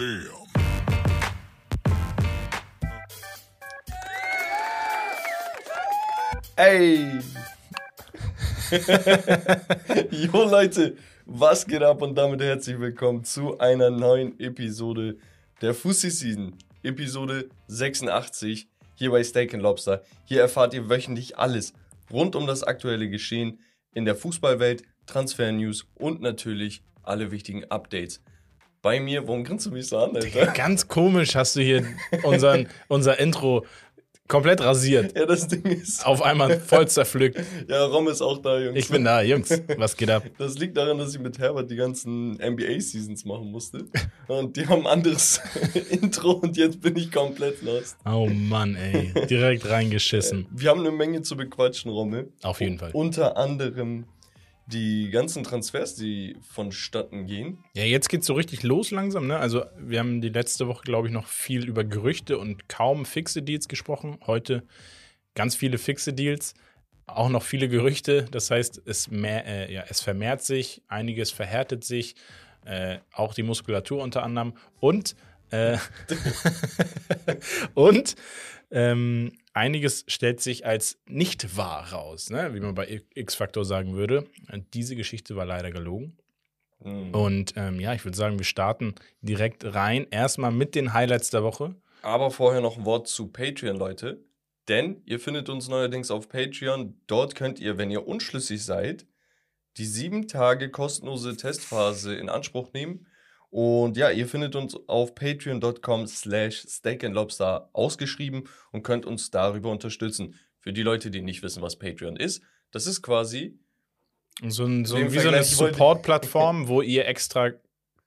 Damn. Ey! jo Leute, was geht ab und damit herzlich willkommen zu einer neuen Episode der Fussi Season. Episode 86 hier bei Steak Lobster. Hier erfahrt ihr wöchentlich alles rund um das aktuelle Geschehen in der Fußballwelt, Transfer-News und natürlich alle wichtigen Updates. Bei mir, warum grinst du mich so an, Alter? Ganz komisch hast du hier unseren, unser Intro komplett rasiert. Ja, das Ding ist. Auf einmal voll zerpflückt. Ja, Rom ist auch da, Jungs. Ich bin da, Jungs. Was geht ab? Das liegt daran, dass ich mit Herbert die ganzen NBA-Seasons machen musste. Und die haben ein anderes Intro und jetzt bin ich komplett lost. Oh Mann, ey. Direkt reingeschissen. Wir haben eine Menge zu bequatschen, Rommel. Auf jeden Fall. Unter anderem die ganzen Transfers, die vonstatten gehen. Ja, jetzt geht's so richtig los langsam, ne? Also, wir haben die letzte Woche, glaube ich, noch viel über Gerüchte und kaum fixe Deals gesprochen. Heute ganz viele fixe Deals, auch noch viele Gerüchte. Das heißt, es, mehr, äh, ja, es vermehrt sich, einiges verhärtet sich, äh, auch die Muskulatur unter anderem. Und, äh, und ähm, einiges stellt sich als nicht wahr raus, ne? wie man bei X-Factor sagen würde. Diese Geschichte war leider gelogen. Mhm. Und ähm, ja, ich würde sagen, wir starten direkt rein. Erstmal mit den Highlights der Woche. Aber vorher noch ein Wort zu Patreon, Leute. Denn ihr findet uns neuerdings auf Patreon. Dort könnt ihr, wenn ihr unschlüssig seid, die sieben Tage kostenlose Testphase in Anspruch nehmen. Und ja, ihr findet uns auf patreon.com slash steakandlobster ausgeschrieben und könnt uns darüber unterstützen. Für die Leute, die nicht wissen, was Patreon ist, das ist quasi So, ein, so wie so eine Support-Plattform, wo ihr extra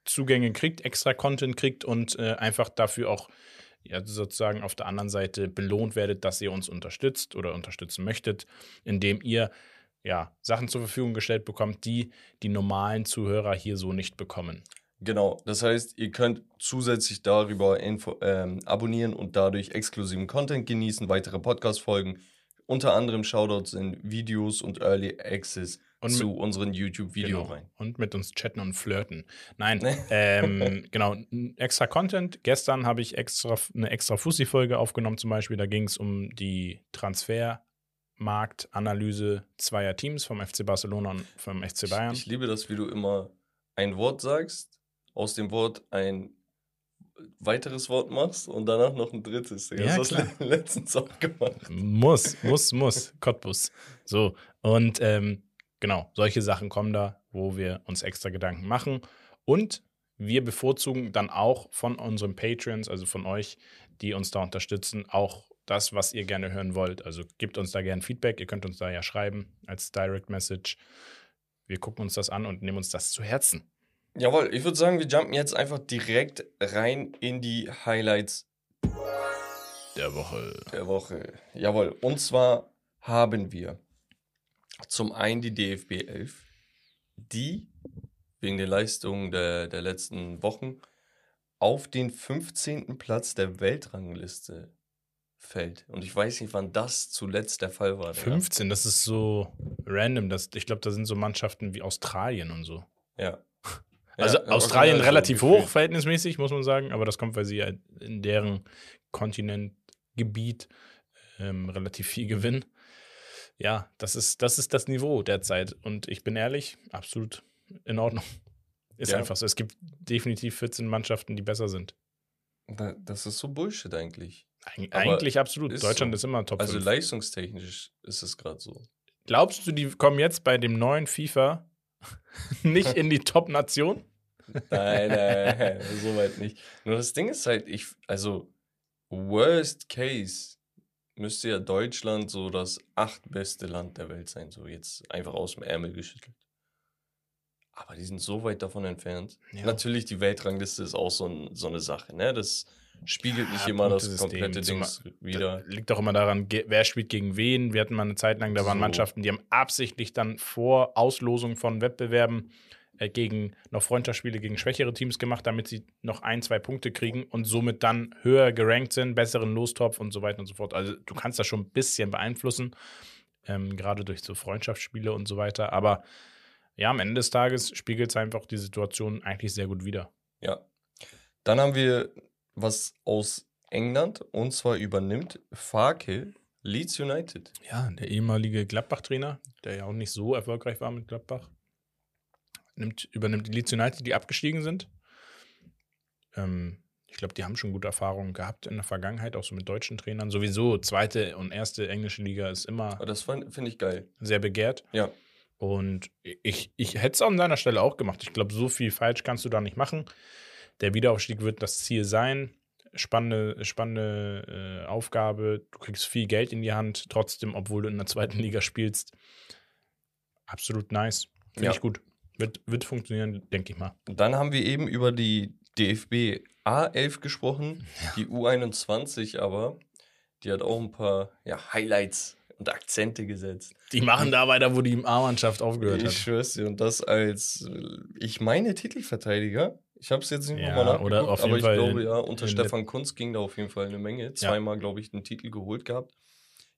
Zugänge kriegt, extra Content kriegt und äh, einfach dafür auch ja, sozusagen auf der anderen Seite belohnt werdet, dass ihr uns unterstützt oder unterstützen möchtet, indem ihr ja, Sachen zur Verfügung gestellt bekommt, die die normalen Zuhörer hier so nicht bekommen. Genau, das heißt, ihr könnt zusätzlich darüber info, ähm, abonnieren und dadurch exklusiven Content genießen, weitere Podcast-Folgen, unter anderem Shoutouts in Videos und Early Access Und zu mit- unseren YouTube-Videos Genau. rein. Und mit uns chatten und flirten. Nein, ähm, genau, extra Content. Gestern habe ich extra eine extra Fussi-Folge aufgenommen, zum Beispiel. Da ging es um die Transfermarktanalyse zweier Teams vom FC Barcelona und vom FC Bayern. Ich, ich liebe das, wie du immer ein Wort sagst, aus dem Wort ein weiteres Wort machst und danach noch ein drittes. Digga. Ja, das hast du letztens auch gemacht. Muss, muss, muss. Cottbus. So. Und ähm, genau, solche Sachen kommen da, wo wir uns extra Gedanken machen. Und wir bevorzugen dann auch von unseren Patreons, also von euch, die uns da unterstützen, auch das, was ihr gerne hören wollt. Also gebt uns da gerne Feedback. Ihr könnt uns da ja schreiben als Direct Message. Wir gucken uns das an und nehmen uns das zu Herzen. Jawohl, ich würde sagen, wir jumpen jetzt einfach direkt rein in die Highlights Der Woche. der Woche. Jawohl, und zwar haben wir zum einen die DFB 11, die wegen der Leistungen der, der letzten Wochen auf den 15. Platz der Weltrangliste fällt. Und ich weiß nicht, wann das zuletzt der Fall war. Digga. 15, das ist so random. Das, ich glaube, da sind so Mannschaften wie Australien und so. Ja. Also Ja, Australien so relativ gefühlt. hoch, verhältnismäßig, muss man sagen, aber das kommt, weil sie halt in deren Kontinentgebiet ähm, relativ viel gewinnen. Ja, das ist, das ist das Niveau derzeit. Und ich bin ehrlich, absolut in Ordnung. Ist Ja. einfach so. Es gibt definitiv 14 Mannschaften, die besser sind. Da- Das ist so Bullshit eigentlich. Eig Aber eigentlich absolut. ist Deutschland so. ist immer Top Also 5. leistungstechnisch ist es gerade so. Glaubst du, die kommen jetzt bei dem neuen FIFA nicht in die Top-Nation? Nein, nein, so weit nicht. Nur das Ding ist halt, ich, also, worst case müsste ja Deutschland so das achtbeste Land der Welt sein, so jetzt einfach aus dem Ärmel geschüttelt. Aber die sind so weit davon entfernt. Ja. Natürlich, die Weltrangliste ist auch so, ein, so eine Sache, ne? Das spiegelt nicht Ja, immer das komplette Da wieder. liegt auch immer daran, wer spielt gegen wen. Wir hatten mal eine Zeit lang, da waren So. Mannschaften, die haben absichtlich dann vor Auslosung von Wettbewerben äh, gegen noch Freundschaftsspiele gegen schwächere Teams gemacht, damit sie noch ein, zwei Punkte kriegen und somit dann höher gerankt sind, besseren Lostopf und so weiter und so fort. Also du kannst das schon ein bisschen beeinflussen, ähm, gerade durch so Freundschaftsspiele und so weiter. Aber ja, am Ende des Tages spiegelt es einfach die Situation eigentlich sehr gut wider. Ja. Dann haben wir was aus England und zwar übernimmt Farke Leeds United. Ja, der ehemalige Gladbach-Trainer, der ja auch nicht so erfolgreich war mit Gladbach, nimmt, übernimmt die Leeds United, die abgestiegen sind. Ähm, ich glaube, die haben schon gute Erfahrungen gehabt in der Vergangenheit, auch so mit deutschen Trainern. Sowieso zweite und erste englische Liga ist immer Aber das finde ich geil. sehr begehrt. Ja. Und ich, ich hätte es an seiner Stelle auch gemacht. Ich glaube, so viel falsch kannst du da nicht machen. Der Wiederaufstieg wird das Ziel sein. Spannende, spannende äh, Aufgabe. Du kriegst viel Geld in die Hand, trotzdem, obwohl du in der zweiten Liga spielst. Absolut nice. Finde Ja. ich gut. Wird, wird funktionieren, denke ich mal. Dann haben wir eben über die DFB A11 gesprochen, die U21 aber, die hat auch ein paar ja, Highlights und Akzente gesetzt. Die machen da weiter, wo die A-Mannschaft aufgehört Ich hat. schwör's dir, und das als, äh, ich meine, Titelverteidiger. Ich habe es jetzt nicht Ja, nochmal nachgeguckt, oder auf aber jeden ich Fall glaube, in- ja, unter Stefan Kunz ging da auf jeden Fall eine Menge. Zweimal, glaube ich, den Titel geholt gehabt.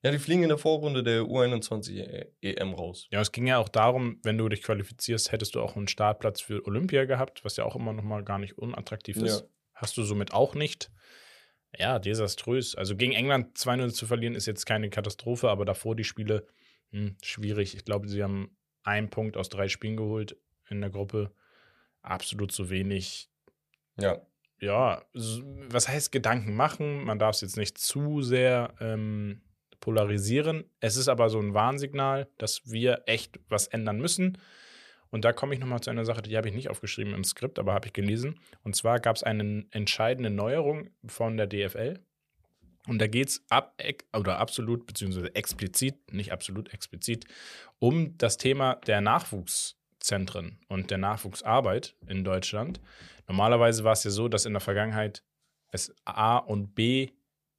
Ja, die fliegen in der Vorrunde der U21 EM raus. Ja, es ging ja auch darum, wenn du dich qualifizierst, hättest du auch einen Startplatz für Olympia gehabt, was ja auch immer noch mal gar nicht unattraktiv ist. Ja. Hast du somit auch nicht. Ja, desaströs. Also gegen England 2-0 zu verlieren ist jetzt keine Katastrophe, aber davor die Spiele hm, schwierig. Ich glaube, sie haben einen Punkt aus drei Spielen geholt in der Gruppe. Absolut zu wenig. Ja, Ja, was heißt Gedanken machen? Man darf es jetzt nicht zu sehr ähm, polarisieren. Es ist aber so ein Warnsignal, dass wir echt was ändern müssen. Und da komme ich nochmal zu einer Sache, die habe ich nicht aufgeschrieben im Skript, aber habe ich gelesen. Und zwar gab es eine entscheidende Neuerung von der DFL. Und da geht es ab, oder absolut, beziehungsweise explizit, nicht absolut explizit, um das Thema der Nachwuchszentren und der Nachwuchsarbeit in Deutschland. Normalerweise war es ja so, dass in der Vergangenheit es A- und B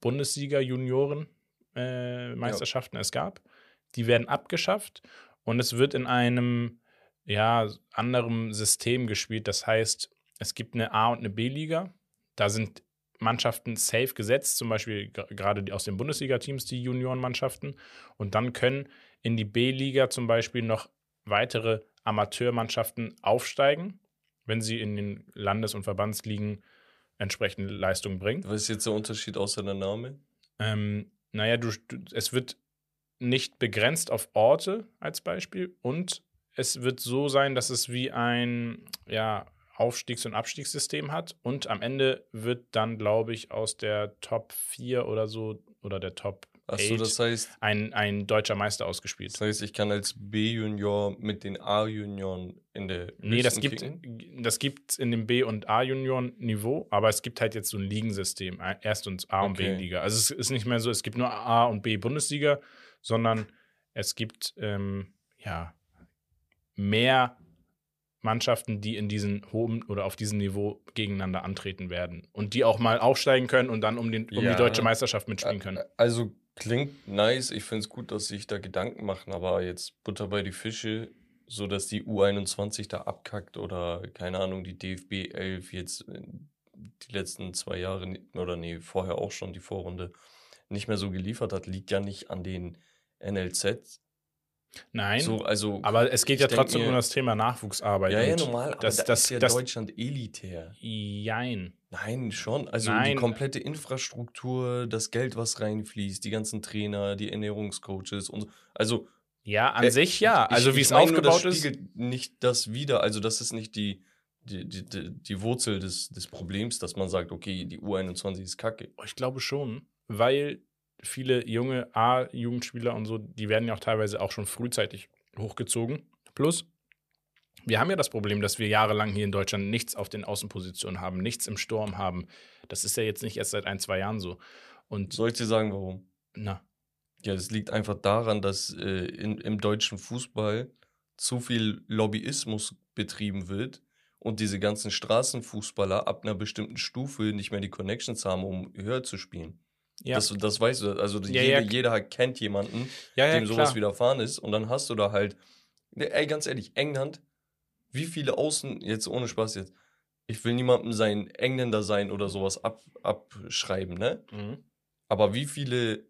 Bundesliga-Junioren-Meisterschaften es gab. Die werden abgeschafft und es wird in einem ja, anderem System gespielt. Das heißt, es gibt eine A- und eine B-Liga. Da sind Mannschaften safe gesetzt, zum Beispiel gerade aus den Bundesliga-Teams, die Juniorenmannschaften. Und dann können in die B-Liga zum Beispiel noch weitere Amateurmannschaften aufsteigen, wenn sie in den Landes- und Verbandsligen entsprechende Leistung bringen. was ist jetzt der Unterschied außer der Name? Ähm, naja, du, du, es wird nicht begrenzt auf Orte als Beispiel und es wird so sein, dass es wie ein ja, Aufstiegs- und Abstiegssystem hat und am Ende wird dann, glaube ich, aus der Top 4 oder so oder der Top Achso, 8 das heißt, ein, ein deutscher Meister ausgespielt. das heißt, ich kann als B-Junior mit den A-Junioren in der Nee, das gibt kicken? das gibt's in dem B- und A-Junioren-Niveau, aber es gibt halt jetzt so ein Ligensystem, Erst- und A- und Okay. B-Liga. Also es ist nicht mehr so, es gibt nur A- und B-Bundesliga, sondern es gibt ähm, ja mehr Mannschaften, die in diesen hohen oder auf diesem Niveau gegeneinander antreten werden und die auch mal aufsteigen können und dann um, den, um Ja. die deutsche Meisterschaft mitspielen können. Also klingt nice. Ich finde es gut, dass sich da Gedanken machen, aber jetzt Butter bei die Fische, so dass die U21 da abkackt oder keine Ahnung, die DFB 11 jetzt die letzten zwei Jahre oder nee, vorher auch schon die Vorrunde nicht mehr so geliefert hat, liegt ja nicht an den NLZ. Nein, So, also aber es geht ja trotzdem mir- um das Thema Nachwuchsarbeit. ja, ja, normal, aber das- da das- ist ja das- Deutschland elitär. Jein. Nein, schon. Also Nein. die komplette Infrastruktur, das Geld, was reinfließt, die ganzen Trainer, die Ernährungscoaches und so. Also Ja, an Äh, sich ja. Also ich wie es mein nur, aufgebaut das ist. spiegelt nicht das wieder. Also das ist nicht die, die, die, die, die Wurzel des, des Problems, dass man sagt, okay, die U21 ist kacke. Ich glaube schon, weil viele junge A-Jugendspieler und so, die werden ja auch teilweise auch schon frühzeitig hochgezogen. Plus, wir haben ja das Problem, dass wir jahrelang hier in Deutschland nichts auf den Außenpositionen haben, nichts im Sturm haben. Das ist ja jetzt nicht erst seit ein, zwei Jahren so. Und Soll ich dir sagen, warum? na, Ja, das liegt einfach daran, dass äh, in, im deutschen Fußball zu viel Lobbyismus betrieben wird und diese ganzen Straßenfußballer ab einer bestimmten Stufe nicht mehr die Connections haben, um höher zu spielen. Ja, Das, das weißt du. Also Ja, jeder, ja. jeder kennt jemanden, dem sowas klar. widerfahren ist. Und dann hast du da halt, ne, ey, ganz ehrlich, England, wie viele Außen, jetzt ohne Spaß jetzt, ich will niemandem sein Engländer sein oder sowas ab, abschreiben, ne? Mhm. Aber wie viele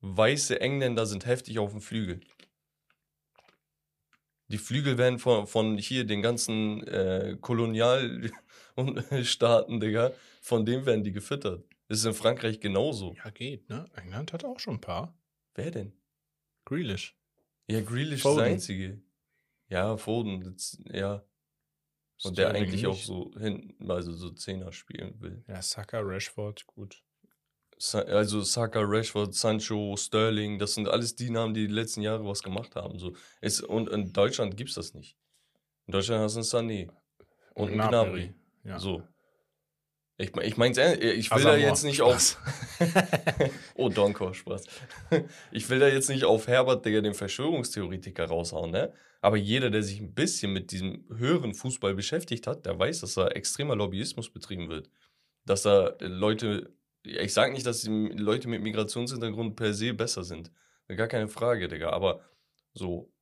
weiße Engländer sind heftig auf dem Flügel? Die Flügel werden von, von hier den ganzen äh, Kolonial und Staaten, Digga, von dem werden die gefüttert. Das ist in Frankreich genauso. Ja, geht, ne? England hat auch schon ein paar. Wer denn? Grealish. Ja, Grealish ist Foden. der Einzige. Ja, Foden, das, ja. Und der eigentlich auch so hinten, also so Zehner spielen will. Ja, Saka, Rashford, gut. Sa also Saka, Rashford, Sancho, Sterling, das sind alles die Namen, die die letzten Jahre was gemacht haben. So. Es, und in Deutschland gibt es das nicht. In Deutschland hast du einen Sané und einen Gnabry. Gnabry. Ja. So. Ich, ich ehrlich, ich will da Asamoah, jetzt nicht auf. oh, Donko, Spaß. Ich will da jetzt nicht auf Herbert, Digga, den Verschwörungstheoretiker raushauen, ne? Aber jeder, der sich ein bisschen mit diesem höheren Fußball beschäftigt hat, der weiß, dass da extremer Lobbyismus betrieben wird. Dass da Leute, ich sage nicht, dass die Leute mit Migrationshintergrund per se besser sind. Gar keine Frage, Digga. Aber so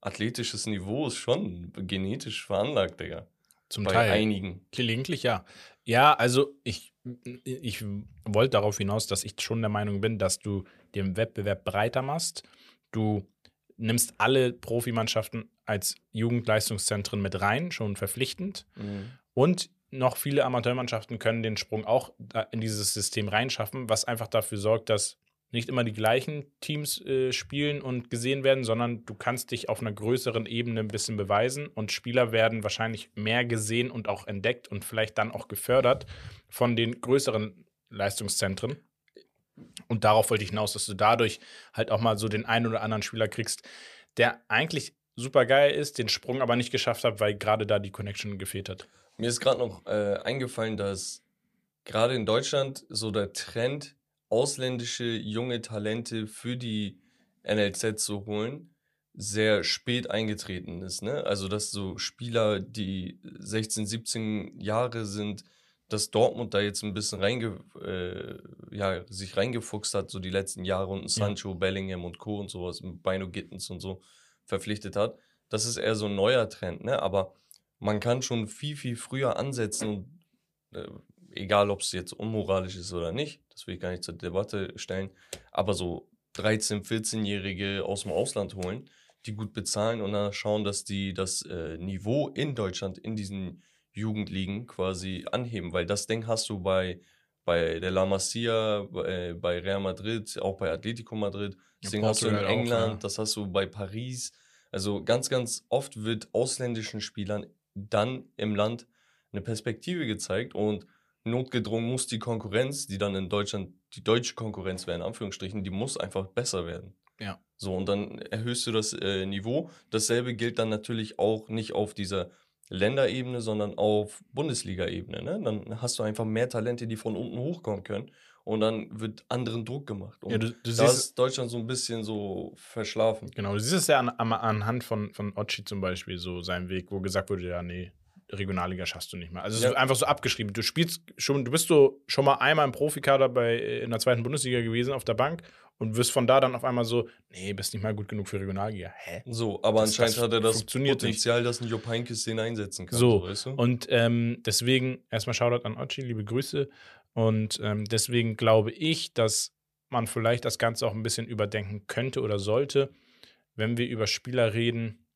athletisches Niveau ist schon genetisch veranlagt, Digga. Zum Bei Teil. einigen. Gelegentlich ja. Ja, also ich, ich wollte darauf hinaus, dass ich schon der Meinung bin, dass du den Wettbewerb breiter machst. Du nimmst alle Profimannschaften als Jugendleistungszentren mit rein, schon verpflichtend. Und noch viele Amateurmannschaften können den Sprung auch in dieses System reinschaffen, was einfach dafür sorgt, dass nicht immer die gleichen Teams äh, spielen und gesehen werden, sondern du kannst dich auf einer größeren Ebene ein bisschen beweisen und Spieler werden wahrscheinlich mehr gesehen und auch entdeckt und vielleicht dann auch gefördert von den größeren Leistungszentren. Und darauf wollte ich hinaus, dass du dadurch halt auch mal so den einen oder anderen Spieler kriegst, der eigentlich super geil ist, den Sprung aber nicht geschafft hat, weil gerade da die Connection gefehlt hat. Mir ist gerade noch äh, eingefallen, dass gerade in Deutschland so der Trend, ausländische junge Talente für die NLZ zu holen, sehr spät eingetreten ist. Ne? Also, dass so Spieler, die 16, 17 Jahre sind, dass Dortmund da jetzt ein bisschen reinge, äh, ja, sich reingefuchst hat, so die letzten Jahre und Sancho, Bellingham und Co. und sowas, Bino Gittens und so verpflichtet hat. Das ist eher so ein neuer Trend, ne? Aber man kann schon viel, viel früher ansetzen und äh, egal, ob es jetzt unmoralisch ist oder nicht, das will ich gar nicht zur Debatte stellen, aber so 13-, 14-Jährige aus dem Ausland holen, die gut bezahlen und dann schauen, dass die das äh, Niveau in Deutschland in diesen Jugendligen quasi anheben, weil das Ding hast du bei, bei der La Masia, bei, bei Real Madrid, auch bei Atletico Madrid, das Ja, Ding hast du in Portugal auch, England, ja. das hast du bei Paris. Also ganz, ganz oft wird ausländischen Spielern dann im Land eine Perspektive gezeigt und notgedrungen muss die Konkurrenz, die dann in Deutschland die deutsche Konkurrenz wäre, in Anführungsstrichen, die muss einfach besser werden. Ja. So, und dann erhöhst du das äh, Niveau. Dasselbe gilt dann natürlich auch nicht auf dieser Länderebene, sondern auf Bundesliga-Ebene. Ne? Dann hast du einfach mehr Talente, die von unten hochkommen können. Und dann wird anderen Druck gemacht. Und Ja, du, du da ist Deutschland so ein bisschen so verschlafen. genau, du siehst es ja an, an, anhand von, von Ochi zum Beispiel, so sein Weg, wo gesagt wurde, ja, nee, Regionalliga schaffst du nicht mehr. Also es Ja. ist einfach so abgeschrieben. Du spielst schon, du bist so schon mal einmal im Profikader bei äh, in der zweiten Bundesliga gewesen auf der Bank und wirst von da dann auf einmal so, nee, bist nicht mal gut genug für Regionalliga. Hä? So, aber Das- anscheinend das hat er das nicht. Potenzial, dass ein Jupp Heynckes den einsetzen kann. So, weißt du? Und ähm, deswegen erstmal Shoutout an Ochi, liebe Grüße. Und ähm, deswegen glaube ich, dass man vielleicht das Ganze auch ein bisschen überdenken könnte oder sollte, wenn wir über Spieler reden,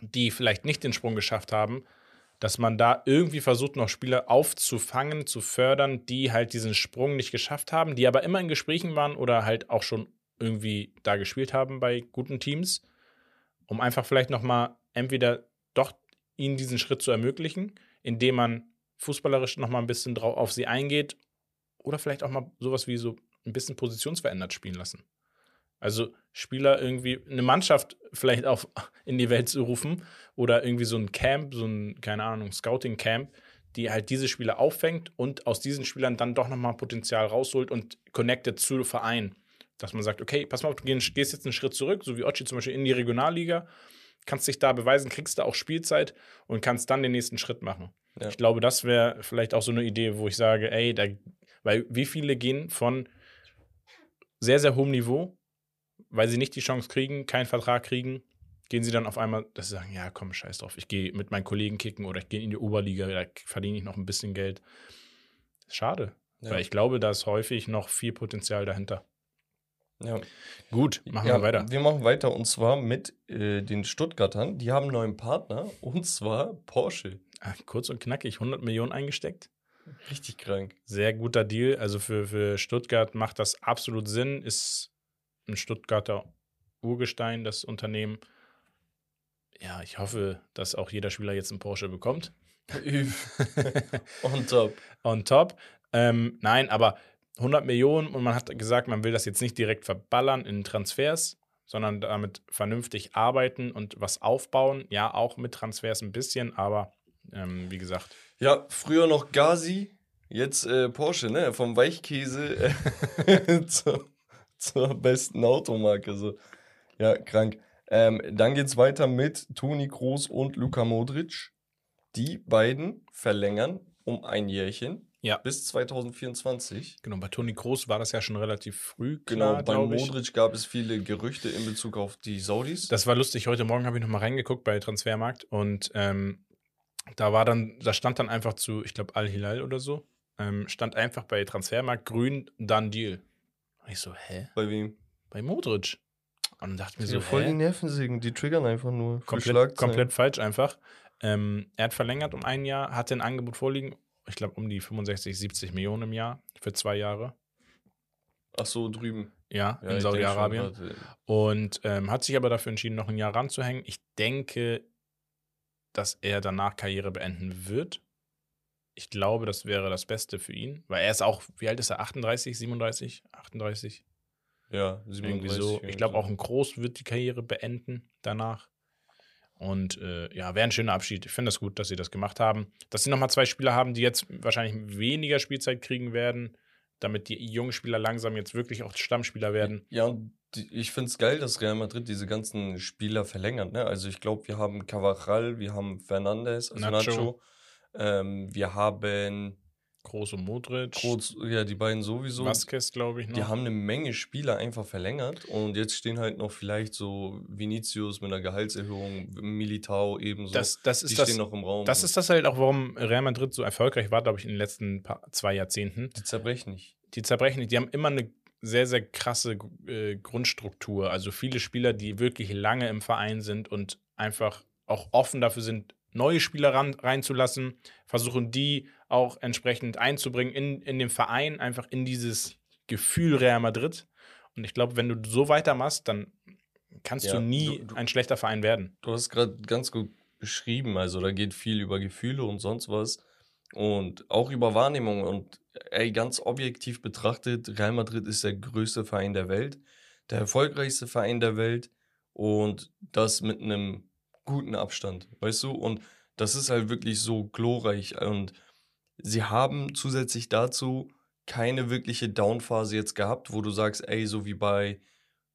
die vielleicht nicht den Sprung geschafft haben, dass man da irgendwie versucht, noch Spieler aufzufangen, zu fördern, die halt diesen Sprung nicht geschafft haben, die aber immer in Gesprächen waren oder halt auch schon irgendwie da gespielt haben bei guten Teams, um einfach vielleicht noch mal entweder doch ihnen diesen Schritt zu ermöglichen, indem man fußballerisch noch mal ein bisschen drauf auf sie eingeht oder vielleicht auch mal sowas wie so ein bisschen positionsverändert spielen lassen. Also Spieler irgendwie eine Mannschaft vielleicht auch in die Welt zu rufen oder irgendwie so ein Camp, so ein keine Ahnung, Scouting Camp, die halt diese Spieler auffängt und aus diesen Spielern dann doch noch mal Potenzial rausholt und connected zu Verein, dass man sagt, okay, pass mal auf, du gehst gehst jetzt einen Schritt zurück, so wie Ochi zum Beispiel in die Regionalliga, kannst dich da beweisen, kriegst da auch Spielzeit und kannst dann den nächsten Schritt machen. Ja. Ich glaube, das wäre vielleicht auch so eine Idee, wo ich sage, ey, da, weil wie viele gehen von sehr, sehr hohem Niveau, weil sie nicht die Chance kriegen, keinen Vertrag kriegen, gehen sie dann auf einmal, dass sie sagen, ja, komm, scheiß drauf, ich gehe mit meinen Kollegen kicken oder ich gehe in die Oberliga, da verdiene ich noch ein bisschen Geld. Schade, Ja. weil ich glaube, da ist häufig noch viel Potenzial dahinter. ja. Gut, machen ja, wir weiter. Wir machen weiter und zwar mit äh, den Stuttgartern. Die haben einen neuen Partner und zwar Porsche. Ah, Kurz und knackig, 100 Millionen eingesteckt. Richtig krank. Sehr guter Deal. Also für, für Stuttgart macht das absolut Sinn. Ist ein Stuttgarter Urgestein, das Unternehmen. Ja, ich hoffe, dass auch jeder Spieler jetzt einen Porsche bekommt. On top. On top. Ähm, nein, aber 100 Millionen und man hat gesagt, man will das jetzt nicht direkt verballern in Transfers, sondern damit vernünftig arbeiten und was aufbauen. Ja, auch mit Transfers ein bisschen, aber ähm, wie gesagt. Ja, früher noch Gazi, jetzt äh, Porsche, ne? Vom Weichkäse äh, zur, zur besten Automarke. So. Ja, krank. Ähm, dann geht's weiter mit Toni Kroos und Luka Modric. Die beiden verlängern um ein Jährchen Ja. bis 2024. Genau, bei Toni Kroos war das ja schon relativ früh. Genau, Klar, bei glaub ich. Modric gab es viele Gerüchte in Bezug auf die Saudis. Das war lustig. Heute Morgen habe ich nochmal reingeguckt bei Transfermarkt und ähm, da war dann, da stand dann einfach zu, ich glaube, Al-Hilal oder so, ähm, stand einfach bei Transfermarkt grün, dann Deal. Und ich so, hä? bei wem? Bei Modric. Und dann dachte ich mir so, voll hä? die Nervensägen, die triggern einfach nur. komplett, komplett falsch einfach. Ähm, er hat verlängert um ein Jahr, hatte ein Angebot vorliegen, ich glaube um die 65, 70 Millionen im Jahr für zwei Jahre. Ach so, drüben. Ja, Ja, in Saudi-Arabien. Und ähm, hat sich aber dafür entschieden, noch ein Jahr ranzuhängen. Ich denke, dass er danach Karriere beenden wird. Ich glaube, das wäre das Beste für ihn, weil er ist auch, wie alt ist er? 38, 37, 38? Ja, Irgendwie 37. so. Ich glaube, auch ein Groß wird die Karriere beenden danach. Und äh, ja, wäre ein schöner Abschied. Ich finde das gut, dass sie das gemacht haben. Dass sie nochmal zwei Spieler haben, die jetzt wahrscheinlich weniger Spielzeit kriegen werden, damit die jungen Spieler langsam jetzt wirklich auch Stammspieler werden. Ja, und ich finde es geil, dass Real Madrid diese ganzen Spieler verlängert. Ne? Also ich glaube, wir haben Cavachal, wir haben Fernandes, also Nacho. Nacho. Ähm, wir haben Groß und Modric. Kroos, ja, die beiden sowieso. Vasquez, glaube ich, noch. Die haben eine Menge Spieler einfach verlängert und jetzt stehen halt noch vielleicht so Vinicius mit einer Gehaltserhöhung, Militao ebenso. das, das die ist das, stehen noch im Raum. das ist das halt auch, warum Real Madrid so erfolgreich war, glaube ich, in den letzten paar, zwei Jahrzehnten. die zerbrechen nicht. Die zerbrechen nicht. Die haben immer eine sehr, sehr krasse äh, Grundstruktur. Also viele Spieler, die wirklich lange im Verein sind und einfach auch offen dafür sind, neue Spieler ran, reinzulassen, versuchen die auch entsprechend einzubringen in, in den Verein, einfach in dieses Gefühl Real Madrid. Und ich glaube, wenn du so weitermachst, dann kannst Ja, du nie du- du- ein schlechter Verein werden. Du hast gerade ganz gut beschrieben, also da geht viel über Gefühle und sonst was und auch über Wahrnehmung und ey, ganz objektiv betrachtet, Real Madrid ist der größte Verein der Welt, der erfolgreichste Verein der Welt und das mit einem guten Abstand, weißt du? Und das ist halt wirklich so glorreich und sie haben zusätzlich dazu keine wirkliche Downphase jetzt gehabt, wo du sagst, ey, so wie bei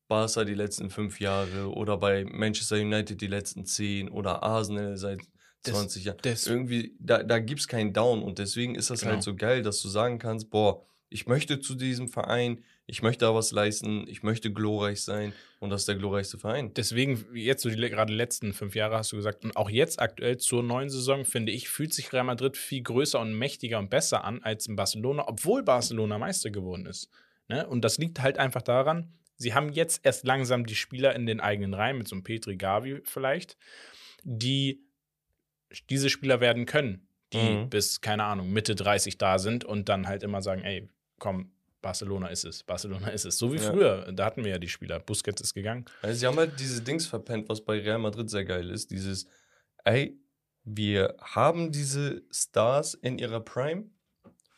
Barca die letzten fünf Jahre oder bei Manchester United die letzten zehn oder Arsenal seit Das- 20 Jahren. Irgendwie, da, da gibt es keinen Down und deswegen ist das Genau. halt so geil, dass du sagen kannst, boah, ich möchte zu diesem Verein, ich möchte da was leisten, ich möchte glorreich sein und das ist der glorreichste Verein. Deswegen, jetzt so die gerade letzten fünf Jahre hast du gesagt, und auch jetzt aktuell zur neuen Saison, finde ich, fühlt sich Real Madrid viel größer und mächtiger und besser an als in Barcelona, obwohl Barcelona Meister geworden ist. Ne? Und das liegt halt einfach daran, sie haben jetzt erst langsam die Spieler in den eigenen Reihen, mit so einem Petri Gavi vielleicht, die diese Spieler werden können, die Mhm. bis, keine Ahnung, Mitte 30 da sind und dann halt immer sagen, ey, komm, Barcelona ist es, Barcelona ist es. So wie Ja. früher, da hatten wir ja die Spieler. Busquets ist gegangen. Also sie haben halt diese Dings verpennt, was bei Real Madrid sehr geil ist. Dieses, ey, wir haben diese Stars in ihrer Prime.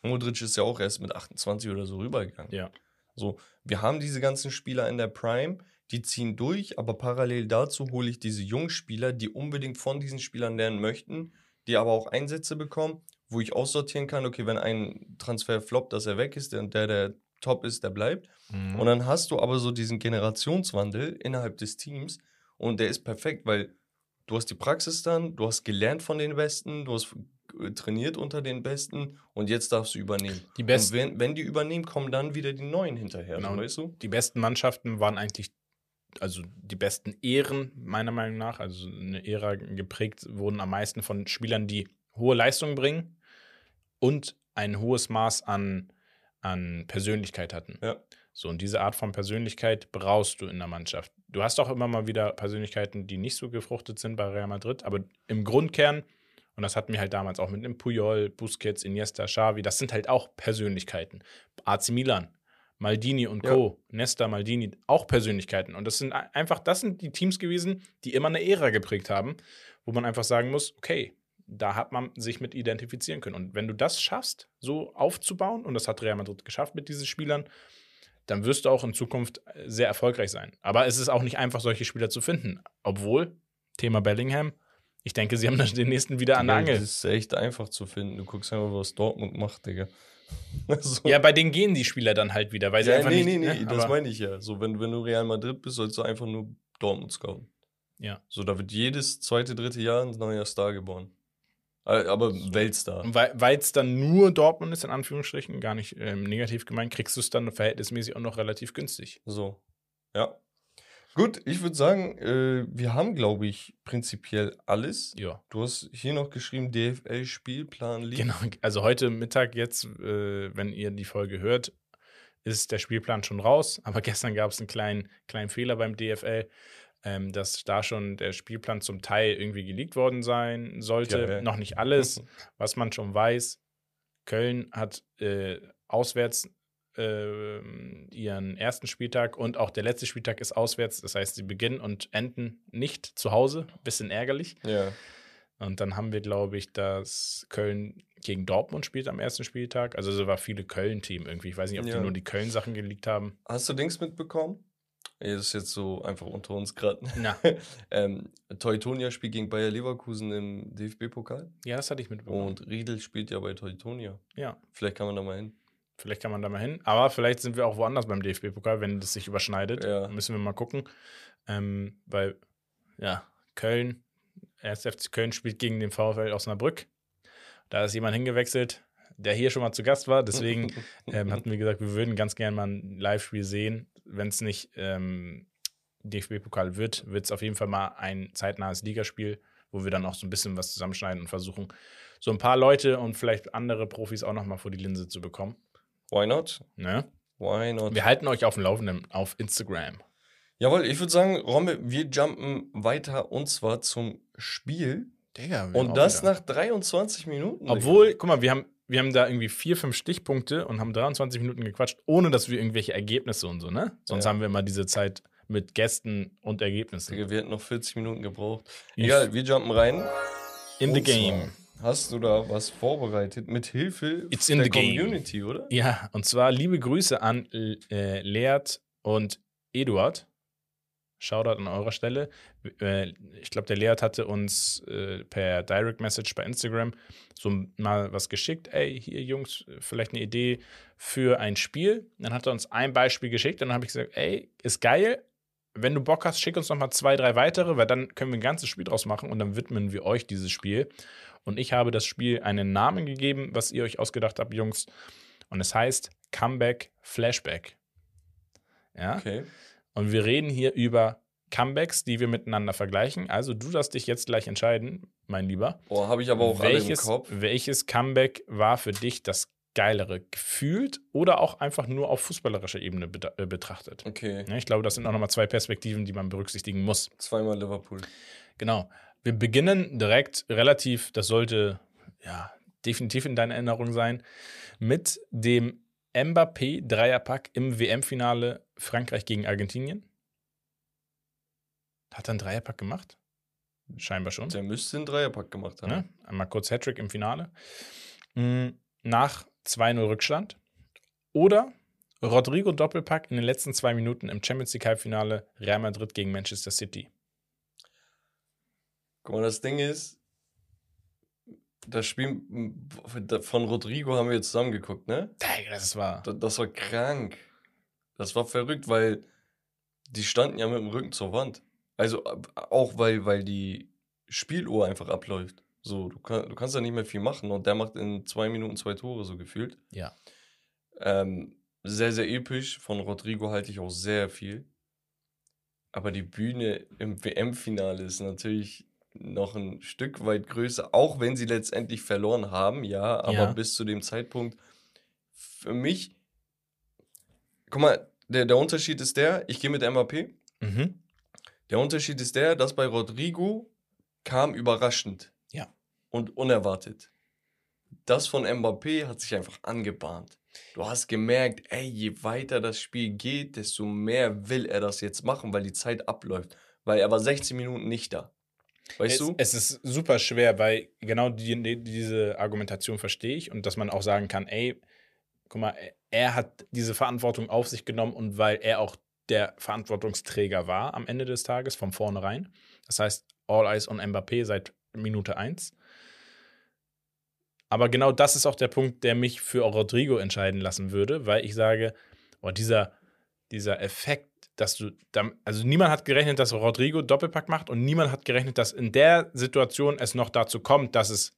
Modric ist ja auch erst mit 28 oder so rübergegangen. Ja. So, wir haben diese ganzen Spieler in der Prime, die ziehen durch, aber parallel dazu hole ich diese jungen Spieler, die unbedingt von diesen Spielern lernen möchten, die aber auch Einsätze bekommen, wo ich aussortieren kann, okay, wenn ein Transfer floppt, dass er weg ist, der, der, der top ist, der bleibt. Mhm. Und dann hast du aber so diesen Generationswandel innerhalb des Teams und der ist perfekt, weil du hast die Praxis dann, du hast gelernt von den Besten, du hast trainiert unter den Besten und jetzt darfst du übernehmen. Die besten- Und wenn, wenn die übernehmen, kommen dann wieder die Neuen hinterher, Genau. weißt du? die besten Mannschaften waren eigentlich, also die besten Ehren, meiner Meinung nach, also eine Ära geprägt wurden am meisten von Spielern, die hohe Leistungen bringen und ein hohes Maß an, an Persönlichkeit hatten. Ja. So, und diese Art von Persönlichkeit brauchst du in der Mannschaft. Du hast auch immer mal wieder Persönlichkeiten, die nicht so gefruchtet sind bei Real Madrid, aber im Grundkern Und das hatten wir halt damals auch mit dem Puyol, Busquets, Iniesta, Xavi. Das sind halt auch Persönlichkeiten. AC Milan, Maldini und Co., Nesta, Maldini, auch Persönlichkeiten. Und das sind einfach, das sind die Teams gewesen, die immer eine Ära geprägt haben, wo man einfach sagen muss, okay, da hat man sich mit identifizieren können. Und wenn du das schaffst, so aufzubauen, und das hat Real Madrid geschafft mit diesen Spielern, dann wirst du auch in Zukunft sehr erfolgreich sein. Aber es ist auch nicht einfach, solche Spieler zu finden. Obwohl, Thema Bellingham, ich denke, sie haben dann den nächsten wieder an der Angel. Das ist echt einfach zu finden. Du guckst einfach, was Dortmund macht, Digga. so. Ja, bei denen gehen die Spieler dann halt wieder, weil sie ja, einfach nee, nicht. nee, nee, ne, das meine ich ja. So, wenn, wenn du Real Madrid bist, sollst du einfach nur Dortmund scouten. Ja. So, da wird jedes zweite, dritte Jahr ein neuer Star geboren. Äh, Aber Weltstar. Weil es dann nur Dortmund ist, in Anführungsstrichen, gar nicht ähm, negativ gemeint, kriegst du es dann verhältnismäßig auch noch relativ günstig. So. Ja. Gut, ich würde sagen, äh, wir haben, glaube ich, prinzipiell alles. Ja. Du hast hier noch geschrieben, DFL-Spielplan liegt. Genau, also heute Mittag jetzt, äh, wenn ihr die Folge hört, ist der Spielplan schon raus. Aber gestern gab es einen kleinen, kleinen Fehler beim DFL, ähm, dass da schon der Spielplan zum Teil irgendwie geleakt worden sein sollte. Geil. Noch nicht alles. Was man schon weiß, Köln hat äh, auswärts ähm, ihren ersten Spieltag und auch der letzte Spieltag ist auswärts. Das heißt, sie beginnen und enden nicht zu Hause. Bisschen ärgerlich. Ja. Und dann haben wir, glaube ich, dass Köln gegen Dortmund spielt am ersten Spieltag. Also es war viele Köln-Team irgendwie. Ich weiß nicht, ob Ja. die nur die Köln-Sachen geleakt haben. Hast du Dings mitbekommen? Das ist jetzt so einfach unter uns gerade. Na, ähm, Teutonia spielt gegen Bayer Leverkusen im DFB-Pokal. ja, das hatte ich mitbekommen. Und Riedel spielt ja bei Teutonia. ja, Vielleicht kann man da mal hin. vielleicht kann man da mal hin. Aber vielleicht sind wir auch woanders beim DFB-Pokal, wenn das sich überschneidet. Ja. Müssen wir mal gucken. Ähm, weil, ja, Köln, 1. FC Köln spielt gegen den VfL Osnabrück. Da ist jemand hingewechselt, der hier schon mal zu Gast war. Deswegen ähm, hatten wir gesagt, wir würden ganz gerne mal ein Live-Spiel sehen. Wenn es nicht ähm, DFB-Pokal wird, wird es auf jeden Fall mal ein zeitnahes Ligaspiel, wo wir dann auch so ein bisschen was zusammenschneiden und versuchen, so ein paar Leute und vielleicht andere Profis auch noch mal vor die Linse zu bekommen. Why not? Ne? Why not? Wir halten euch auf dem Laufenden auf Instagram. Jawohl, ich würde sagen, Romme, wir jumpen weiter und zwar zum Spiel. Digga, Und das nach 23 Minuten. Obwohl, guck mal, wir haben, wir haben da irgendwie vier, fünf Stichpunkte und haben 23 Minuten gequatscht, ohne dass wir irgendwelche Ergebnisse und so, ne? Sonst Ja. haben wir immer diese Zeit mit Gästen und Ergebnissen. Wir hätten noch 40 Minuten gebraucht. Ich- Egal, wir jumpen rein. In the game. Hast du da was vorbereitet mit Hilfe It's in der the game. Community, oder? Ja, und zwar liebe Grüße an äh, Leert und Eduard. Shoutout an eurer Stelle. Äh, ich glaube, der Leert hatte uns äh, per Direct Message bei Instagram so mal was geschickt. Ey, hier Jungs, vielleicht eine Idee für ein Spiel. Dann hat er uns ein Beispiel geschickt und dann habe ich gesagt, ey, ist geil. Wenn du Bock hast, schick uns noch mal zwei, drei weitere, weil dann können wir ein ganzes Spiel draus machen und dann widmen wir euch dieses Spiel. Und ich habe das Spiel einen Namen gegeben, was ihr euch ausgedacht habt, Jungs. Und es heißt Comeback Flashback. Ja. Okay. Und wir reden hier über Comebacks, die wir miteinander vergleichen. Also du darfst dich jetzt gleich entscheiden, mein Lieber. Boah, habe ich aber auch welches, alle im Kopf. welches Comeback war für dich das geilere gefühlt oder auch einfach nur auf fußballerischer Ebene äh, betrachtet? Okay. Ja, ich glaube, das sind auch nochmal zwei Perspektiven, die man berücksichtigen muss. Zweimal Liverpool. Genau. Wir beginnen direkt relativ, das sollte ja definitiv in deiner Erinnerung sein, mit dem Mbappé-Dreierpack im WM-Finale Frankreich gegen Argentinien. Hat er einen Dreierpack gemacht? Scheinbar schon. Der müsste einen Dreierpack gemacht haben. Ne? Einmal kurz Hattrick im Finale. Mm, Nach 2-0 Rückstand. Oder Rodrigo Doppelpack in den letzten zwei Minuten im Champions League Halbfinale Real Madrid gegen Manchester City. Guck mal, das Ding ist, das Spiel von Rodrigo haben wir zusammen geguckt, ne? Das war. Das war krank. Das war verrückt, weil die standen ja mit dem Rücken zur Wand. Also auch weil, weil die Spieluhr einfach abläuft. So, du, kann, du kannst da nicht mehr viel machen und der macht in zwei Minuten zwei Tore so gefühlt. Ja. Ähm, sehr, sehr episch. Von Rodrigo halte ich auch sehr viel. Aber die Bühne im WM-Finale ist natürlich noch ein Stück weit größer, auch wenn sie letztendlich verloren haben, ja, aber Ja. bis zu dem Zeitpunkt für mich, guck mal, der, der Unterschied ist der, ich gehe mit MAP, Mhm. der Unterschied ist der, dass bei Rodrigo kam überraschend. Ja. und unerwartet. Das von Mbappé hat sich einfach angebahnt. Du hast gemerkt, ey, je weiter das Spiel geht, desto mehr will er das jetzt machen, weil die Zeit abläuft. Weil er war 16 Minuten nicht da. Weißt es, du? Es ist super schwer, weil genau die, die, diese Argumentation verstehe ich und dass man auch sagen kann, ey, guck mal, er hat diese Verantwortung auf sich genommen und weil er auch der Verantwortungsträger war am Ende des Tages von vornherein. Das heißt, All Eyes on Mbappé seit Minute 1. Aber genau das ist auch der Punkt, der mich für Rodrigo entscheiden lassen würde, weil ich sage, oh, dieser, dieser Effekt, dass du, also niemand hat gerechnet, dass Rodrigo Doppelpack macht und niemand hat gerechnet, dass in der Situation es noch dazu kommt, dass es,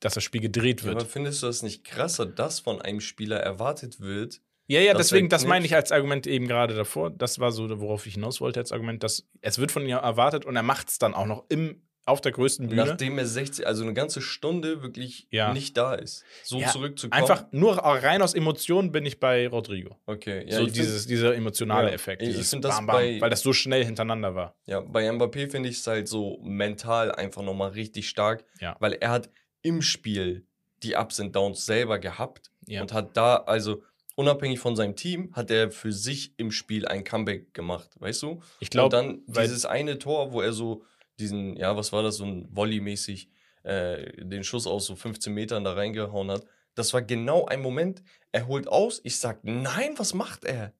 dass das Spiel gedreht wird. Ja, aber findest du das nicht krasser, dass von einem Spieler erwartet wird? Ja, ja, deswegen, das meine ich als Argument eben gerade davor. Das war so, worauf ich hinaus wollte als Argument, dass es wird von ihm erwartet und er macht es dann auch noch im auf der größten Bühne. Nachdem er 60, also eine ganze Stunde wirklich ja. nicht da ist. So ja, zurückzukommen. Einfach nur rein aus Emotionen bin ich bei Rodrigo. Okay, ja. So dieses, find, dieser emotionale ja, Effekt. Ich, ich finde das bei, weil das so schnell hintereinander war. Ja, bei Mbappé finde ich es halt so mental einfach nochmal richtig stark. Ja. Weil er hat im Spiel die Ups und Downs selber gehabt und hat da, also unabhängig von seinem Team, hat er für sich im Spiel ein Comeback gemacht, weißt du? Ich glaube, dann dieses eine Tor, wo er so diesen, ja, was war das, so ein Volley-mäßig, äh, den Schuss aus so 15 Metern da reingehauen hat. Das war genau ein Moment, er holt aus, ich sag, nein, was macht er?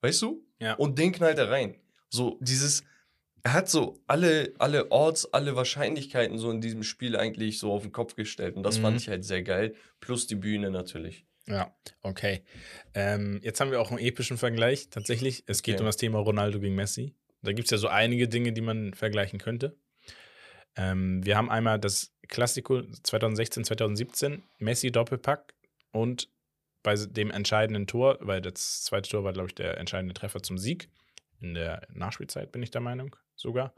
Weißt du? Ja. Und den knallt er rein. So, dieses, er hat so alle, alle Orts, alle Wahrscheinlichkeiten so in diesem Spiel eigentlich so auf den Kopf gestellt. Und das mhm. fand ich halt sehr geil. Plus die Bühne natürlich. Ja, okay. Ähm, jetzt haben wir auch einen epischen Vergleich. Tatsächlich, es geht okay. um das Thema Ronaldo gegen Messi. Da gibt es ja so einige Dinge, die man vergleichen könnte. Ähm, wir haben einmal das Klassiko 2016, 2017, Messi Doppelpack und bei dem entscheidenden Tor, weil das zweite Tor war, glaube ich, der entscheidende Treffer zum Sieg. In der Nachspielzeit bin ich der Meinung sogar.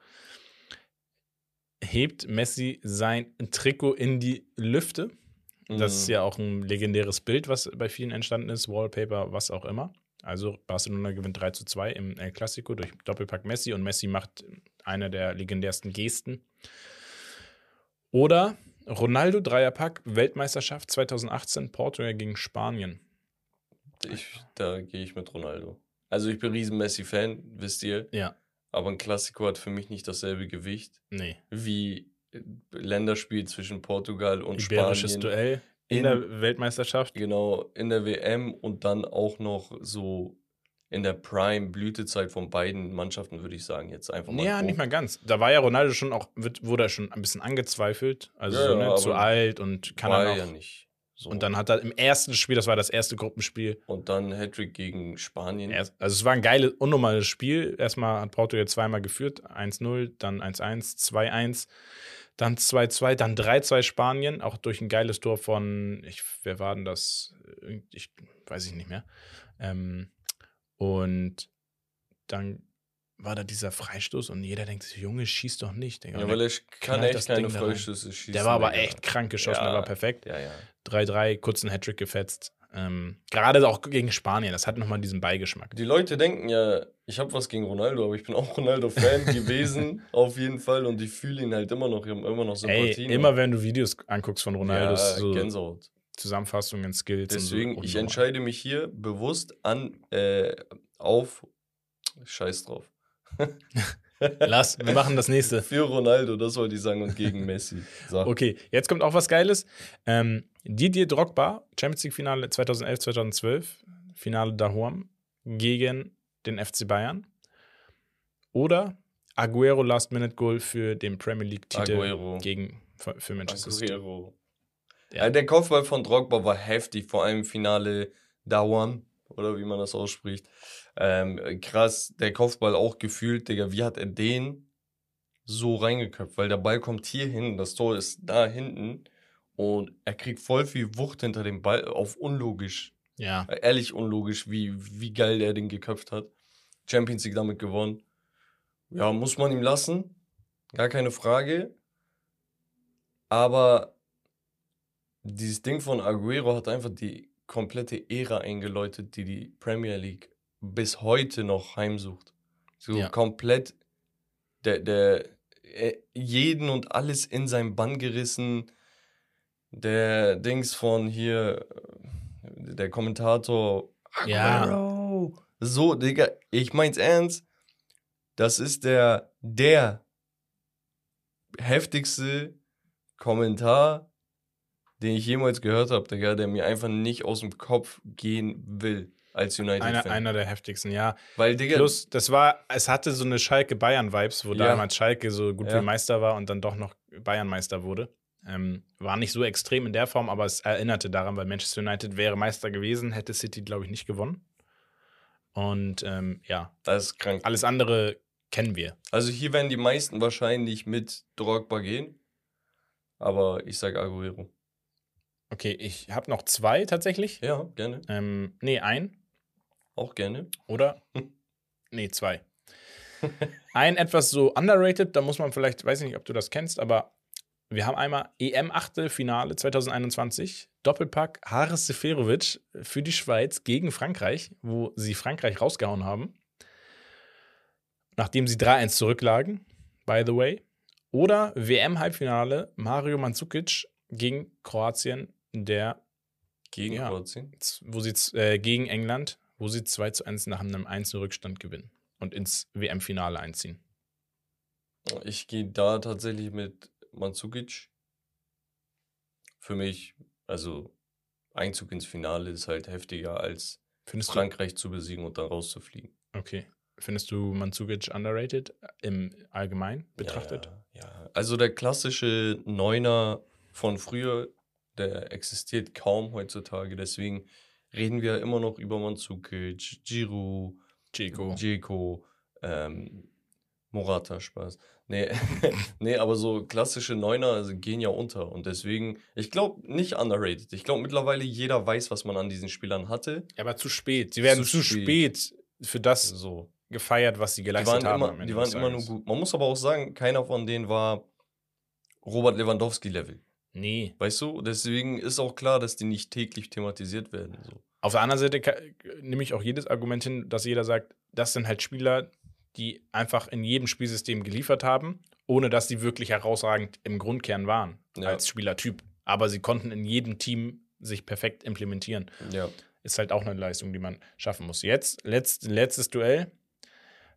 Hebt Messi sein Trikot in die Lüfte. Das ist mhm. ja auch ein legendäres Bild, was bei vielen entstanden ist, Wallpaper, was auch immer. Also Barcelona gewinnt 3 zu 2 im El Clasico durch Doppelpack Messi und Messi macht eine der legendärsten Gesten. Oder Ronaldo Dreierpack Weltmeisterschaft 2018 Portugal gegen Spanien. Ich, da gehe ich mit Ronaldo. Also ich bin riesen Messi-Fan, wisst ihr. Ja. Aber ein Klassiko hat für mich nicht dasselbe Gewicht. Nee. Wie Länderspiel zwischen Portugal und Iberisches Spanien. Duell in, in der Weltmeisterschaft. Genau, in der WM und dann auch noch so in der Prime-Blütezeit von beiden Mannschaften, würde ich sagen, jetzt einfach mal. Ja, hoch. nicht mal ganz. Da war ja Ronaldo schon auch, wird, wurde er schon ein bisschen angezweifelt. Also ja, so, ne, zu alt und kann war er noch. ja nicht. So. Und dann hat er im ersten Spiel, das war das erste Gruppenspiel. Und dann Hattrick gegen Spanien. also es war ein geiles, unnormales Spiel. Erstmal hat Portugal zweimal geführt, 1-0, dann 1-1, 2-1 dann 2-2, dann 3-2 Spanien, auch durch ein geiles Tor von, ich, wer war denn das? Ich weiß ich nicht mehr. Ähm, und dann war da dieser Freistoß und jeder denkt sich, Junge, schieß doch nicht. Digga. Ja, weil er kann echt keine Freistöße schießen. Der war aber echt krank geschossen, ja, der war perfekt. Ja, ja. 3-3, kurzen Hattrick gefetzt. Ähm, gerade auch gegen Spanien, das hat nochmal diesen Beigeschmack. Die Leute denken ja, ich habe was gegen Ronaldo, aber ich bin auch Ronaldo-Fan gewesen, auf jeden Fall. Und ich fühle ihn halt immer noch, immer noch Sympathien. Ey, immer wenn du Videos anguckst von Ronaldo, ja, so Gänsehaut. Zusammenfassungen, Skills. Deswegen, so ich entscheide mich hier bewusst an, äh, auf, scheiß drauf. Lass, wir machen das nächste. Für Ronaldo, das wollte ich sagen, und gegen Messi. So. Okay, jetzt kommt auch was Geiles. Ähm, Didier Drogba, Champions League-Finale 2011, 2012, Finale Dahuam gegen den FC Bayern. Oder Aguero Last-Minute-Goal für den Premier League-Titel gegen für Manchester Aguero. City. Ja. Der Kopfball von Drogba war heftig, vor allem Finale Dahuam, oder wie man das ausspricht. Ähm, krass, der Kopfball auch gefühlt, Digga, wie hat er den so reingeköpft? Weil der Ball kommt hier hin, das Tor ist da hinten und er kriegt voll viel Wucht hinter dem Ball auf unlogisch. Ja. Äh, ehrlich unlogisch, wie, wie geil er den geköpft hat. Champions League damit gewonnen. Ja, muss man ihm lassen. Gar keine Frage. Aber dieses Ding von Aguero hat einfach die komplette Ära eingeläutet, die die Premier League bis heute noch heimsucht. So ja. komplett der, der, äh, jeden und alles in seinen Bann gerissen, der Dings von hier, äh, der Kommentator. Ja. So, Digga, ich mein's ernst. Das ist der, der heftigste Kommentar, den ich jemals gehört habe, Digga, der mir einfach nicht aus dem Kopf gehen will als Einer, United-Fan. einer der heftigsten, ja. Weil, Digga, Plus, das war, es hatte so eine Schalke-Bayern-Vibes, wo Ja. damals Schalke so gut Ja. wie Meister war und dann doch noch Bayern-Meister wurde. Ähm, war nicht so extrem in der Form, aber es erinnerte daran, weil Manchester United wäre Meister gewesen, hätte City, glaube ich, nicht gewonnen. Und ähm, ja, das ist krank. alles andere kennen wir. Also hier werden die meisten wahrscheinlich mit Drogba gehen. Aber ich sag Aguero. Okay, ich habe noch zwei tatsächlich. Ja, gerne. Ähm, nee, ein. Auch gerne. Oder? nee, zwei. Ein etwas so underrated, da muss man vielleicht, weiß ich nicht, ob du das kennst, aber wir haben einmal EM-Achtelfinale 2021, Doppelpack Haris Seferovic für die Schweiz gegen Frankreich, wo sie Frankreich rausgehauen haben, nachdem sie 3-1 zurücklagen, by the way. Oder WM-Halbfinale Mario Mandzukic gegen Kroatien, der Gegen Ja. Kroatien. wo sie äh, gegen England, wo sie 2 zu 1 nach einem 1 Rückstand gewinnen und ins WM-Finale einziehen. Ich gehe da tatsächlich mit Mandzukic. Für mich, also Einzug ins Finale ist halt heftiger als Findest Frankreich zu besiegen und dann rauszufliegen. okay. Findest du Mandzukic underrated im Allgemein betrachtet? Ja, ja. Also der klassische Neuner von früher, der existiert kaum heutzutage. Deswegen reden wir immer noch über Mandzukic, Giroud, Chico. Dzeko, ähm, Morata, Spaß. Nee, nee, aber so klassische Neuner also, gehen ja unter. Und deswegen, ich glaube, nicht underrated. Ich glaube, mittlerweile jeder weiß, was man an diesen Spielern hatte. Ja, aber zu spät. Sie werden Zu zu, spät. spät. für das So. gefeiert, was sie Die geleistet waren, haben. immer, die waren immer nur gut. Man muss aber auch sagen, keiner von denen war Robert Lewandowski-Level. Nee. Weißt du? Deswegen ist auch klar, dass die nicht täglich thematisiert werden. So. Auf der anderen Seite nehme ich auch jedes Argument hin, dass jeder sagt, das sind halt Spieler, die einfach in jedem Spielsystem geliefert haben, ohne dass sie wirklich herausragend im Grundkern waren Ja. als Spielertyp. Aber sie konnten in jedem Team sich perfekt implementieren. Ja. Ist halt auch eine Leistung, die man schaffen muss. Jetzt, letzt, letztes Duell.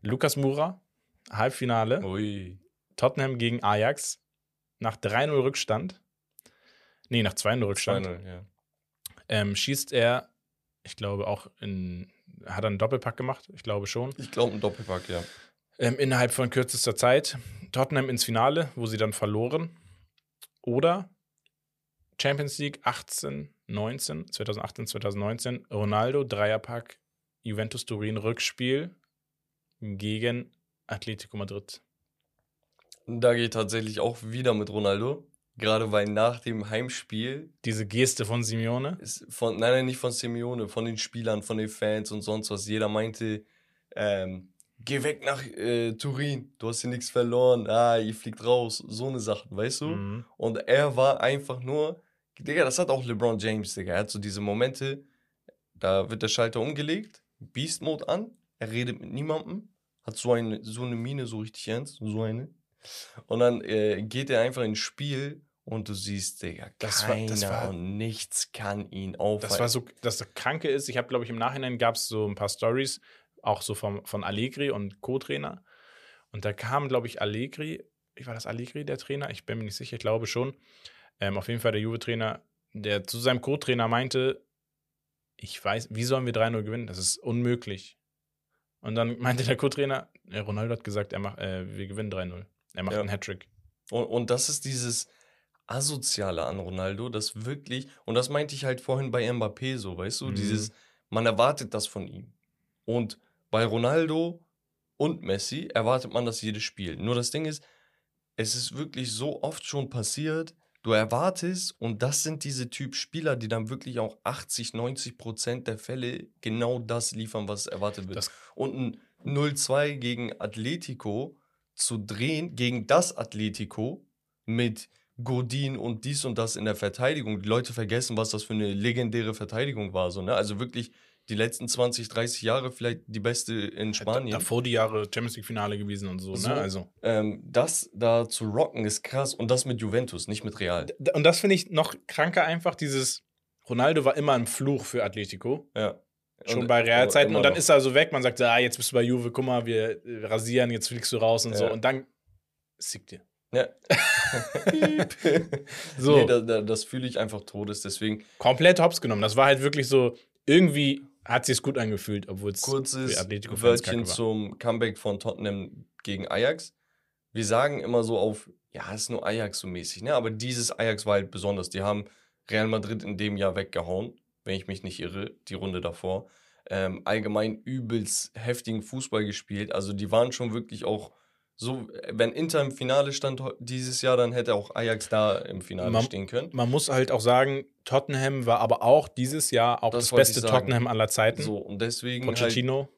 Lukas Mura, Halbfinale. Ui. Tottenham gegen Ajax. Nach 3-0 Rückstand. Nee, nach 2-0 Rückstand. 2-0, ja. Ähm, schießt er, ich glaube auch in, hat er einen Doppelpack gemacht? Ich glaube schon. Ich glaube, ein Doppelpack, ja. Ähm, innerhalb von kürzester Zeit. Tottenham ins Finale, wo sie dann verloren. Oder Champions League 18, 19, 2018, 2019. Ronaldo, Dreierpack, Juventus Turin, Rückspiel gegen Atletico Madrid. Da gehe ich tatsächlich auch wieder mit Ronaldo. Gerade weil nach dem Heimspiel Diese Geste von Simeone. ist von, nein, nein, nicht von Simeone, von den Spielern, von den Fans und sonst was. Jeder meinte, ähm, geh weg nach äh, Turin, du hast hier nichts verloren, ah, ihr fliegt raus, so eine Sachen, weißt du? Mhm. Und er war einfach nur, Digga, das hat auch LeBron James, Digga. Er hat so diese Momente, da wird der Schalter umgelegt, Beast Mode an, er redet mit niemandem, hat so eine, so eine Mine, so richtig ernst, so eine. Und dann äh, geht er einfach ins Spiel und du siehst, Digga, Das war- keiner das war- und nichts kann ihn aufhalten. Das war so, das Kranke ist, ich habe, glaube ich, im Nachhinein gab es so ein paar Stories, auch so vom, von Allegri und Co-Trainer. Und da kam, glaube ich, Allegri, wie war das Allegri, der Trainer? Ich bin mir nicht sicher, ich glaube schon. Ähm, auf jeden Fall der Juve-Trainer, der zu seinem Co-Trainer meinte, ich weiß, wie sollen wir 3-0 gewinnen? Das ist unmöglich. Und dann meinte der Co-Trainer, äh, Ronaldo hat gesagt, er macht, äh, wir gewinnen 3-0. Er macht Ja. einen Hattrick. Und, und das ist dieses Asoziale an Ronaldo, das wirklich, und das meinte ich halt vorhin bei Mbappé so, weißt du, Mhm. dieses, man erwartet das von ihm. Und bei Ronaldo und Messi erwartet man das jedes Spiel. Nur das Ding ist, es ist wirklich so oft schon passiert, du erwartest, und das sind diese Typ Spieler, die dann wirklich auch 80, 90 Prozent der Fälle genau das liefern, was erwartet wird. Das- und ein 0-2 gegen Atletico zu drehen, gegen das Atletico mit Godin und dies und das in der Verteidigung. Die Leute vergessen, was das für eine legendäre Verteidigung war. So, ne? Also wirklich die letzten 20, 30 Jahre vielleicht die beste in Spanien. Davor die Jahre Champions League-Finale gewesen und so, So. ne? Also. Ähm, das da zu rocken ist krass und das mit Juventus, nicht mit Real. Und das finde ich noch kranker einfach, dieses Ronaldo war immer ein Fluch für Atletico. Ja. Schon Und- bei Realzeiten. Und dann noch. ist er so weg. Man sagt, ah, jetzt bist du bei Juve, guck mal, wir rasieren, jetzt fliegst du raus und Ja. so. Und dann siegt dir. Ja. So. Nee, da, da, das fühle ich einfach todes. Deswegen Komplett hops genommen. Das war halt wirklich so, irgendwie hat sich gut angefühlt, obwohl es kurzes Wörtchen zum Comeback von Tottenham gegen Ajax. Wir sagen immer so auf, ja, ist nur Ajax so mäßig, ne? Aber dieses Ajax war halt besonders. Die haben Real Madrid in dem Jahr weggehauen, wenn ich mich nicht irre, die Runde davor. Ähm, allgemein übelst heftigen Fußball gespielt. Also die waren schon wirklich auch so, wenn Inter im Finale stand dieses Jahr, dann hätte auch Ajax da im Finale Man- stehen können. Man muss halt auch sagen, Tottenham war aber auch dieses Jahr auch Das das, beste. Tottenham aller Zeiten. So, und deswegen halt, Pochettino.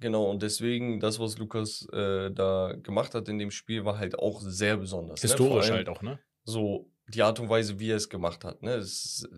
Genau, und deswegen, das, was Lukas äh, da gemacht hat in dem Spiel, war halt auch sehr besonders. ne? Historisch allem halt auch, ne? So die Art und Weise, wie er es gemacht hat, ne? Ist,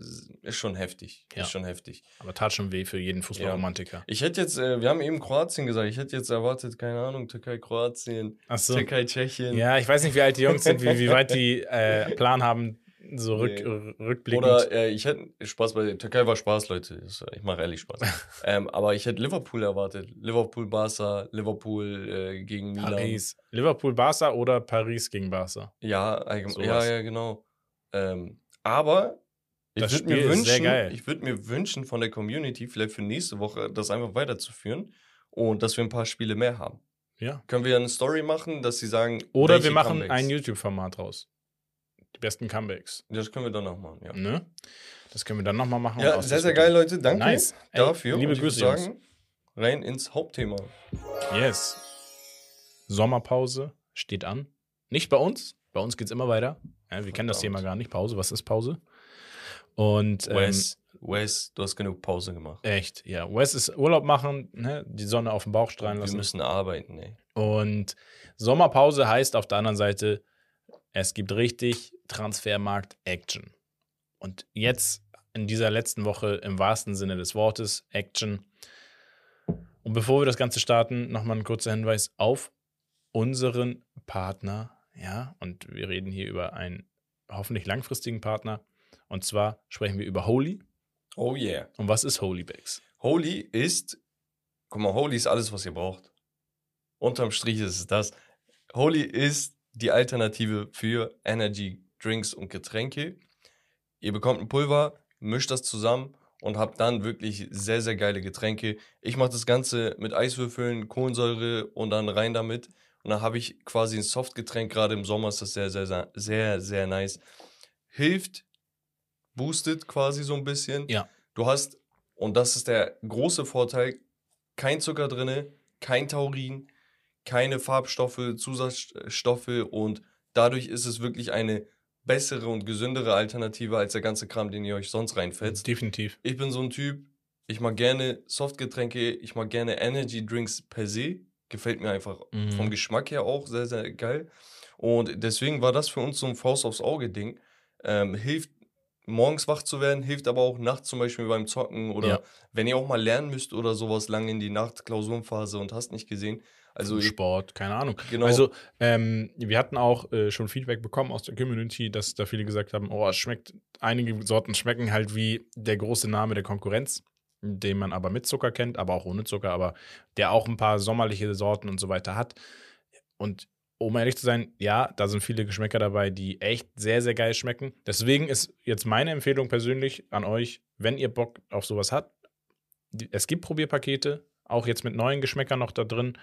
ist schon heftig. Ja. Ist schon heftig. Aber tat schon weh für jeden Fußballromantiker. Ich hätte jetzt, äh, wir haben eben Kroatien gesagt, ich hätte jetzt erwartet, keine Ahnung, Türkei, Kroatien, Achso. Türkei, Tschechien. Ja, ich weiß nicht, wie alt die Jungs sind, wie, wie weit die äh, Plan haben, so rück, Nee. rückblickend. Oder äh, ich hätte Spaß bei Türkei war Spaß, Leute. Das- Ich mache ehrlich Spaß. ähm, aber ich hätte Liverpool erwartet. Liverpool, Barca, Liverpool äh, gegen Milan. Paris. Liverpool, Barca oder Paris gegen Barca? Ja, allgemein, ja, ja, genau. Ähm, aber ich würde mir wünschen, ich würde mir wünschen von der Community vielleicht für nächste Woche das einfach weiterzuführen und dass wir ein paar Spiele mehr haben. Ja. Können wir eine Story machen, dass sie sagen, Oder wir machen Comebacks? ein YouTube-Format raus. Die besten Comebacks. Das können wir dann noch machen, ja. Ne? Das können wir dann nochmal machen. Ja, sehr, sehr geil, Leute. Danke Nice. Ey, dafür. liebe ich würd Grüße, sagen, rein ins Hauptthema. Yes. Sommerpause steht an. Nicht bei uns. Bei uns geht es immer weiter. Ja, wir kennen das. Thema gar nicht. Pause. Was ist Pause? Und ähm, Wes, Wes, du hast genug Pause gemacht. echt, ja. Wes ist Urlaub machen, ne? die Sonne auf den Bauch strahlen Wir lassen. müssen arbeiten, ey. Und Sommerpause heißt auf der anderen Seite, es gibt richtig Transfermarkt-Action. Und jetzt in dieser letzten Woche im wahrsten Sinne des Wortes Action. Und bevor wir das Ganze starten, nochmal ein kurzer Hinweis auf unseren Partner. Ja, und wir reden hier über einen hoffentlich langfristigen Partner. Und zwar sprechen wir über Holy. Oh yeah. Und was ist Holy Bags? Holy ist, guck mal, Holy ist alles, was ihr braucht. Unterm Strich ist es das. Holy ist die Alternative für Energy Drinks und Getränke. Ihr bekommt ein Pulver, mischt das zusammen und habt dann wirklich sehr, sehr geile Getränke. Ich mache das Ganze mit Eiswürfeln, Kohlensäure und dann rein damit. Und dann habe ich quasi ein Softgetränk. Gerade im Sommer ist das sehr, sehr, sehr, sehr, sehr nice. Hilft, boostet quasi so ein bisschen. Ja. Du hast, und das ist der große Vorteil, kein Zucker drin, kein Taurin, keine Farbstoffe, Zusatzstoffe und dadurch ist es wirklich eine bessere und gesündere Alternative als der ganze Kram, den ihr euch sonst reinfetzt. Definitiv. Ich bin so ein Typ, ich mag gerne Softgetränke, ich mag gerne Energy Drinks per se. Gefällt mir einfach Mhm. vom Geschmack her auch sehr, sehr geil. Und deswegen war das für uns so ein Faust aufs Auge-Ding. Ähm, hilft morgens wach zu werden, hilft aber auch nachts zum Beispiel beim Zocken oder Ja. wenn ihr auch mal lernen müsst oder sowas lange in die Nacht, Klausurenphase und hast nicht gesehen. Also Sport, keine Ahnung. genau, Also, ähm, wir hatten auch äh, schon Feedback bekommen aus der Community, dass da viele gesagt haben, oh, es schmeckt, einige Sorten schmecken halt wie der große Name der Konkurrenz, den man aber mit Zucker kennt, aber auch ohne Zucker, aber der auch ein paar sommerliche Sorten und so weiter hat. Und um ehrlich zu sein, ja, da sind viele Geschmäcker dabei, die echt sehr, sehr geil schmecken. Deswegen ist jetzt meine Empfehlung persönlich an euch, wenn ihr Bock auf sowas habt, es gibt Probierpakete, auch jetzt mit neuen Geschmäckern noch da drin,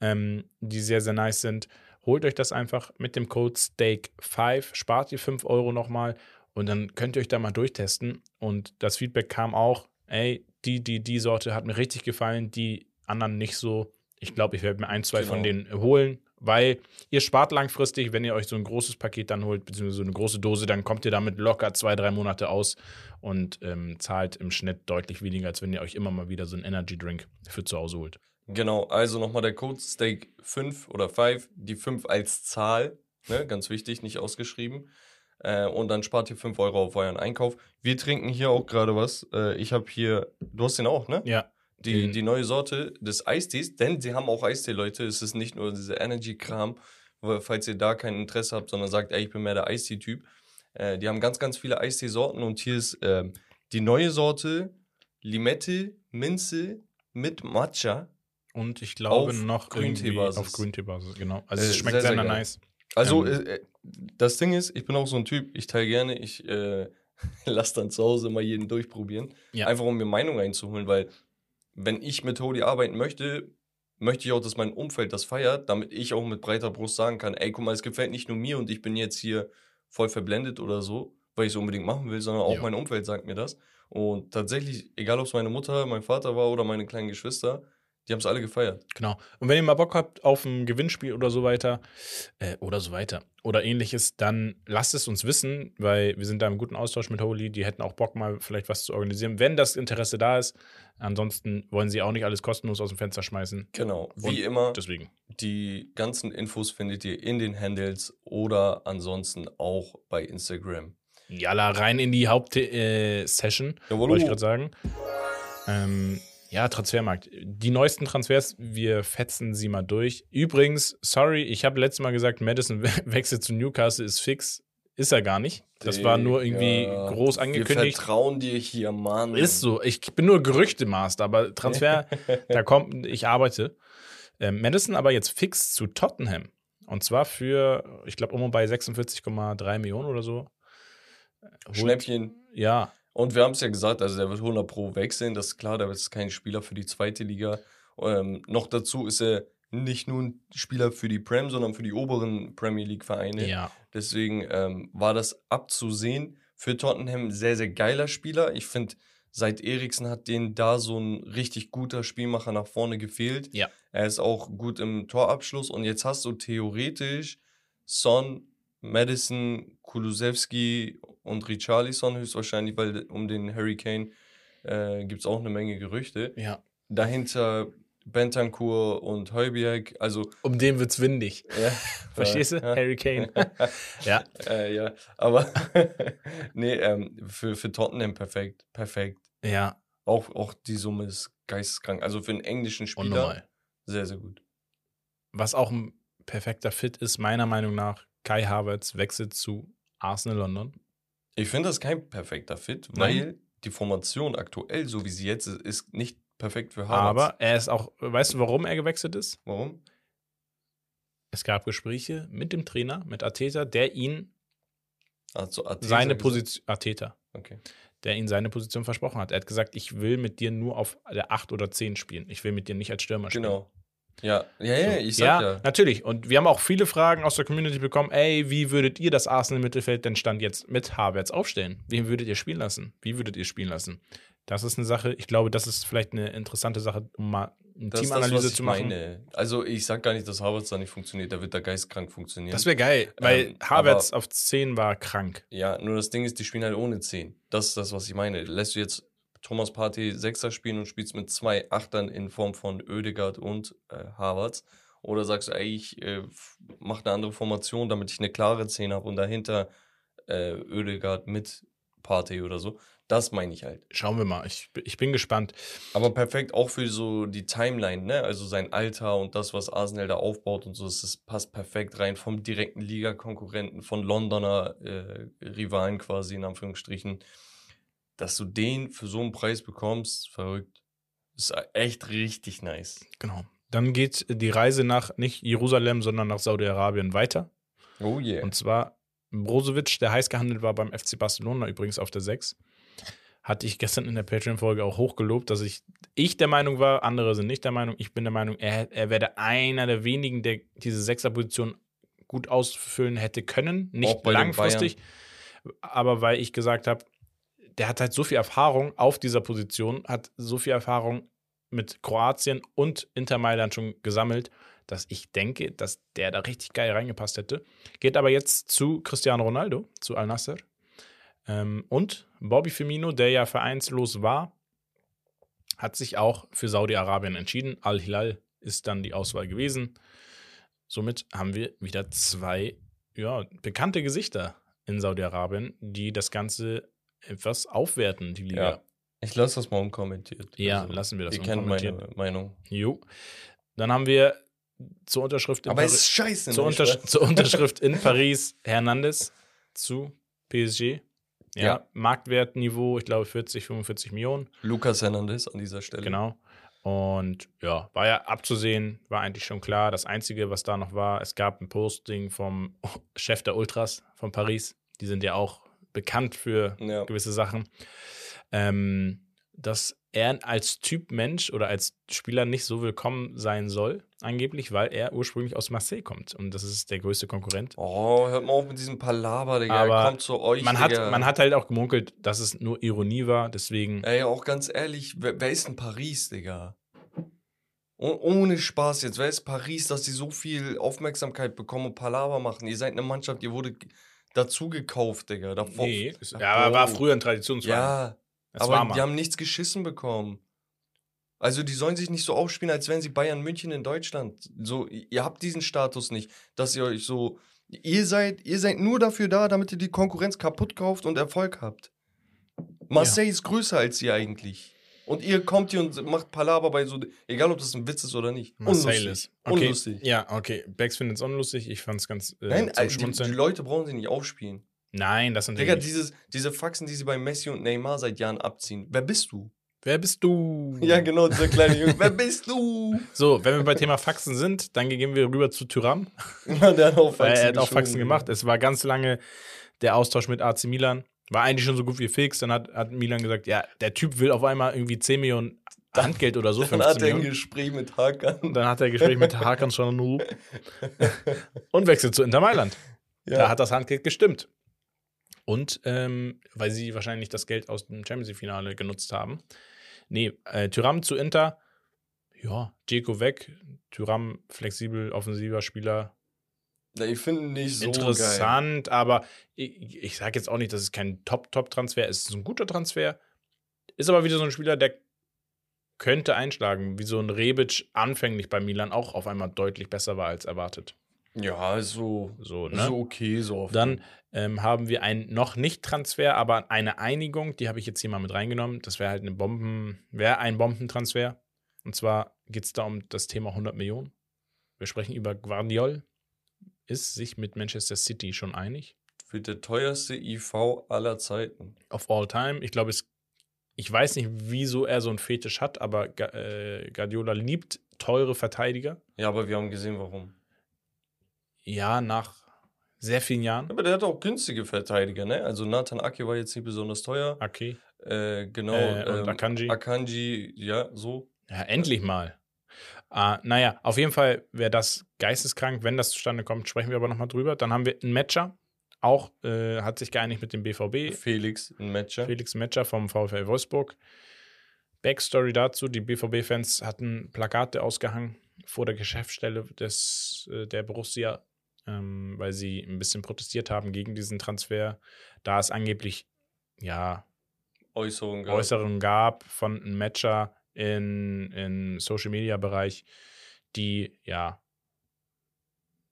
ähm, die sehr, sehr nice sind. Holt euch das einfach mit dem Code STEAK5, spart ihr 5 Euro nochmal und dann könnt ihr euch da mal durchtesten. Und das Feedback kam auch, ey, die, die, die Sorte hat mir richtig gefallen, die anderen nicht so. Ich glaube, ich werde mir ein, zwei von Genau. denen holen, weil ihr spart langfristig, wenn ihr euch so ein großes Paket dann holt, beziehungsweise so eine große Dose, dann kommt ihr damit locker zwei, drei Monate aus und ähm, zahlt im Schnitt deutlich weniger, als wenn ihr euch immer mal wieder so einen Energy Drink für zu Hause holt. Genau, also nochmal der Code Steak 5 oder 5, die 5 als Zahl, ne, ganz wichtig, nicht ausgeschrieben. Äh, und dann spart ihr 5 Euro auf euren Einkauf. Wir trinken hier auch gerade was. Äh, ich habe hier, du hast den auch, ne? Ja, Die, die neue Sorte des Eistees, denn sie haben auch Eistee, Leute. Es ist nicht nur dieser Energy-Kram, falls ihr da kein Interesse habt, sondern sagt, ey, ich bin mehr der Eistee-Typ. Äh, die haben ganz, ganz viele Eistee-Sorten und hier ist ähm, die neue Sorte Limette, Minze mit Matcha. Und ich glaube Auf noch Grünteebasis. auf Grünteebasis, genau. Also Äh, es schmeckt sehr, sehr, sehr nice. Also, Ähm. Das Ding ist, ich bin auch so ein Typ, ich teile gerne, ich äh, lasse dann zu Hause mal jeden durchprobieren. Ja. Einfach um mir Meinung einzuholen, weil wenn ich mit Hodi arbeiten möchte, möchte ich auch, dass mein Umfeld das feiert, damit ich auch mit breiter Brust sagen kann, ey, guck mal, es gefällt nicht nur mir und ich bin jetzt hier voll verblendet oder so, weil ich es unbedingt machen will, sondern auch Ja. mein Umfeld sagt mir das. Und tatsächlich, egal ob es meine Mutter, mein Vater war oder meine kleinen Geschwister, die haben es alle gefeiert. Genau. Und wenn ihr mal Bock habt auf ein Gewinnspiel oder so weiter, äh, oder so weiter, oder ähnliches, dann lasst es uns wissen, weil wir sind da im guten Austausch mit Holy. Die hätten auch Bock, mal vielleicht was zu organisieren, wenn das Interesse da ist. Ansonsten wollen sie auch nicht alles kostenlos aus dem Fenster schmeißen. Genau, wie Und immer. Deswegen. Die ganzen Infos findet ihr in den Handles oder ansonsten auch bei Instagram. Jalla, rein in die Hauptsession, äh, wollte ich gerade sagen. Ähm, ja, Transfermarkt. Die neuesten Transfers, wir fetzen sie mal durch. Übrigens, sorry, ich habe letztes Mal gesagt, Madison we- wechselt zu Newcastle, ist fix. Ist er gar nicht. Das war nur irgendwie Digga, groß Wir angekündigt. vertrauen dir hier, Mann. Ist so. Ich bin nur Gerüchtemaster, aber Transfer, da kommt, ich arbeite. Ähm, Madison aber jetzt fix zu Tottenham. Und zwar für, ich glaube, um und bei 46,3 Millionen oder so. Schnäppchen. Ja, Und wir haben es ja gesagt, also der wird 100 Pro wechseln, das ist klar, der ist kein Spieler für die zweite Liga. Ähm, noch dazu ist er nicht nur ein Spieler für die Prem, sondern für die oberen Premier League Vereine. ja. Deswegen ähm, war das abzusehen. Für Tottenham ein sehr, sehr geiler Spieler. Ich finde, seit Eriksen hat denen da so ein richtig guter Spielmacher nach vorne gefehlt. Ja. Er ist auch gut im Torabschluss und jetzt hast du theoretisch Son, Madison, Kulusewski und Richarlison höchstwahrscheinlich, weil um den Harry Kane äh, gibt es auch eine Menge Gerüchte. Ja. Dahinter Bentancur und Heubier, also Um den wird's windig. ja, Verstehst du? ja. Harry Kane. ja. Äh, ja, aber nee, ähm, für, für Tottenham perfekt, perfekt. Ja, Auch, auch die Summe ist geisteskrank. Also für einen englischen Spieler unnormal. sehr, sehr gut. Was auch ein perfekter Fit ist, meiner Meinung nach, Kai Havertz wechselt zu Arsenal London. Ich finde das kein perfekter Fit, Nein. weil die Formation aktuell, so wie sie jetzt ist, ist nicht perfekt für Havertz. Aber er ist auch, weißt du, warum er gewechselt ist? Warum? Es gab Gespräche mit dem Trainer, mit Ateta, der ihn Also Arteta seine gesagt? Position, Ateta, Okay. der ihn seine Position versprochen hat. Er hat gesagt, ich will mit dir nur auf der 8 oder 10 spielen. Ich will mit dir nicht als Stürmer spielen. Genau. Ja, ja, ja, ich sag ja. natürlich. Und wir haben auch viele Fragen aus der Community bekommen. Ey, wie würdet ihr das Arsenal-Mittelfeld denn Stand jetzt mit Havertz aufstellen? Wen würdet ihr spielen lassen? Wie würdet ihr spielen lassen? Das ist eine Sache, ich glaube, das ist vielleicht eine interessante Sache, um mal eine Das ist das, Teamanalyse was ich zu machen. meine. Also ich sag gar nicht, dass Havertz da nicht funktioniert, der wird da geistkrank funktionieren. Das wäre geil, weil Ähm, Havertz auf 10 war krank. Ja, nur das Ding ist, die spielen halt ohne 10. Das ist das, was ich meine. Lässt du jetzt Thomas Partey Sechser spielen und spielst mit zwei Achtern in Form von Oedegaard und äh, Havertz? Oder sagst du, ey, ich äh, f- mach eine andere Formation, damit ich eine klare 10 habe und dahinter äh, Oedegaard mit Partey oder so? Das meine ich halt. Schauen wir mal, ich, ich bin gespannt. Aber perfekt auch für so die Timeline, ne? Also sein Alter und das, was Arsenal da aufbaut und so, das passt perfekt rein vom direkten Liga-Konkurrenten, von Londoner äh, Rivalen quasi in Anführungsstrichen. Dass du den für so einen Preis bekommst, verrückt. Ist echt richtig nice. Genau. Dann geht die Reise nach nicht Jerusalem, sondern nach Saudi-Arabien weiter. Oh yeah. Und zwar Brozovic, der heiß gehandelt war beim FC Barcelona, übrigens auf der 6. Hatte ich gestern in der Patreon-Folge auch hochgelobt, dass ich, ich der Meinung war, andere sind nicht der Meinung. Ich bin der Meinung, er, er wäre einer der wenigen, der diese Sechser-Position gut ausfüllen hätte können. Nicht langfristig, aber weil ich gesagt habe, der hat halt so viel Erfahrung auf dieser Position, hat so viel Erfahrung mit Kroatien und Inter Mailand schon gesammelt, dass ich denke, dass der da richtig geil reingepasst hätte. Geht aber jetzt zu Cristiano Ronaldo, zu Al Nasser. Ähm, und Bobby Firmino, der ja vereinslos war, hat sich auch für Saudi-Arabien entschieden. Al-Hilal ist dann die Auswahl gewesen. Somit haben wir wieder zwei ja, bekannte Gesichter in Saudi-Arabien, die das Ganze etwas aufwerten, die Liga. Ja. Ich lasse das mal unkommentiert. Ja, Also, lassen wir das Ihr kennt meine. Meinung. Jo. Dann haben wir zur Unterschrift in Aber Paris- ist scheiße. zur, ne? Unter Spaß. zur Unterschrift in Paris Hernandez zu PSG. Ja, Ja. Marktwertniveau, ich glaube 40, 45 Millionen. Lukas Hernandez an dieser Stelle. Genau. Und ja, war ja abzusehen, war eigentlich schon klar. Das Einzige, was da noch war, es gab ein Posting vom Chef der Ultras von Paris. Die sind ja auch bekannt für Ja. gewisse Sachen. Ähm, dass er als Typ Mensch oder als Spieler nicht so willkommen sein soll, angeblich, weil er ursprünglich aus Marseille kommt. Und das ist der größte Konkurrent. Oh, hört mal auf mit diesem Palaver, Digga. Aber er kommt zu euch, Man hat, Digga. man hat halt auch gemunkelt, dass es nur Ironie war, deswegen. Ey, auch ganz ehrlich, wer, wer ist in Paris, Digga? Oh, ohne Spaß jetzt, wer ist Paris, dass die so viel Aufmerksamkeit bekommen und Palaver machen? Ihr seid eine Mannschaft, ihr wurde dazu gekauft, Digga. Davor, Nee, Ach, ja, aber war früher ein Traditionsverein. Ja, Es aber die haben nichts geschissen bekommen. Also die sollen sich nicht so aufspielen, als wären sie Bayern München in Deutschland. So, ihr habt diesen Status nicht, dass ihr euch so. Ihr seid, ihr seid nur dafür da, damit ihr die Konkurrenz kaputt kauft und Erfolg habt. Marseille ist größer als ihr eigentlich. Und ihr kommt hier und macht Palaver bei so, egal ob das ein Witz ist oder nicht. Unlustig. ist. Okay. Unlustig. Ja, okay. Bex findet es unlustig. Ich fand es ganz äh, Nein, zum also die, die. Leute brauchen sie nicht aufspielen. Nein, das sind Digga, nicht. dieses, diese Faxen, die sie bei Messi und Neymar seit Jahren abziehen. Wer bist du? Wer bist du? Ja, genau, dieser kleine Junge. Wer bist du? So, wenn wir bei Thema Faxen sind, dann gehen wir rüber zu Tyram, Ja, der hat auch Faxen er hat auch Faxen gemacht. Es war ganz lange der Austausch mit AC Milan. War eigentlich schon so gut wie fix. Dann hat, hat Milan gesagt, ja, der Typ will auf einmal irgendwie 10 Millionen Handgeld oder so, Dann 15 hat er ein Millionen. Gespräch mit Hakan. Dann hat er ein Gespräch mit Hakan Çalhanoğlu und wechselt zu Inter Mailand. Da hat das Handgeld gestimmt. Und ähm, weil sie wahrscheinlich das Geld aus dem Champions League-Finale genutzt haben. Nee, äh, Tyram zu Inter. Ja, Dzeko weg. Tyram flexibel, offensiver Spieler. Ich finde nicht so geil. Interessant, aber ich, ich sage jetzt auch nicht, dass es kein Top-Top-Transfer ist. Es ist ein guter Transfer. Ist aber wieder so ein Spieler, der könnte einschlagen, wie so ein Rebic anfänglich bei Milan auch auf einmal deutlich besser war als erwartet. Ja, so, So, ne? so okay so. auf Dann ähm, haben wir einen noch nicht Transfer, aber eine Einigung, die habe ich jetzt hier mal mit reingenommen. Das wäre halt eine Bomben, wäre ein Bombentransfer. Und zwar geht es da um das Thema 100 Millionen. Wir sprechen über Guardiol. Ist sich mit Manchester City schon einig? Für der teuerste IV aller Zeiten. Of all time. Ich glaube, es, ich weiß nicht, wieso er so einen Fetisch hat, aber äh, Guardiola liebt teure Verteidiger. Ja, aber wir haben gesehen, warum. Ja, nach sehr vielen Jahren. Aber der hat auch günstige Verteidiger, ne? Also Nathan Ake war jetzt nicht besonders teuer. Okay. Äh, genau. Äh, und ähm, Akanji. Akanji, ja, so. Ja, endlich mal. Ah, naja, auf jeden Fall wäre das geisteskrank. Wenn das zustande kommt, sprechen wir aber nochmal drüber. Dann haben wir einen Matcher. Auch äh, hat sich geeinigt mit dem BVB. Felix, ein Matcher. Felix Metscher vom VfL Wolfsburg. Backstory dazu: Die BVB-Fans hatten Plakate ausgehangen vor der Geschäftsstelle des, äh, der Borussia, ähm, weil sie ein bisschen protestiert haben gegen diesen Transfer, da es angeblich ja Äußerung. gehabt. Äußerungen gab von einem Matcher in, im Social Media Bereich, die ja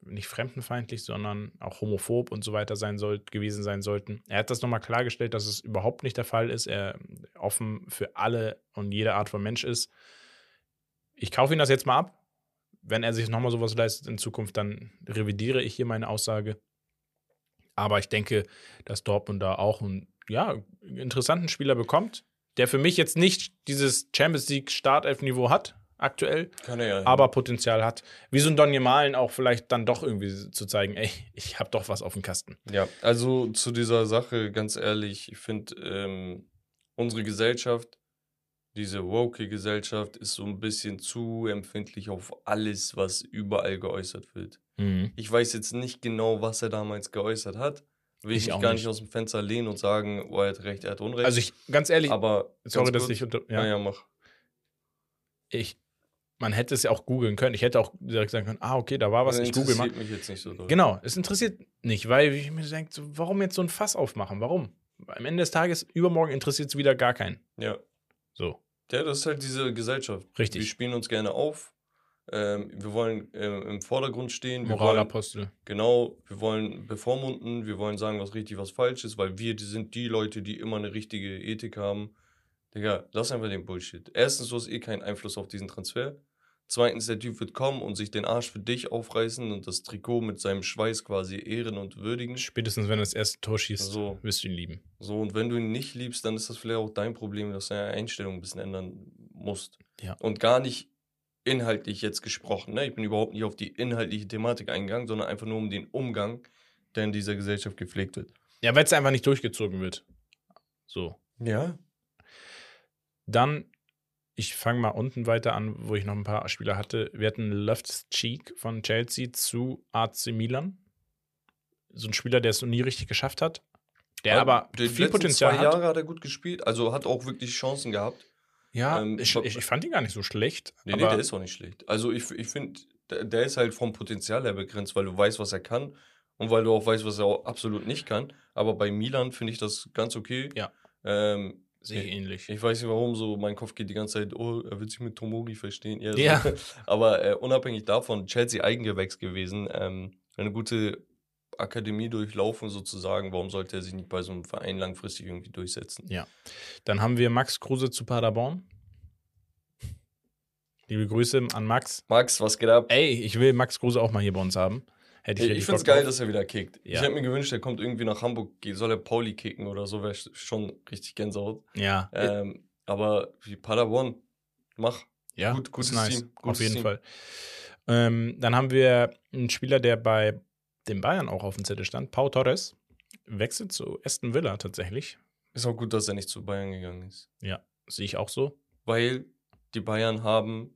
nicht fremdenfeindlich, sondern auch homophob und so weiter sein soll, gewesen sein sollten. Er hat das nochmal klargestellt, dass es überhaupt nicht der Fall ist. Er offen für alle und jede Art von Mensch ist. Ich kaufe ihn das jetzt mal ab. Wenn er sich nochmal sowas leistet in Zukunft, dann revidiere ich hier meine Aussage. Aber ich denke, dass Dortmund da auch einen ja, interessanten Spieler bekommt, der für mich jetzt nicht dieses Champions League Startelf-Niveau hat, aktuell, er ja. aber Potenzial hat. Wie so ein Donny Malen auch vielleicht dann doch irgendwie zu zeigen, ey, ich habe doch was auf dem Kasten. Ja, also zu dieser Sache, ganz ehrlich, ich finde, ähm, unsere Gesellschaft, diese woke Gesellschaft, ist so ein bisschen zu empfindlich auf alles, was überall geäußert wird. Ich weiß jetzt nicht genau, was er damals geäußert hat. Will ich, Ich auch gar nicht. nicht aus dem Fenster lehnen und sagen, oh, er hat recht, er hat Unrecht. Also ich, ganz ehrlich, aber sorry, dass ich unter, Ja, ja, ja, mach. ich, man hätte es ja auch googeln können. Ich hätte auch direkt sagen können, ah, okay, da war was, Das ich google mal. interessiert mich jetzt nicht so doll. Genau, es interessiert nicht, weil ich mir denke, so, warum jetzt so ein Fass aufmachen? Warum? Am Ende des Tages, übermorgen interessiert es wieder gar keinen. Ja. So, Ja, das ist halt diese Gesellschaft. Richtig. Wir spielen uns gerne auf. Ähm, wir wollen ähm, im Vordergrund stehen. Wir wollen, Moralapostel. genau, wir wollen bevormunden. Wir wollen sagen, was richtig, was falsch ist, weil wir sind die Leute, die immer eine richtige Ethik haben. Digga, lass einfach den Bullshit. Erstens, du hast eh keinen Einfluss auf diesen Transfer. Zweitens, der Typ wird kommen und sich den Arsch für dich aufreißen und das Trikot mit seinem Schweiß quasi ehren und würdigen. Spätestens wenn er das erste Tor schießt, So. wirst du ihn lieben. So, und wenn du ihn nicht liebst, dann ist das vielleicht auch dein Problem, dass du deine Einstellung ein bisschen ändern musst. Ja. Und gar nicht inhaltlich jetzt gesprochen. Ne? Ich bin überhaupt nicht auf die inhaltliche Thematik eingegangen, sondern einfach nur um den Umgang, der in dieser Gesellschaft gepflegt wird. Ja, weil es einfach nicht durchgezogen wird. So. Ja. Dann, ich fange mal unten weiter an, wo ich noch ein paar Spieler hatte. Wir hatten Loftus Cheek von Chelsea zu AC Milan. So ein Spieler, der es noch nie richtig geschafft hat. Der aber die viel Potenzial zwei hat. Jahre hat er gut gespielt, also hat auch wirklich Chancen gehabt. Ja, Ähm, ich, ich, ich fand ihn gar nicht so schlecht. Nee, nee, der ist auch nicht schlecht. Also ich, ich finde, der, der ist halt vom Potenzial her begrenzt, weil du weißt, was er kann und weil du auch weißt, was er auch absolut nicht kann. Aber bei Milan finde ich das ganz okay. Ja. Ähm, sehe ich ähnlich. ich weiß nicht warum, so mein Kopf geht die ganze Zeit, oh, er wird sich mit Tomori verstehen. Ja. Ja. So. Aber äh, unabhängig davon, Chelsea Eigengewächs gewesen, ähm, eine gute Akademie durchlaufen sozusagen. Warum sollte er sich nicht bei so einem Verein langfristig irgendwie durchsetzen? Dann haben wir Max Kruse zu Paderborn. Liebe Grüße an Max. Max, was geht ab? Ey, ich will Max Kruse auch mal hier bei uns haben. Hätte ich, richtig ich finde es geil, drauf. dass er wieder kickt. Ja. Ich hätte mir gewünscht, er kommt irgendwie nach Hamburg, soll er Pauli kicken oder so, wäre schon richtig Gänsehaut. Ja, äh, Ähm, aber wie Paderborn, mach. ja, gut- gutes nice. Team, Auf gutes jeden Team. Fall. Ähm, dann haben wir einen Spieler, der bei den Bayern auch auf dem Zettel stand. Pau Torres wechselt zu Aston Villa tatsächlich. Ist auch gut, dass er nicht zu Bayern gegangen ist. Sehe ich auch so. Weil die Bayern haben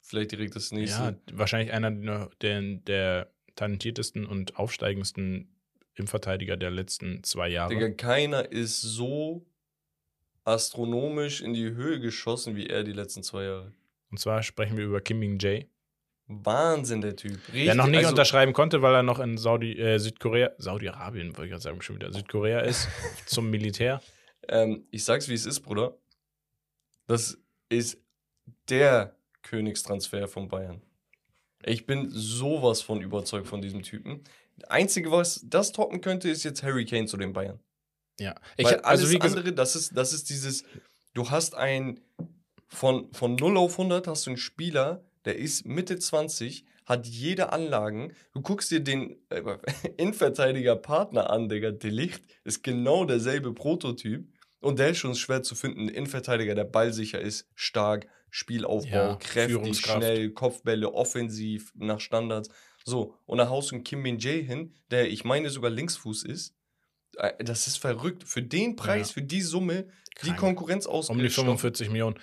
vielleicht direkt das nächste. Ja, wahrscheinlich einer der, der, der talentiertesten und aufsteigendsten Innenverteidiger der letzten zwei Jahre. Digga, keiner ist so astronomisch in die Höhe geschossen wie er die letzten zwei Jahre. Und zwar sprechen wir über Kim Min Jae, Wahnsinn, der Typ. Richtig, der noch nicht also, unterschreiben konnte, weil er noch in Saudi, äh, Südkorea, Saudi-Arabien, wollte ich gerade sagen, schon wieder, Südkorea ist, zum Militär. Ähm, ich sag's, wie es ist, Bruder. Das ist der Königstransfer von Bayern. Ich bin sowas von überzeugt von diesem Typen. Das Einzige, was das toppen könnte, ist jetzt Harry Kane zu den Bayern. Ja, ich, Weil alles also wie gesagt, andere, das ist, das ist dieses, du hast ein, von, von 0 auf 100 hast du einen Spieler, der ist Mitte 20, hat jede Anlagen. Du guckst dir den äh, Innenverteidiger Partner an, Digga. Delicht ist genau derselbe Prototyp. Und der ist schon schwer zu finden. Ein Innenverteidiger, der ballsicher ist, stark, Spielaufbau, Ja, kräftig, schnell, Kopfbälle, offensiv, nach Standards. So, und dann haust du einen Kim Min Jae hin, der, ich meine, sogar Linksfuß ist. Äh, Das ist verrückt. Für den Preis, Ja. für die Summe, die Krank. Konkurrenz um die ausgestochen. 45 Millionen.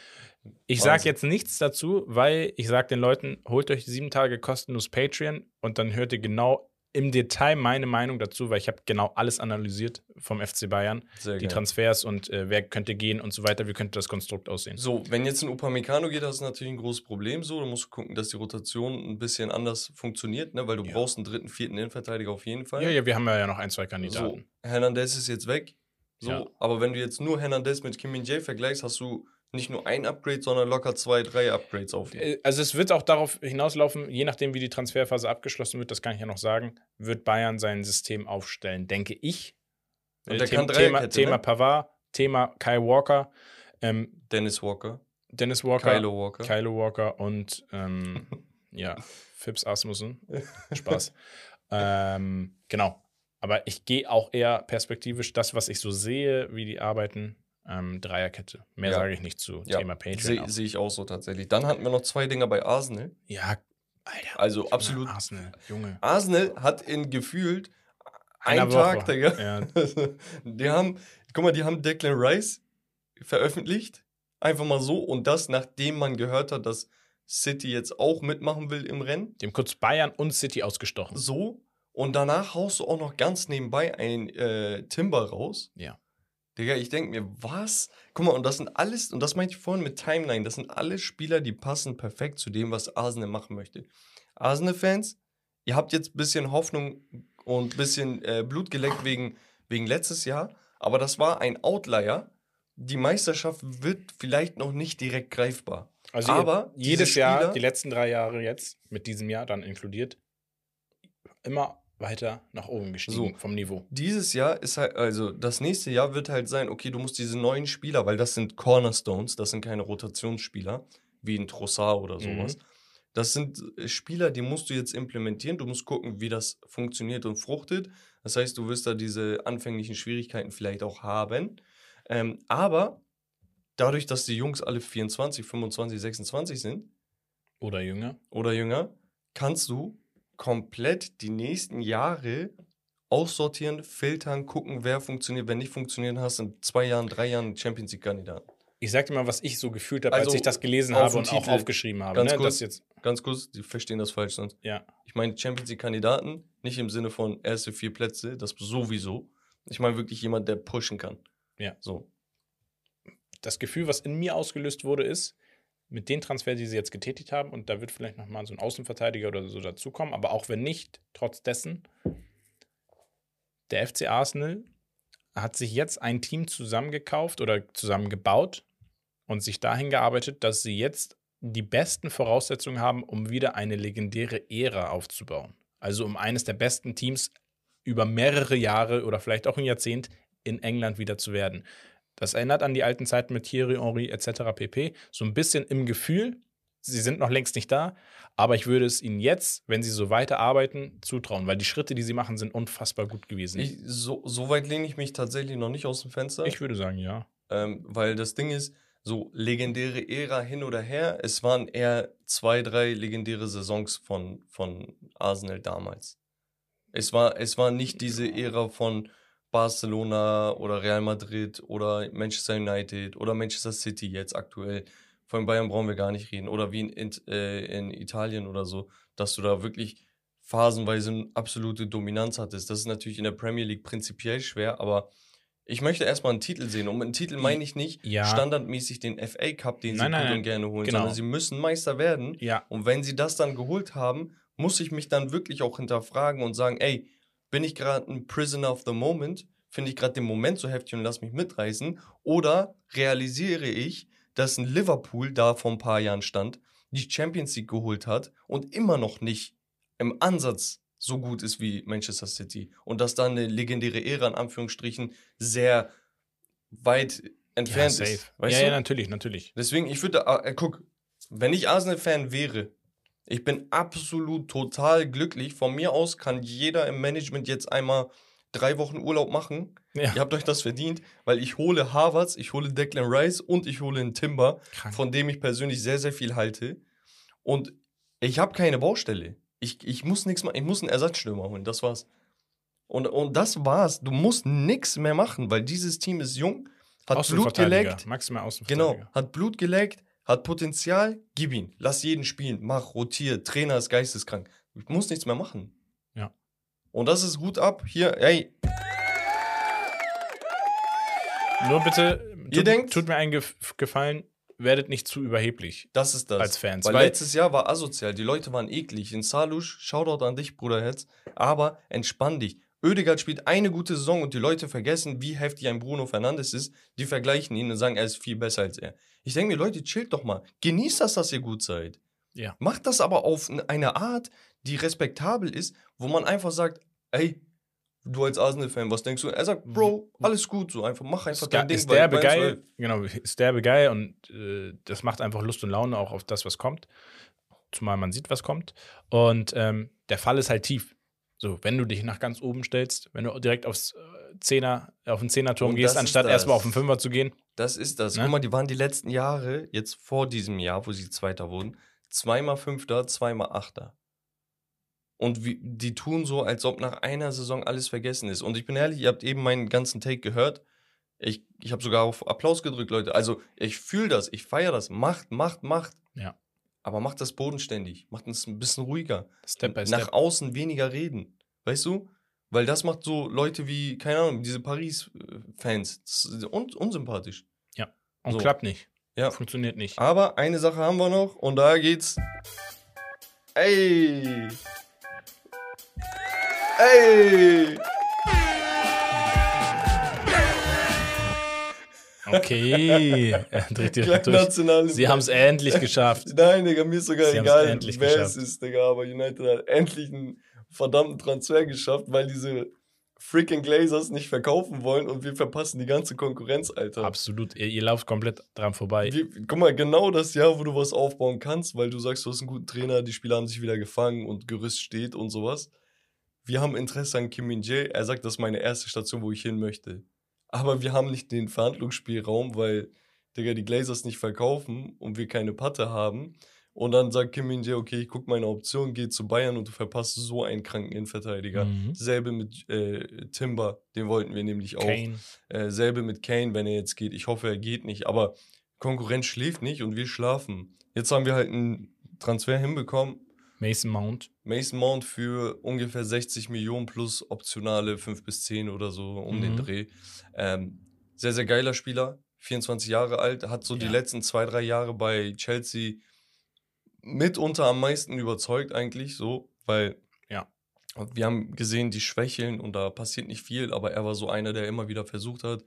Ich sage jetzt nichts dazu, weil ich sage den Leuten, holt euch sieben Tage kostenlos Patreon und dann hört ihr genau im Detail meine Meinung dazu, weil ich habe genau alles analysiert vom FC Bayern, Sehr die geil. Transfers und äh, wer könnte gehen und so weiter, wie könnte das Konstrukt aussehen. So, wenn jetzt ein Upamecano geht, das ist natürlich ein großes Problem so. Da musst du gucken, dass die Rotation ein bisschen anders funktioniert, ne? weil du Ja. brauchst einen dritten, vierten Innenverteidiger auf jeden Fall. Ja, ja, wir haben ja noch ein, zwei so, Kandidaten. Hernandez ist jetzt weg. So, Ja. aber wenn du jetzt nur Hernandez mit Kim Min Jae vergleichst, hast du nicht nur ein Upgrade, sondern locker zwei, drei Upgrades auf. Äh, Also es wird auch darauf hinauslaufen, je nachdem, wie die Transferphase abgeschlossen wird, das kann ich ja noch sagen, wird Bayern sein System aufstellen, denke ich. Und Äh, der The- kann Thema, Thema ne? Pavard, Thema Kyle Walker, ähm, Dennis Walker, Dennis Walker, Kylo Walker. Kylo Walker und ähm, ja, Phipps Asmussen. Spaß. ähm, genau. Aber ich gehe auch eher perspektivisch das, was ich so sehe, wie die arbeiten, ähm, Dreierkette. Mehr Ja. sage ich nicht zu Ja, Thema Patreon. Sehe seh ich auch so tatsächlich. Dann hatten wir noch zwei Dinger bei Arsenal. Ja, Alter. Also Junge, absolut. Arsenal, Junge. Arsenal hat in gefühlt einen. Tag, Digga. Ja, Die haben, guck mal, die haben Declan Rice veröffentlicht. Einfach mal so. Und das, nachdem man gehört hat, dass City jetzt auch mitmachen will im Rennen. dem kurz Bayern und City ausgestochen. So. Und danach haust du auch noch ganz nebenbei ein äh, Timber raus. Ja. Digga, ich denke mir, was? Guck mal, und das sind alles, und das meinte ich vorhin mit Timeline, das sind alle Spieler, die passen perfekt zu dem, was Arsenal machen möchte. Arsenal-Fans, ihr habt jetzt ein bisschen Hoffnung und ein bisschen äh, Blut geleckt wegen, wegen letztes Jahr, aber das war ein Outlier. Die Meisterschaft wird vielleicht noch nicht direkt greifbar. Also Aber jedes diese Jahr, Spieler- die letzten drei Jahre jetzt, mit diesem Jahr dann inkludiert, immer weiter nach oben gestiegen So. vom Niveau. Dieses Jahr ist halt, also das nächste Jahr wird halt sein, okay, du musst diese neuen Spieler, weil das sind Cornerstones, das sind keine Rotationsspieler, wie ein Trossard oder sowas. Das sind äh, Spieler, die musst du jetzt implementieren. Du musst gucken, wie das funktioniert und fruchtet. Das heißt, du wirst da diese anfänglichen Schwierigkeiten vielleicht auch haben. Ähm, aber dadurch, dass die Jungs alle 24, 25, 26 sind, Oder jünger. oder jünger, kannst du komplett die nächsten Jahre aussortieren, filtern, gucken, wer funktioniert, wer nicht funktioniert, hast in zwei Jahren, drei Jahren Champions League-Kandidaten. Ich sag dir mal, was ich so gefühlt habe, als Also, ich das gelesen habe und auch Titel. aufgeschrieben habe. Ganz ne? kurz. Jetzt, Ganz kurz, die verstehen das falsch sonst. ja. Ich meine Champions League-Kandidaten, nicht im Sinne von erste vier Plätze, das sowieso. Ich meine wirklich jemand, der pushen kann. Ja. So. Das Gefühl, was in mir ausgelöst wurde, ist, mit den Transfers, die sie jetzt getätigt haben, und da wird vielleicht nochmal so ein Außenverteidiger oder so dazukommen, aber auch wenn nicht, trotz dessen, der FC Arsenal hat sich jetzt ein Team zusammengekauft oder zusammengebaut und sich dahin gearbeitet, dass sie jetzt die besten Voraussetzungen haben, um wieder eine legendäre Ära aufzubauen. Also um eines der besten Teams über mehrere Jahre oder vielleicht auch ein Jahrzehnt in England wieder zu werden. Das erinnert an die alten Zeiten mit Thierry Henry etc. pp. So ein bisschen im Gefühl. Sie sind noch längst nicht da, aber ich würde es ihnen jetzt, wenn sie so weiterarbeiten, zutrauen, weil die Schritte, die sie machen, sind unfassbar gut gewesen. Ich, so, so weit lehne ich mich tatsächlich noch nicht aus dem Fenster. ich würde sagen, ja. Ähm, weil das Ding ist, so legendäre Ära hin oder her, es waren eher zwei, drei legendäre Saisons von, von Arsenal damals. Es war, es war nicht diese Ära von Barcelona oder Real Madrid oder Manchester United oder Manchester City jetzt aktuell. Von Bayern brauchen wir gar nicht reden. Oder wie in, in, äh, in Italien oder so, dass du da wirklich phasenweise eine absolute Dominanz hattest. Das ist natürlich in der Premier League prinzipiell schwer, aber ich möchte erstmal einen Titel sehen. Und mit einem Titel meine ich nicht Ja. standardmäßig den FA Cup, den sie Nein, gut nein. und gerne holen, Genau. sondern sie müssen Meister werden. Ja, Und wenn sie das dann geholt haben, muss ich mich dann wirklich auch hinterfragen und sagen, ey, bin ich gerade ein Prisoner of the Moment? Finde ich gerade den Moment so heftig und lass mich mitreißen? Oder realisiere ich, dass ein Liverpool da vor ein paar Jahren stand, die Champions League geholt hat und immer noch nicht im Ansatz so gut ist wie Manchester City und dass da eine legendäre Ära in Anführungsstrichen sehr weit ja entfernt safe. ist. Weißt ja, du? ja, natürlich, natürlich. Deswegen, ich würde, äh, guck, wenn ich Arsenal-Fan wäre, ich bin absolut total glücklich. Von mir aus kann jeder im Management jetzt einmal drei Wochen Urlaub machen. Ja. Ihr habt euch das verdient, weil ich hole Harvards, ich hole Declan Rice und ich hole einen Timber, Krank. von dem ich persönlich sehr, sehr viel halte. Und ich habe keine Baustelle. Ich, ich muss nichts machen, ich muss einen Ersatzstürmer holen, das war's. Und, und das war's. Du musst nichts mehr machen, weil dieses Team ist jung, hat Blut geleckt. maximal Genau, Außenverteidiger. hat Blut geleckt, hat Potenzial, gib ihn. Lass jeden spielen, mach, rotier, Trainer ist geisteskrank. Ich muss nichts mehr machen. Ja. Und das ist gut ab. Hier, ey, Nur bitte, Ihr tut, denkt- tut mir einen Gef Gefallen, werdet nicht zu überheblich das ist das. als Fans. Weil, Weil, letztes Jahr war asozial, die Leute waren eklig. In Salusch, Shoutout an dich, Bruderherz, aber entspann dich. Ödegaard spielt eine gute Saison und die Leute vergessen, wie heftig ein Bruno Fernandes ist. Die vergleichen ihn und sagen, er ist viel besser als er. Ich denke mir, Leute, chillt doch mal. Genießt das, dass ihr gut seid. Ja. Macht das aber auf eine Art, die respektabel ist, wo man einfach sagt, ey, du als Arsenal-Fan, was denkst du? Er sagt, Bro, alles gut, so einfach, mach einfach ist, dein Ding. ist derbe geil, genau, ist derbe geil und äh, das macht einfach Lust und Laune auch auf das, was kommt. Zumal man sieht, was kommt. Und ähm, der Fall ist halt tief. So, wenn du dich nach ganz oben stellst, wenn du direkt aufs äh, Zehner, auf den Zehnerturm gehst, anstatt erstmal auf den Fünfer zu gehen. Das ist das. Ne? Guck mal, die waren die letzten Jahre, jetzt vor diesem Jahr, wo sie Zweiter wurden, zweimal Fünfter, zweimal Achter. Und wie, die tun so, als ob nach einer Saison alles vergessen ist. Und ich bin ehrlich, ihr habt eben meinen ganzen Take gehört. Ich, ich habe sogar auf Applaus gedrückt, Leute. Also, ich fühle das, ich feiere das. Macht, macht, macht. Ja. Aber macht das bodenständig. Macht es ein bisschen ruhiger. Step by Nach Step. außen weniger reden. Weißt du? Weil das macht so Leute wie, keine Ahnung, diese Paris-Fans. Un unsympathisch. Und so. klappt nicht. Ja. Funktioniert nicht. Aber eine Sache haben wir noch und da geht's. Ey! Ey! Okay. Kleine durch. Sie haben es endlich geschafft. Nein, Digga, mir ist sogar Sie egal, wer geschafft. es ist, Digga, aber United hat endlich einen verdammten Transfer geschafft, weil diese freaking Glazers nicht verkaufen wollen und wir verpassen die ganze Konkurrenz, Alter. Absolut. Ihr, ihr lauft komplett dran vorbei. Wir, guck mal, genau das Jahr, wo du was aufbauen kannst, weil du sagst, du hast einen guten Trainer, die Spieler haben sich wieder gefangen und Gerüst steht und sowas. Wir haben Interesse an Kim Min Jae. Er sagt, das ist meine erste Station, wo ich hin möchte. Aber wir haben nicht den Verhandlungsspielraum, weil, Digga, die Glazers nicht verkaufen und wir keine Patte haben. Und dann sagt Kim Min Jae, okay, ich guck meine Option, geh zu Bayern und du verpasst so einen kranken Innenverteidiger. Mhm. Selbe mit äh, Timber, den wollten wir nämlich auch. Kane. Äh, selbe mit Kane, wenn er jetzt geht. Ich hoffe, er geht nicht. Aber Konkurrenz schläft nicht und wir schlafen. Jetzt haben wir halt einen Transfer hinbekommen. Mason Mount. Mason Mount für ungefähr 60 Millionen plus optionale 5 bis 10 oder so um den Mhm. Dreh. Ähm, sehr, sehr geiler Spieler. 24 Jahre alt. Hat so die Ja. letzten zwei, drei Jahre bei Chelsea mitunter am meisten überzeugt eigentlich so, weil Ja. wir haben gesehen, die schwächeln und da passiert nicht viel, aber er war so einer, der immer wieder versucht hat.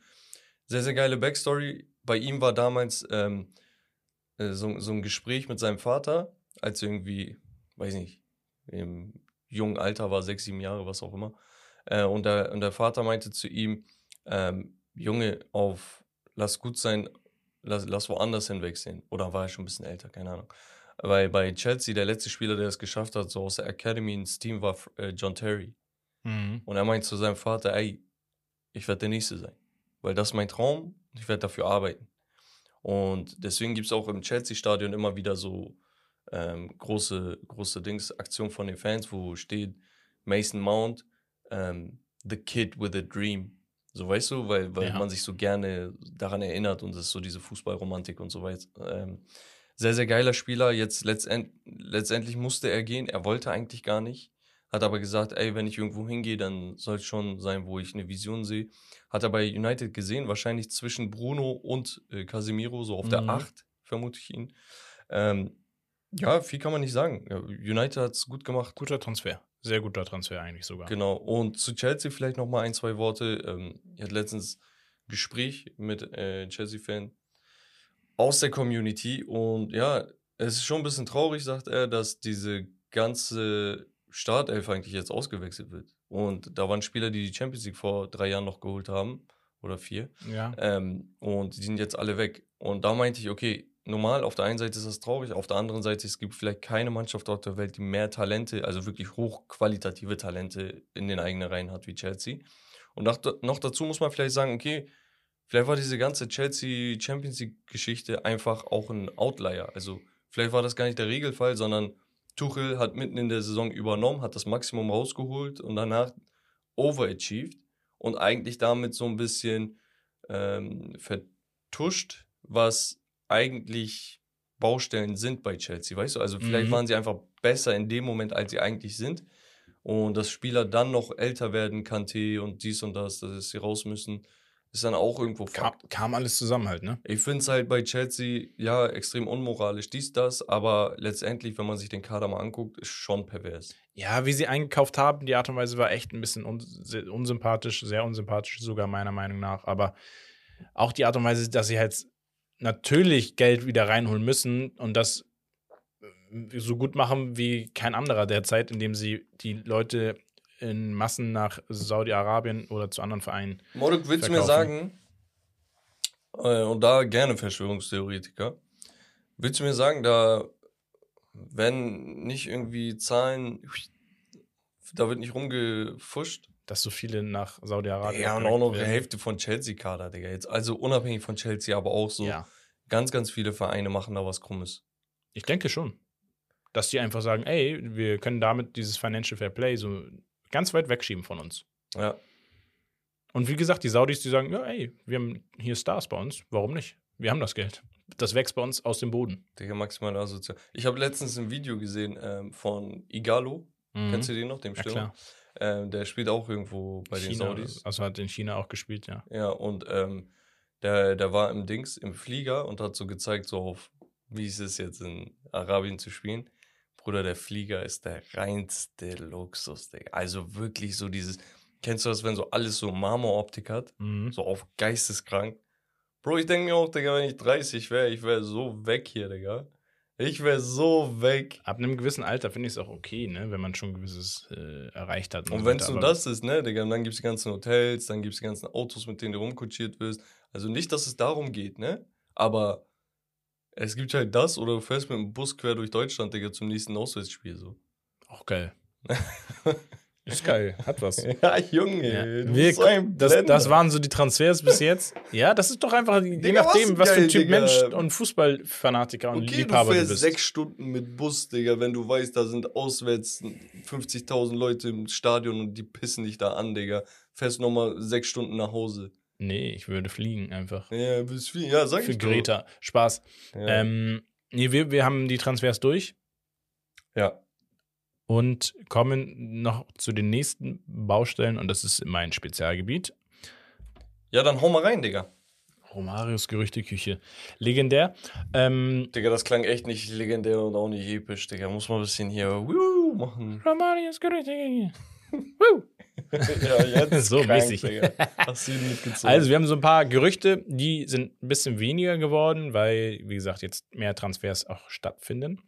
Sehr, sehr geile Backstory. Bei ihm war damals ähm, äh, so, so ein Gespräch mit seinem Vater, als irgendwie, weiß nicht, im jungen Alter war, sechs, sieben Jahre, was auch immer. Äh, und, der, und der Vater meinte zu ihm, ähm, Junge, auf lass gut sein, lass, lass woanders hinwechseln. Oder war er schon ein bisschen älter, keine Ahnung. Weil bei Chelsea, der letzte Spieler, der es geschafft hat, so aus der Academy ins Team, war äh, John Terry. Mhm. Und er meint zu seinem Vater, ey, ich werde der Nächste sein. Weil das ist mein Traum ich werde dafür arbeiten. Und deswegen gibt es auch im Chelsea-Stadion immer wieder so ähm, große, große Dings, Aktionen von den Fans, wo steht Mason Mount, ähm, the kid with a dream. So weißt du, weil, weil Ja. man sich so gerne daran erinnert und es ist so diese Fußballromantik und so weiter. Ähm, sehr, sehr geiler Spieler. Jetzt letztend, letztendlich musste er gehen. Er wollte eigentlich gar nicht. Hat aber gesagt, ey, wenn ich irgendwo hingehe, dann soll es schon sein, wo ich eine Vision sehe. Hat er bei United gesehen, wahrscheinlich zwischen Bruno und äh, Casemiro, so auf der Mhm. 8, vermute ich ihn. Ähm, ja, viel kann man nicht sagen. United hat es gut gemacht. Guter Transfer. Sehr guter Transfer eigentlich sogar. Genau. Und zu Chelsea vielleicht noch mal ein, zwei Worte. Ähm, ich hatte letztens ein Gespräch mit äh, Chelsea-Fan aus der Community und ja, es ist schon ein bisschen traurig, sagt er, dass diese ganze Startelf eigentlich jetzt ausgewechselt wird. Und da waren Spieler, die die Champions League vor drei Jahren noch geholt haben oder vier. Ja. Ähm, und die sind jetzt alle weg. Und da meinte ich, okay, normal, auf der einen Seite ist das traurig, auf der anderen Seite, es gibt vielleicht keine Mannschaft auf der Welt, die mehr Talente, also wirklich hochqualitative Talente in den eigenen Reihen hat wie Chelsea. Und noch, noch dazu muss man vielleicht sagen, okay, vielleicht war diese ganze Chelsea Champions League Geschichte einfach auch ein Outlier. Also vielleicht war das gar nicht der Regelfall, sondern Tuchel hat mitten in der Saison übernommen, hat das Maximum rausgeholt und danach overachieved und eigentlich damit so ein bisschen ähm, vertuscht, was eigentlich Baustellen sind bei Chelsea, weißt du? Also vielleicht Mhm. waren sie einfach besser in dem Moment, als sie eigentlich sind. Und dass Spieler dann noch älter werden, Kanté und dies und das, dass sie raus müssen, ist dann auch irgendwo Kam, kam alles zusammen halt, ne? Ich finde es halt bei Chelsea, ja, extrem unmoralisch, dies, das, aber letztendlich, wenn man sich den Kader mal anguckt, ist schon pervers. Ja, wie sie eingekauft haben, die Art und Weise war echt ein bisschen uns unsympathisch, sehr unsympathisch sogar meiner Meinung nach. Aber auch die Art und Weise, dass sie halt natürlich Geld wieder reinholen müssen und das äh, so gut machen wie kein anderer derzeit, indem sie die Leute in Massen nach Saudi-Arabien oder zu anderen Vereinen. Moruk, willst du mir sagen, äh, und da gerne Verschwörungstheoretiker, willst du mir sagen, da wenn nicht irgendwie Zahlen, da wird nicht rumgefuscht? Dass so viele nach Saudi-Arabien. Ja, und auch noch die. Hälfte von Chelsea-Kader, Digga. Jetzt, also unabhängig von Chelsea, aber auch so Ja, ganz, ganz viele Vereine machen da was Krummes. ich denke schon. Dass die einfach sagen, ey, wir können damit dieses Financial Fair Play so ganz weit wegschieben von uns. Ja. Und wie gesagt, die Saudis, die sagen, ja, ey, wir haben hier Stars bei uns, warum nicht? Wir haben das Geld. Das wächst bei uns aus dem Boden. Digga, maximal asozial. Ich habe letztens ein Video gesehen ähm, von Igalo. Mhm. Kennst du den noch, dem Ja, Stürmer? klar. Ähm, der spielt auch irgendwo bei den China, Saudis. Also hat in China auch gespielt, ja. Ja, und ähm, der, der war im Dings, im Flieger und hat so gezeigt, so auf, wie ist es jetzt in Arabien zu spielen. Bruder, der Flieger ist der reinste Luxus, Digga. Also wirklich so dieses, kennst du das, wenn so alles so Marmoroptik hat? Mhm. So auf geisteskrank. Bro, ich denke mir auch, Digga, wenn ich 30 wäre, ich wäre so weg hier, Digga. Ich wäre so weg. Ab einem gewissen Alter finde ich es auch okay, ne, wenn man schon ein gewisses äh, erreicht hat. Und so wenn es nur das ist, ne, Digga, und dann gibt es die ganzen Hotels, dann gibt es die ganzen Autos, mit denen du rumkutschiert wirst. Also nicht, dass es darum geht, ne? Aber es gibt halt das oder du fährst mit dem Bus quer durch Deutschland, Digga, zum nächsten Auswärtsspiel so. Auch geil. Ist geil, hat was. Ja, Junge, Ja. du Wir, bist so ein das, das waren so die Transfers bis jetzt. Ja, das ist doch einfach, je Digga, was nachdem, was für geil, ein Typ Digga. Mensch und Fußballfanatiker und Okay, Liebhaber du du fährst bist. sechs Stunden mit Bus, Digga, wenn du weißt, da sind auswärts 50.000 Leute im Stadion und die pissen dich da an, Digga. Fährst nochmal sechs Stunden nach Hause. Nee, ich würde fliegen einfach. Ja, bis viel. Ja, sag Für ich doch. Greta. Spaß. Ja. Ähm, nee, wir, wir haben die Transfers durch ja. Und kommen noch zu den nächsten Baustellen und das ist mein Spezialgebiet. Ja, dann hau mal rein, Digga. Romarios Gerüchteküche. Legendär. Ähm, Digga, das klang echt nicht legendär und auch nicht episch, Digga. Muss mal ein bisschen hier Woo machen. Romarios Gerüchteküche. Ja, jetzt So krank, mäßig. Digga. Hast du mitgezogen? Also, wir haben so ein paar Gerüchte, die sind ein bisschen weniger geworden, weil, wie gesagt, jetzt mehr Transfers auch stattfinden.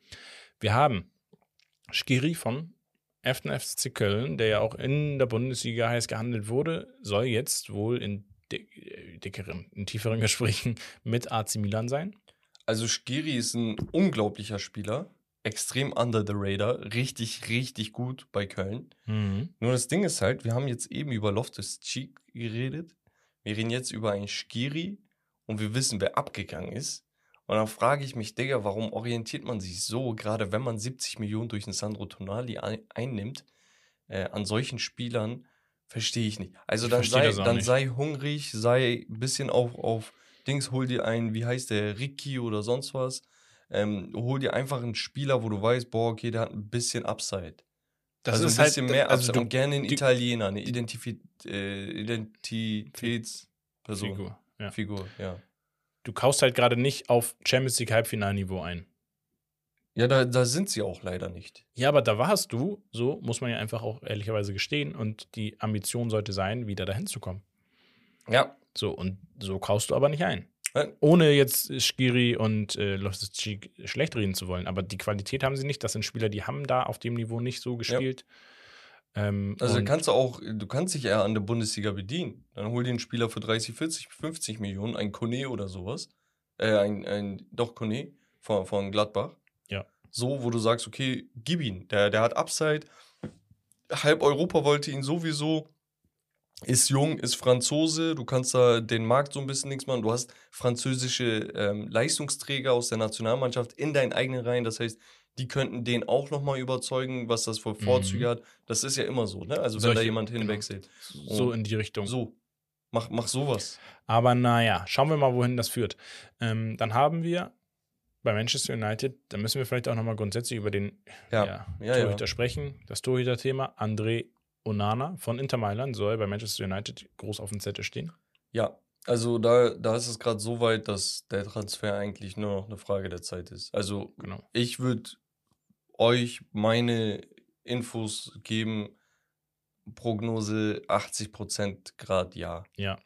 Wir haben Skiri von 1. FC Köln, der ja auch in der Bundesliga heiß gehandelt wurde, soll jetzt wohl in äh, dickeren, in tieferen Gesprächen mit AC Milan sein. Also Skiri ist ein unglaublicher Spieler. Extrem under the radar. Richtig, richtig gut bei Köln. Nur das Ding ist halt, wir haben jetzt eben über Loftus Cheek geredet. Wir reden jetzt über einen Skiri und wir wissen, wer abgegangen ist. Und dann frage ich mich, Digga, warum orientiert man sich so, gerade wenn man 70 Millionen durch einen Sandro Tonali ein einnimmt, äh, an solchen Spielern, verstehe ich nicht. Also Ich dann, sei, dann nicht. sei hungrig, sei ein bisschen auf, auf Dings, hol dir einen, wie heißt der, Ricky oder sonst was. Ähm, hol dir einfach einen Spieler, wo du weißt, boah, okay, der hat ein bisschen Upside. Das also ist ein bisschen halt, mehr also Upside du, und gerne einen Italiener, eine Identifi äh, Identitätsperson. Figur, ja. Figur, ja. Du kaufst halt gerade nicht auf Champions League Halbfinalniveau ein. Ja, da, da sind sie auch leider nicht. Ja, aber da warst du, so muss man ja einfach auch ehrlicherweise gestehen. Und die Ambition sollte sein, wieder dahin zu kommen. Ja. So, und so kaufst du aber nicht ein. Nein. Ohne jetzt Skiri und äh, Loftus-Cheek schlecht reden zu wollen. Aber die Qualität haben sie nicht. Das sind Spieler, die haben da auf dem Niveau nicht so gespielt. Ähm, Also kannst du auch, du kannst dich eher an der Bundesliga bedienen. Dann hol dir einen Spieler für 30, 40, 50 Millionen, ein Kone oder sowas. Äh, ein, ein doch Kone von, von Gladbach. Ja. So, wo du sagst, okay, gib ihn. Der, der hat Upside. Halb Europa wollte ihn sowieso. Ist jung, ist Franzose. Du kannst da den Markt so ein bisschen nichts machen. Du hast französische ähm, Leistungsträger aus der Nationalmannschaft in deinen eigenen Reihen. Das heißt, die könnten den auch nochmal überzeugen, was das für Vorzüge Mhm. hat. Das ist ja immer so, ne? Also, wenn Solche- da jemand genau. hinwechselt. so in die Richtung. So. Mach, mach sowas. Aber naja, schauen wir mal, wohin das führt. Ähm, dann haben wir bei Manchester United, da müssen wir vielleicht auch nochmal grundsätzlich über den Ja. ja, Ja, ja. Torhüter sprechen. Das Torhüter-Thema. André Onana von Inter Mailand soll bei Manchester United groß auf dem Zettel stehen. Ja. Also da, da ist es gerade so weit, dass der Transfer eigentlich nur noch eine Frage der Zeit ist. Also Genau. ich würde euch meine Infos geben. Prognose 80% Grad ja. Ja.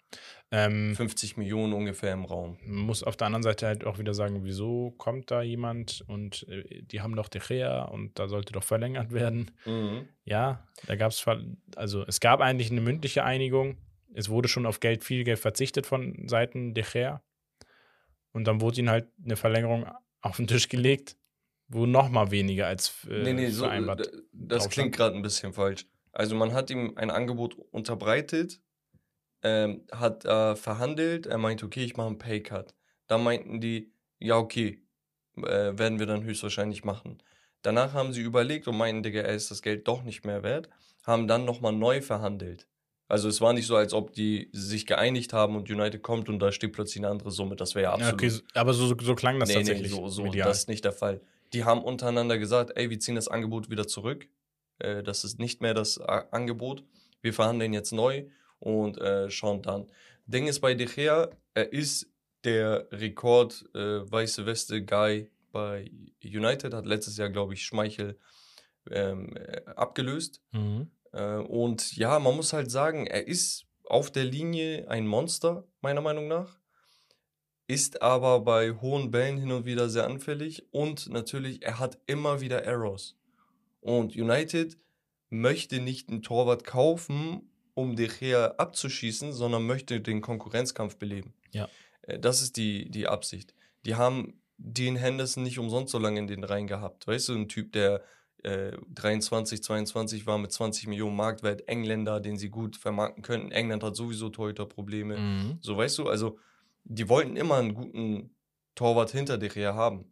Ähm, 50 Millionen ungefähr im Raum. man muss auf der anderen Seite halt auch wieder sagen, wieso kommt da jemand und äh, die haben doch De Gea und da sollte doch verlängert werden. Mhm. Ja, da gab es, also es gab eigentlich eine mündliche Einigung. Es wurde schon auf Geld, viel Geld verzichtet von Seiten De Gea. Und dann wurde ihnen halt eine Verlängerung auf den Tisch gelegt, wo noch mal weniger als äh, nee, nee, so, vereinbart. d- das drauf klingt gerade ein bisschen falsch. Also man hat ihm ein Angebot unterbreitet, ähm, hat äh, verhandelt, er meinte, okay, ich mache einen Paycut. Da meinten die, ja, okay, äh, werden wir dann höchstwahrscheinlich machen. Danach haben sie überlegt und meinten, Digga, er ist das Geld doch nicht mehr wert, haben dann nochmal neu verhandelt. Also es war nicht so, als ob die sich geeinigt haben und United kommt und da steht plötzlich eine andere Summe. Das wäre ja Ja, absolut okay, so- aber so, so klang das nee, nee, tatsächlich. so, so medial. das ist nicht der Fall. Die haben untereinander gesagt, ey, wir ziehen das Angebot wieder zurück. Äh, das ist nicht mehr das A Angebot. Wir verhandeln jetzt neu und äh, schauen dann. Ding ist bei De Gea, er ist der Rekord äh, weiße Weste Guy bei United, hat letztes Jahr, glaube ich, Schmeichel ähm, äh, abgelöst. Mhm. Äh, und ja, man muss halt sagen, er ist auf der Linie ein Monster, meiner Meinung nach. Ist aber bei hohen Bällen hin und wieder sehr anfällig und natürlich, er hat immer wieder Errors. Und United möchte nicht einen Torwart kaufen, um De Gea abzuschießen, sondern möchte den Konkurrenzkampf beleben. Ja. Äh, Das ist die, die Absicht. Die haben Dean Henderson nicht umsonst so lange in den Reihen gehabt. Weißt du, ein Typ, der äh, 23, 22 war mit 20 Millionen Marktwert, Engländer, den sie gut vermarkten könnten. England hat sowieso Torhüterprobleme. Mhm. So, weißt du, also die wollten immer einen guten Torwart hinter De Gea haben.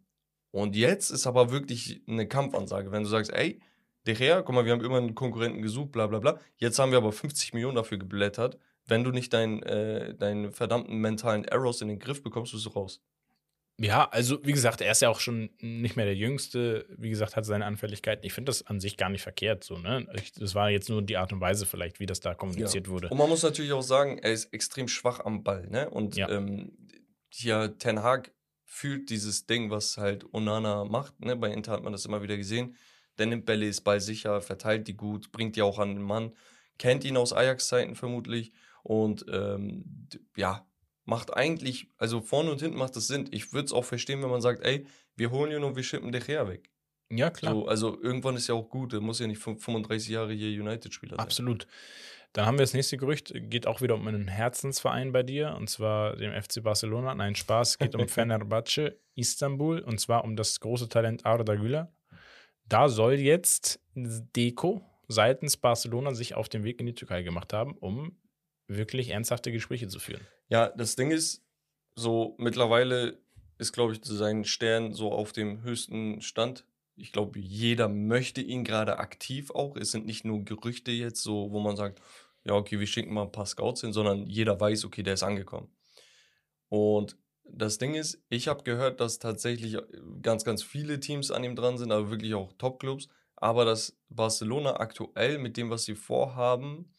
Und jetzt ist aber wirklich eine Kampfansage. Wenn du sagst, ey, De Gea, guck mal, wir haben immer einen Konkurrenten gesucht, bla bla bla. Jetzt haben wir aber 50 Millionen dafür geblättert. Wenn du nicht deinen äh, deinen verdammten mentalen Errors in den Griff bekommst, bist du raus. Ja, also wie gesagt, er ist ja auch schon nicht mehr der Jüngste. Wie gesagt, hat seine Anfälligkeiten. Ich finde das an sich gar nicht verkehrt so. Ne? Ich, das war jetzt nur die Art und Weise vielleicht, wie das da kommuniziert wurde. Und man muss natürlich auch sagen, er ist extrem schwach am Ball, ne? Und Ja. ähm, hier Ten Hag fühlt dieses Ding, was halt Onana macht, ne? Bei Inter hat man das immer wieder gesehen. Der nimmt Bälle, ist ballsicher, verteilt die gut, bringt die auch an den Mann, kennt ihn aus Ajax-Zeiten vermutlich und ähm, ja, macht eigentlich, also vorne und hinten macht das Sinn. Ich würde es auch verstehen, wenn man sagt, ey, wir holen ihn und wir schippen De Gea weg. Ja, klar. So, also irgendwann ist ja auch gut, er muss ja nicht 35 Jahre hier United-Spieler sein. Absolut. Dann haben wir das nächste Gerücht, geht auch wieder um einen Herzensverein bei dir, und zwar dem FC Barcelona. Nein, Spaß, geht um Fenerbahce Istanbul, und zwar um das große Talent Arda Güler. Da soll jetzt Deko seitens Barcelona sich auf den Weg in die Türkei gemacht haben, um wirklich ernsthafte Gespräche zu führen. Ja, das Ding ist, so mittlerweile ist, glaube ich, sein Stern so auf dem höchsten Stand. Ich glaube, jeder möchte ihn gerade aktiv auch. Es sind nicht nur Gerüchte jetzt so, wo man sagt, ja, okay, wir schicken mal ein paar Scouts hin, sondern jeder weiß, okay, der ist angekommen. Und das Ding ist, ich habe gehört, dass tatsächlich ganz, ganz viele Teams an ihm dran sind, aber wirklich auch Top-Clubs. Aber dass Barcelona aktuell mit dem, was sie vorhaben,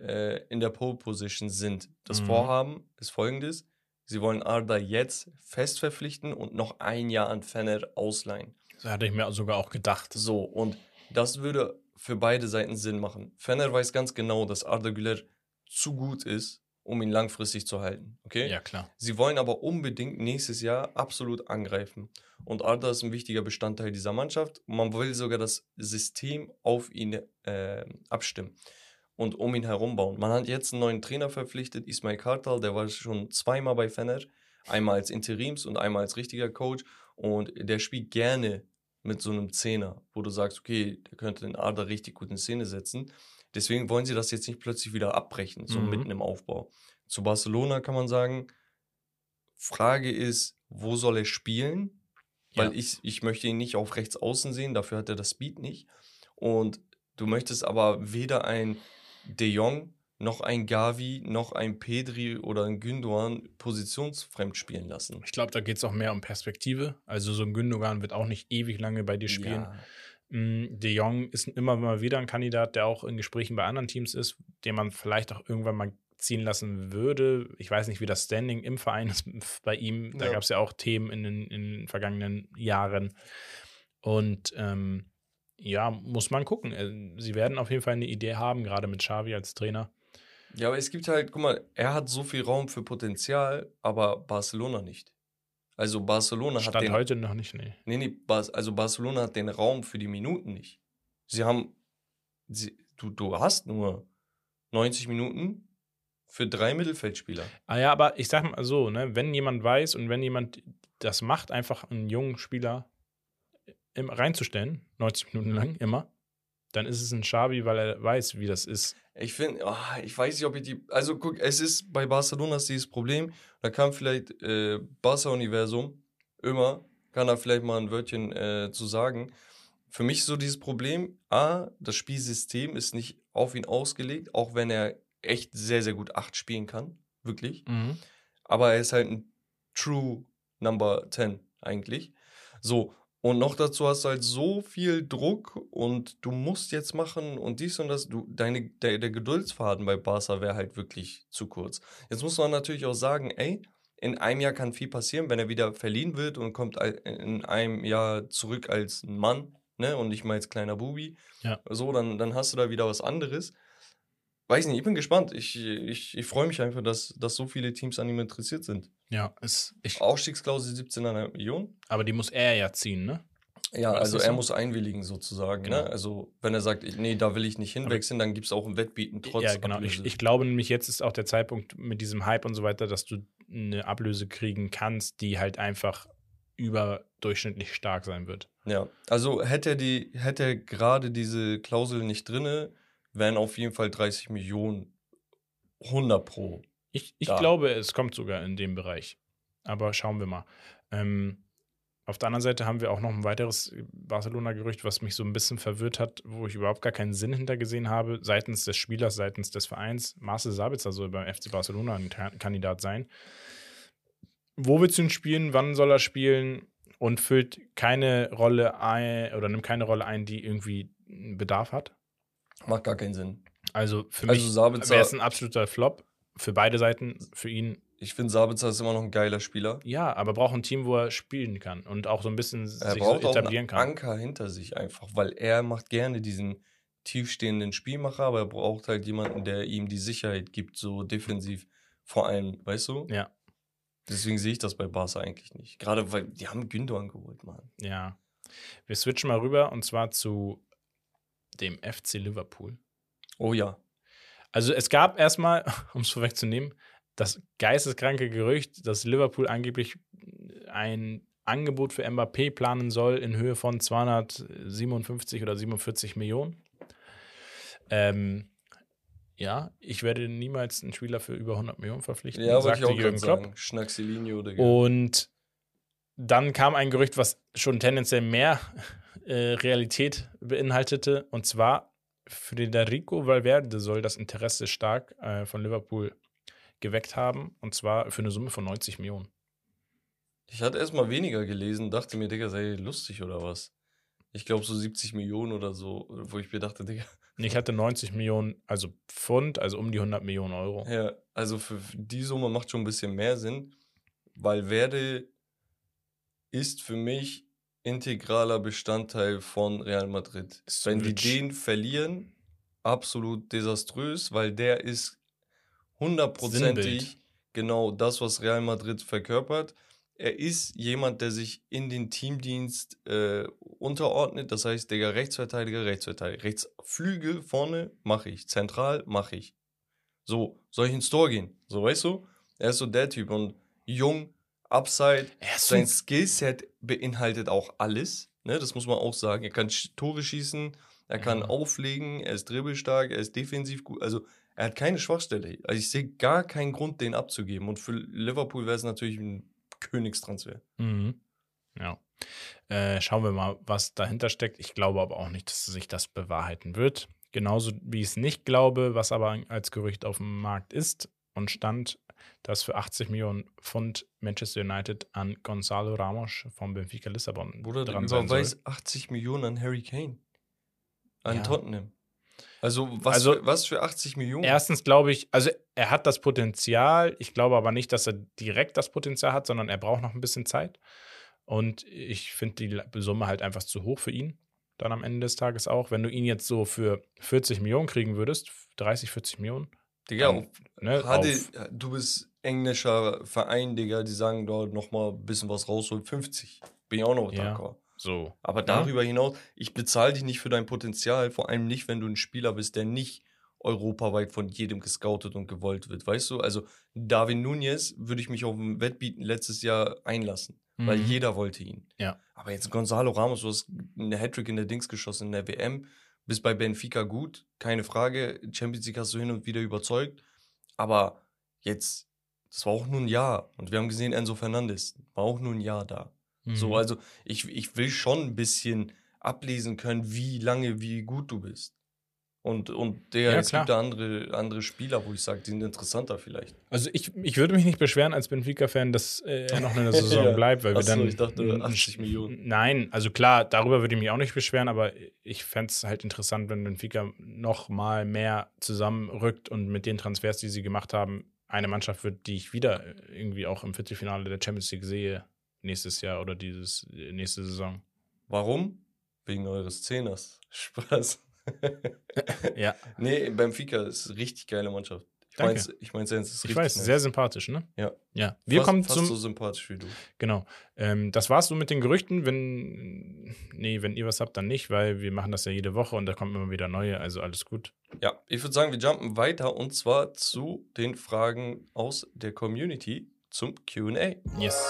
äh, in der Pole Position sind. Das Mhm. Vorhaben ist folgendes: Sie wollen Arda jetzt fest verpflichten und noch ein Jahr an Fener ausleihen. Das hatte ich mir sogar auch gedacht. So, und das würde für beide Seiten Sinn machen. Fener weiß ganz genau, dass Arda Güler zu gut ist, um ihn langfristig zu halten. Okay? Ja, klar. Sie wollen aber unbedingt nächstes Jahr absolut angreifen. Und Arda ist ein wichtiger Bestandteil dieser Mannschaft. Man will sogar das System auf ihn äh, abstimmen und um ihn herum bauen. Man hat jetzt einen neuen Trainer verpflichtet, Ismail Kartal, der war schon zweimal bei Fener. Einmal als Interims und einmal als richtiger Coach. Und der spielt gerne mit so einem Zehner, wo du sagst, okay, der könnte den Arda richtig gut in Szene setzen. Deswegen wollen sie das jetzt nicht plötzlich wieder abbrechen, so Mhm. mitten im Aufbau. Zu Barcelona kann man sagen, Frage ist, wo soll er spielen? Weil Ja. ich, ich möchte ihn nicht auf rechts außen sehen, dafür hat er das Speed nicht. Und du möchtest aber weder ein De Jong, noch ein Gavi, noch ein Pedri oder ein Gündogan positionsfremd spielen lassen. Ich glaube, da geht es auch mehr um Perspektive. Also so ein Gündogan wird auch nicht ewig lange bei dir spielen. Ja. Mm, De Jong ist immer mal wieder ein Kandidat, der auch in Gesprächen bei anderen Teams ist, den man vielleicht auch irgendwann mal ziehen lassen würde. Ich weiß nicht, wie das Standing im Verein ist bei ihm. Da Ja. gab es ja auch Themen in den, in den vergangenen Jahren. Und ähm, ja, muss man gucken. Äh, Sie werden auf jeden Fall eine Idee haben, gerade mit Xavi als Trainer. Ja, aber es gibt halt, guck mal, er hat so viel Raum für Potenzial, aber Barcelona nicht. Also Barcelona hat Stand den heute noch nicht, nee. Nee, nee, also Barcelona hat den Raum für die Minuten nicht. Sie haben, sie, du, du hast nur 90 Minuten für drei Mittelfeldspieler. Ah ja, aber ich sag mal so, ne, wenn jemand weiß und wenn jemand das macht, einfach einen jungen Spieler reinzustellen, 90 Minuten lang, immer, dann ist es ein Schabi, weil er weiß, wie das ist. Ich finde, ah, ich weiß nicht, ob ich die. Also guck, es ist bei Barcelona ist dieses Problem. Da kann vielleicht äh, Barca-Universum immer, kann da vielleicht mal ein Wörtchen äh, zu sagen. Für mich so dieses Problem, A, das Spielsystem ist nicht auf ihn ausgelegt, auch wenn er echt sehr, sehr gut 8 spielen kann. Wirklich. aber er ist halt ein True Number 10 eigentlich. So, und noch dazu hast du halt so viel Druck und du musst jetzt machen und dies und das. Du, deine, der, der Geduldsfaden bei Barca wäre halt wirklich zu kurz. Jetzt muss man natürlich auch sagen, ey, in einem Jahr kann viel passieren, wenn er wieder verliehen wird und kommt in einem Jahr zurück als Mann, ne, und nicht mal als kleiner Bubi. Ja. So, dann, dann hast du da wieder was anderes. Weiß nicht, ich bin gespannt. Ich, ich, ich freue mich einfach, dass, dass so viele Teams an ihm interessiert sind. Ja, ist, ich, Ausstiegsklausel 17,5 Millionen. aber die muss er ja ziehen, ne? Ja, also er so? muss einwilligen sozusagen. Genau. Ne? Also wenn er sagt, ich- nee, da will ich nicht hinwechseln, dann gibt es auch ein Wettbieten trotz ja, genau. Ich, ich glaube nämlich, jetzt ist auch der Zeitpunkt mit diesem Hype und so weiter, dass du eine Ablöse kriegen kannst, die halt einfach überdurchschnittlich stark sein wird. Ja, also hätte er die, hätte er gerade diese Klausel nicht drinne, wären auf jeden Fall 30 Millionen 100 pro. Ich, ich Da. glaube, es kommt sogar in dem Bereich. Aber schauen wir mal. Ähm, auf der anderen Seite haben wir auch noch ein weiteres Barcelona-Gerücht, was mich so ein bisschen verwirrt hat, wo ich überhaupt gar keinen Sinn hintergesehen habe, seitens des Spielers, seitens des Vereins. Marcel Sabitzer soll beim FC Barcelona ein Ka- Kandidat sein. Wo willst du ihn spielen? Wann soll er spielen? Und füllt keine Rolle ein oder nimmt keine Rolle ein, die irgendwie Bedarf hat. Macht gar keinen Sinn. Also für Also mich wäre es ein absoluter Flop. Für beide Seiten, für ihn Ich finde, Sabitzer ist immer noch ein geiler Spieler. Ja, aber braucht ein Team, wo er spielen kann und auch so ein bisschen Er sich so braucht auch etablieren einen kann. Anker hinter sich einfach, weil er macht gerne diesen tiefstehenden Spielmacher, aber er braucht halt jemanden, der ihm die Sicherheit gibt, so defensiv vor allem, weißt du? Ja, Deswegen sehe ich das bei Barca eigentlich nicht. Gerade weil die haben Gündogan geholt, Mann. ja. Wir switchen mal rüber und zwar zu dem FC Liverpool. Oh ja. Also es gab erstmal, um es vorwegzunehmen, das geisteskranke Gerücht, dass Liverpool angeblich ein Angebot für Mbappé planen soll in Höhe von 257 oder 47 Millionen. Ähm, ja, ich werde niemals einen Spieler für über 100 Millionen verpflichten, Ja, wollte ich sagte auch Jürgen Klopp. sagen. Digga. Und dann kam ein Gerücht, was schon tendenziell mehr äh, Realität beinhaltete. Und zwar, Federico Valverde soll das Interesse stark äh, von Liverpool geweckt haben. Und zwar für eine Summe von 90 Millionen. Ich hatte erstmal weniger gelesen, dachte mir, Digga, sei lustig oder was. Ich glaube so 70 Millionen oder so, wo ich mir dachte, Digga. Ich hatte 90 Millionen, also Pfund, also um die 100 Millionen Euro. Ja, also für die Summe macht schon ein bisschen mehr Sinn, weil Werde ist für mich integraler Bestandteil von Real Madrid. Es Wenn die den verlieren, absolut desaströs, weil der ist hundertprozentig genau das, was Real Madrid verkörpert. Er ist jemand, der sich in den Teamdienst äh, unterordnet. Das heißt, Digga, Rechtsverteidiger, Rechtsverteidiger. Rechtsflügel vorne mache ich. Zentral mache ich. So, soll ich ins Tor gehen? So, weißt du? Er ist so der Typ. Und jung, Upside, sein Skillset beinhaltet auch alles. Ne? Das muss man auch sagen. Er kann Tore schießen, er kann Ja. auflegen, er ist dribbelstark, er ist defensiv gut. Also er hat keine Schwachstelle. Also ich sehe gar keinen Grund, den abzugeben. Und für Liverpool wäre es natürlich ein Königstransfer. Mhm. Ja. Äh, schauen wir mal, was dahinter steckt. Ich glaube aber auch nicht, dass sich das bewahrheiten wird. Genauso wie ich es nicht glaube, was aber als Gerücht auf dem Markt ist und stand, dass für 80 Millionen Pfund Manchester United an Gonzalo Ramos vom Benfica Lissabon Bruder, dran sein soll. überweist 80 Millionen an Harry Kane. An Ja. Tottenham. Also was, Also, für, was für 80 Millionen? Erstens glaube ich, also er hat das Potenzial. Ich glaube aber nicht, dass er direkt das Potenzial hat, sondern er braucht noch ein bisschen Zeit. Und ich finde die Summe halt einfach zu hoch für ihn. Dann am Ende des Tages auch. Wenn du ihn jetzt so für 40 Millionen kriegen würdest, 30, 40 Millionen, Digga, dann, ne, auf, du bist englischer Verein, Digga, die sagen dort nochmal ein bisschen was rausholen. 50. Bin ich auch noch Ja. d'accord. so. Aber darüber hinaus, ich bezahle dich nicht für dein Potenzial, vor allem nicht, wenn du ein Spieler bist, der nicht europaweit von jedem gescoutet und gewollt wird. Weißt du, also Darwin Nunez würde ich mich auf ein Wettbieten letztes Jahr einlassen, weil Mhm. jeder wollte ihn. Ja. Aber jetzt Gonzalo Ramos, du hast eine Hattrick in der Dings geschossen in der WM, bist bei Benfica gut, keine Frage. Champions League hast du hin und wieder überzeugt. Aber jetzt, das war auch nur ein Jahr. Und wir haben gesehen, Enzo Fernandes war auch nur ein Jahr da. Mhm. So, also ich, ich will schon ein bisschen ablesen können, wie lange, wie gut du bist. Und, und der, Ja, es klar. gibt da andere, andere Spieler, wo ich sage, die sind interessanter vielleicht. Also ich, ich würde mich nicht beschweren als Benfica-Fan, dass äh, er noch in der Saison Ja. bleibt, weil wir Ach so, dann. ich dachte, n- 80 Millionen. Nein, also klar, darüber würde ich mich auch nicht beschweren, aber ich fände es halt interessant, wenn Benfica noch mal mehr zusammenrückt und mit den Transfers, die sie gemacht haben, eine Mannschaft wird, die ich wieder irgendwie auch im Viertelfinale der Champions League sehe nächstes Jahr oder dieses äh, nächste Saison. Warum? Wegen eures Zehners. Spaß. ja. Nee, Benfica ist eine richtig geile Mannschaft. Ich Danke. mein's, ich mein's ernst, ist Ich richtig weiß, nice. sehr sympathisch, ne? Ja. Ja. Wir fast, kommen fast zum. so sympathisch wie du. Genau. Ähm, das war's so mit den Gerüchten. Wenn, nee, wenn ihr was habt, dann nicht, weil wir machen das ja jede Woche und da kommen immer wieder neue, also alles gut. Ja, ich würde sagen, wir jumpen weiter und zwar zu den Fragen aus der Community zum QA. Yes.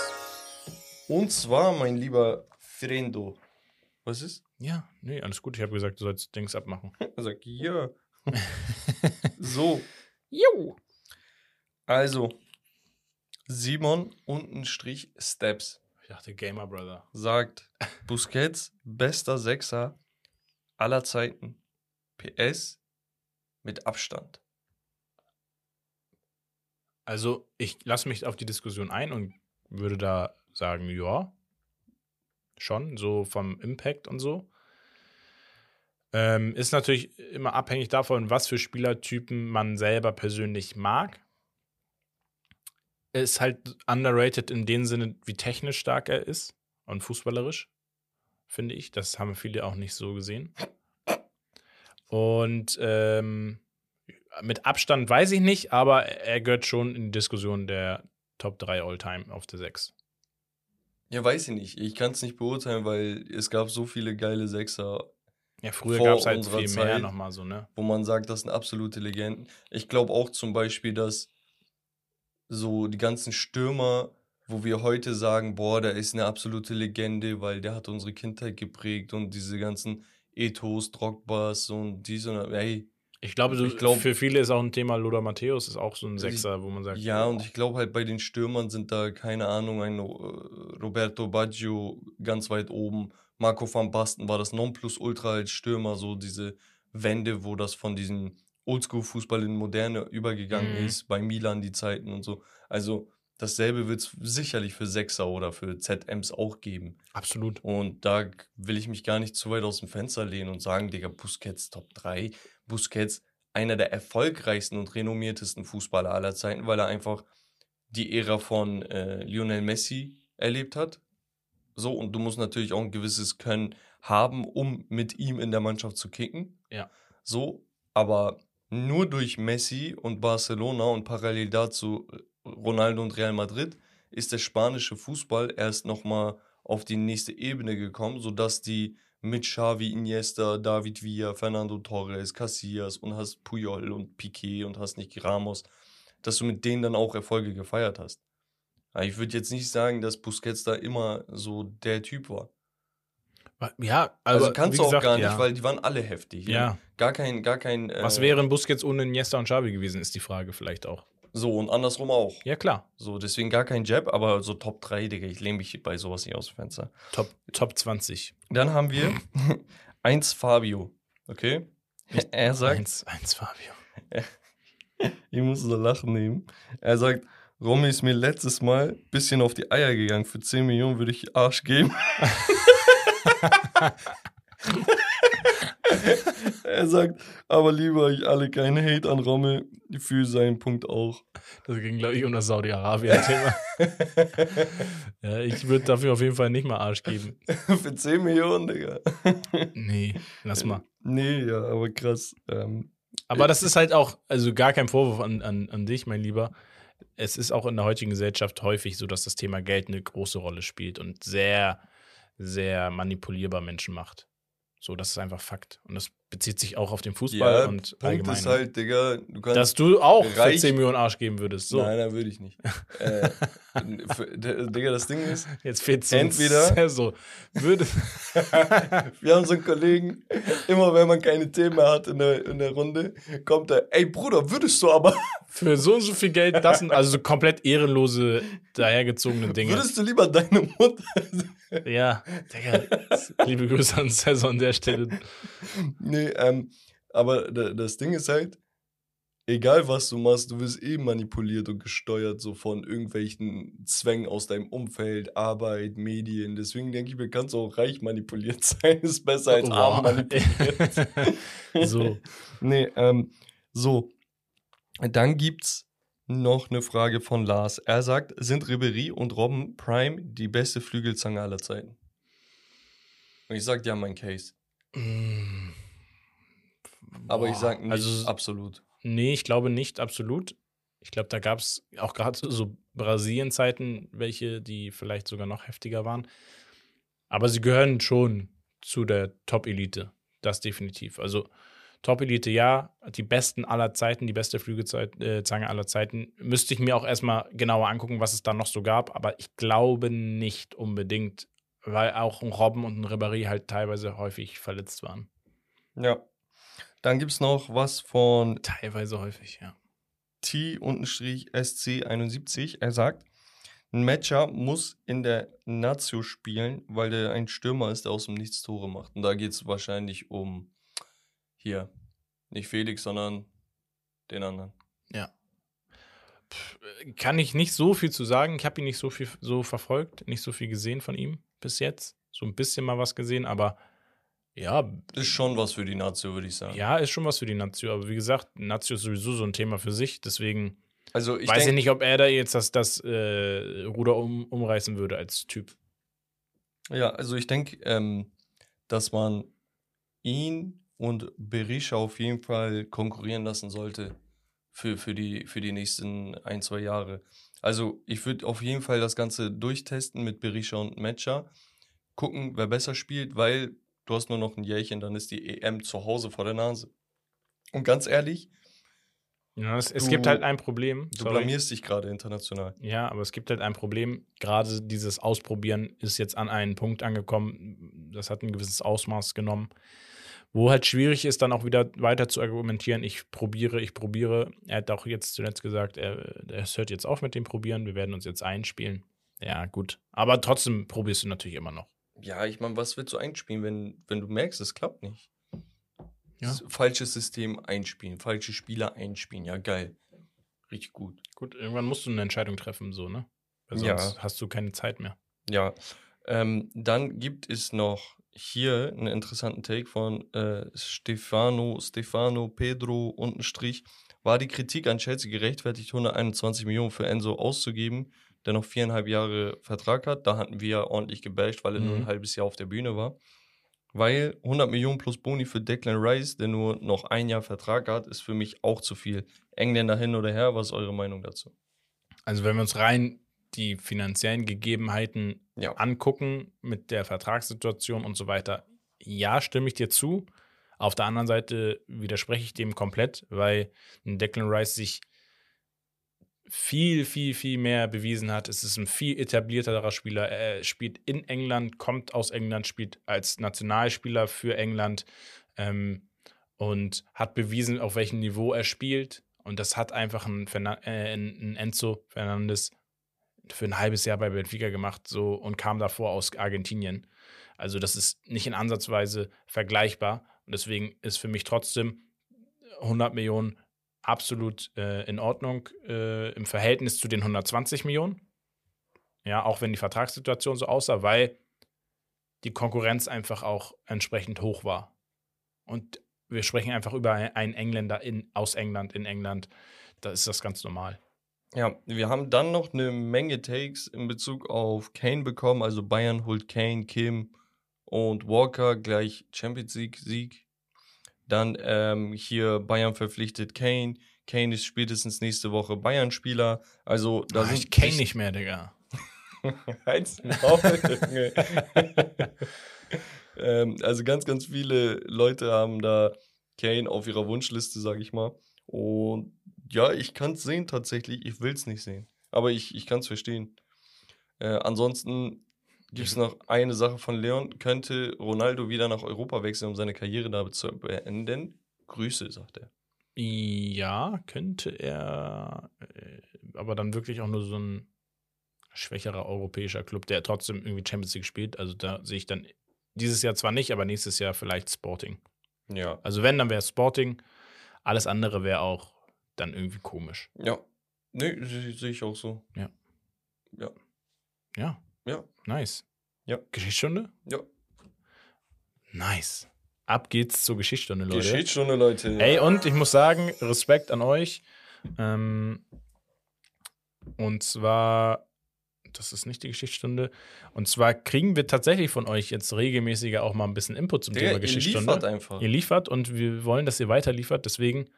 Und zwar, mein lieber Frendo. Was ist? Ja, nee, alles gut. Ich habe gesagt, du sollst Dings abmachen. Er sagt, ja. so, Jo. also, Simon untenstrich Steps Ich dachte, Gamer Brother. sagt, Busquets, bester Sechser aller Zeiten. PS mit Abstand. Also, ich lasse mich auf die Diskussion ein und würde da sagen, ja, schon, so vom Impact und so. Ähm, ist natürlich immer abhängig davon, was für Spielertypen man selber persönlich mag. Ist halt underrated in dem Sinne, wie technisch stark er ist und fußballerisch, finde ich. Das haben viele auch nicht so gesehen. Und ähm, mit Abstand weiß ich nicht, aber er gehört schon in die Diskussion der Top 3 All-Time auf der 6. Ja, weiß ich nicht. Ich kann es nicht beurteilen, weil es gab so viele geile Sechser, Ja, früher gab es halt viel mehr Zeit. nochmal so, ne? wo man sagt, das sind absolute Legenden. Ich glaube auch zum Beispiel, dass so die ganzen Stürmer, wo wir heute sagen, boah, der ist eine absolute Legende, weil der hat unsere Kindheit geprägt und diese ganzen Ethos, Drogbas und dies und das. Ey, Ich glaube, so, Ich glaub- für viele ist auch ein Thema Lothar Matthäus, ist auch so ein Sechser, wo man sagt, ja, boah, und ich glaube halt bei den Stürmern sind da, keine Ahnung, ein äh, Roberto Baggio ganz weit oben. Marco van Basten war das Nonplusultra als Stürmer, so diese Wende, wo das von diesem Oldschool-Fußball in Moderne übergegangen Mhm. ist, bei Milan die Zeiten und so. Also dasselbe wird es sicherlich für Sechser oder für ZMs auch geben. absolut. Und da will ich mich gar nicht zu weit aus dem Fenster lehnen und sagen, Digga, Busquets Top 3. Busquets einer der erfolgreichsten und renommiertesten Fußballer aller Zeiten, weil er einfach die Ära von äh, Lionel Messi erlebt hat. So, und du musst natürlich auch ein gewisses Können haben, um mit ihm in der Mannschaft zu kicken. Ja. So, aber nur durch Messi und Barcelona und parallel dazu äh, Ronaldo und Real Madrid ist der spanische Fußball erst nochmal auf die nächste Ebene gekommen, sodass die mit Xavi, Iniesta, David Villa, Fernando Torres, Casillas und hast Puyol und Piqué und hast nicht Ramos, dass du mit denen dann auch Erfolge gefeiert hast. Aber ich würde jetzt nicht sagen, dass Busquets da immer so der Typ war. Ja, Also, aber kannst du auch gesagt, gar nicht, ja. weil die waren alle heftig. Ja, Gar kein, gar kein. Äh, was wären Busquets ohne Iniesta und Xavi gewesen, ist die Frage vielleicht auch. So und andersrum auch. Ja, klar. So, deswegen gar kein Jab, aber so Top 3, Digga. Ich lehne mich bei sowas nicht aus dem Fenster. Top, Top 20. Dann haben wir 1 Fabio. Okay? Er sagt, Eins, eins Fabio. ich muss so lachen nehmen. Er sagt, Romy ist mir letztes Mal ein bisschen auf die Eier gegangen. Für 10 Millionen würde ich Arsch geben. er sagt, aber lieber euch alle keinen Hate an Rommel für seinen Punkt auch. Das ging, glaube ich, um das Saudi-Arabien-Thema. ja, ich würde dafür auf jeden Fall nicht mal Arsch geben. für 10 Millionen, Digga. Nee, lass mal. Nee, ja, aber krass. Ähm, Aber das ist halt auch, also gar kein Vorwurf an, an, an dich, mein Lieber. Es ist auch in der heutigen Gesellschaft häufig so, dass das Thema Geld eine große Rolle spielt und sehr, sehr manipulierbar Menschen macht. So, das ist einfach Fakt. Und das bezieht sich auch auf den Fußball ja, und Punkt allgemein. ist halt, Digga, du kannst. dass du auch reich- 10 Millionen Arsch geben würdest. So, Nein, nein, würde ich nicht. äh, für, Digga, das Ding ist, jetzt fehlt Entweder- so. Würde, wir haben so einen Kollegen, immer wenn man keine Themen mehr hat in der, in der Runde, kommt er, ey Bruder, würdest du aber, für so und so viel Geld, das sind also so komplett ehrenlose, dahergezogene Dinge. würdest du lieber deine Mutter. Ja, Digga, liebe Grüße an Cesar an der Stelle. nee, ähm, aber da- das Ding ist halt, egal was du machst, du wirst eh manipuliert und gesteuert, so von irgendwelchen Zwängen aus deinem Umfeld, Arbeit, Medien. Deswegen denke ich mir, kannst du auch reich manipuliert sein, ist besser als arm Wow. manipuliert. so, Nee, ähm, so. Dann gibt's noch eine Frage von Lars. Er sagt, sind Ribery und Robben Prime die beste Flügelzange aller Zeiten? Und ich sag, ja, mein Case. Mm. Aber ich sage nicht also- absolut. Nee, ich glaube nicht absolut. Ich glaube, da gab es auch gerade so Brasilien-Zeiten, welche, die vielleicht sogar noch heftiger waren. Aber sie gehören schon zu der Top-Elite. Das definitiv. Also Top-Elite, ja. Die besten aller Zeiten, die beste Flügelzange äh, aller Zeiten. Müsste ich mir auch erstmal genauer angucken, was es da noch so gab. Aber ich glaube nicht unbedingt, weil auch ein Robben und ein Ribéry halt teilweise häufig verletzt waren. Ja. Dann gibt es noch was von Teilweise häufig, ja. T-SC71. Er sagt, ein Matcher muss in der Nazio spielen, weil der ein Stürmer ist, der aus dem Nichts Tore macht. Und da geht es wahrscheinlich um hier, nicht Felix, sondern den anderen. Ja. Pff, Kann ich nicht so viel zu sagen. Ich habe ihn nicht so viel so verfolgt, nicht so viel gesehen von ihm bis jetzt. So ein bisschen mal was gesehen, aber ja, Ist schon was für die Nazio, würde ich sagen. ja, ist schon was für die Nazio. Aber wie gesagt, Nazio ist sowieso so ein Thema für sich. Deswegen Also ich weiß ich nicht, ob er da jetzt das, das äh, Ruder um, umreißen würde als Typ. Ja, also ich denke, ähm, dass man ihn und Berisha auf jeden Fall konkurrieren lassen sollte für, für, die, für die nächsten ein, zwei Jahre. Also ich würde auf jeden Fall das Ganze durchtesten mit Berisha und Matcher, gucken, wer besser spielt, weil du hast nur noch ein Jährchen, dann ist die EM zu Hause vor der Nase. Und ganz ehrlich, Ja, es, es Du- gibt halt ein Problem. du sorry. blamierst dich gerade international. Ja, aber es gibt halt ein Problem. Gerade dieses Ausprobieren ist jetzt an einen Punkt angekommen. Das hat ein gewisses Ausmaß genommen, wo halt schwierig ist, dann auch wieder weiter zu argumentieren. Ich probiere, ich probiere. Er hat auch jetzt zuletzt gesagt, er, er hört jetzt auf mit dem Probieren. Wir werden uns jetzt einspielen. Ja, gut. Aber trotzdem probierst du natürlich immer noch. Ja, ich meine, was willst du einspielen, wenn, wenn du merkst, es klappt nicht? Ja. Falsches System einspielen, falsche Spieler einspielen, ja geil. Richtig gut. Gut, irgendwann musst du eine Entscheidung treffen, so, ne? Weil Ja. sonst hast du keine Zeit mehr. Ja. Ähm, dann gibt es noch hier einen interessanten Take von äh, Stefano, Stefano Pedro unten Strich. War die Kritik an Chelsea gerechtfertigt, 121 Millionen für Enzo auszugeben, der noch viereinhalb Jahre Vertrag hat? Da hatten wir ordentlich gebasht, weil er nur Mhm. ein halbes Jahr auf der Bühne war. Weil 100 Millionen plus Boni für Declan Rice, der nur noch ein Jahr Vertrag hat, ist für mich auch zu viel. Engländer hin oder her, was ist eure Meinung dazu? Also, wenn wir uns rein die finanziellen Gegebenheiten Ja. angucken mit der Vertragssituation und so weiter, ja, stimme ich dir zu. Auf der anderen Seite widerspreche ich dem komplett, weil ein Declan Rice sich viel, viel, viel mehr bewiesen hat. Es ist ein viel etablierterer Spieler. Er spielt in England, kommt aus England, spielt als Nationalspieler für England ähm, und hat bewiesen, auf welchem Niveau er spielt. Und das hat einfach ein, Fernan äh, ein Enzo Fernandes für ein halbes Jahr bei Benfica gemacht so und kam davor aus Argentinien. Also das ist nicht in Ansatzweise vergleichbar. Und deswegen ist für mich trotzdem 100 Millionen absolut äh, in Ordnung äh, im Verhältnis zu den 120 Millionen. Ja, auch wenn die Vertragssituation so aussah, weil die Konkurrenz einfach auch entsprechend hoch war. Und wir sprechen einfach über einen Engländer in, aus England, in England. Da ist das ganz normal. Ja, wir haben dann noch eine Menge Takes in Bezug auf Kane bekommen. Also Bayern holt Kane, Kim und Walker gleich Champions League Sieg. Dann ähm, hier Bayern verpflichtet Kane. Kane ist spätestens nächste Woche Bayern-Spieler. Also da Ah, sind ich sich- nicht mehr, Digga. Maul, Junge. ähm, also ganz, ganz viele Leute haben da Kane auf ihrer Wunschliste, sag ich mal. Und ja, ich kann es sehen tatsächlich. Ich will es nicht sehen. Aber ich, ich kann es verstehen. Äh, ansonsten gibt es noch eine Sache von Leon. Könnte Ronaldo wieder nach Europa wechseln, um seine Karriere da zu beenden? Grüße, sagt er. Ja, könnte er, äh, aber dann wirklich auch nur so ein schwächerer europäischer Club, der trotzdem irgendwie Champions League spielt. Also da sehe ich dann dieses Jahr zwar nicht, aber nächstes Jahr vielleicht Sporting. Ja. Also wenn, dann wäre Sporting. Alles andere wäre auch dann irgendwie komisch. Ja. Nee, se- sehe ich auch so. Ja. Ja. Ja, Ja. nice. Ja. Geschichtsstunde? Ja. Nice. Ab geht's zur Geschichtsstunde, Leute. Geschichtsstunde, Leute. Ey, und ich muss sagen, Respekt an euch. Ähm, und zwar das ist nicht die Geschichtsstunde. Und zwar kriegen wir tatsächlich von euch jetzt regelmäßiger auch mal ein bisschen Input zum Digga, Thema ihr Geschichtsstunde. liefert einfach. Ihr liefert und wir wollen, dass ihr weiter liefert. Deswegen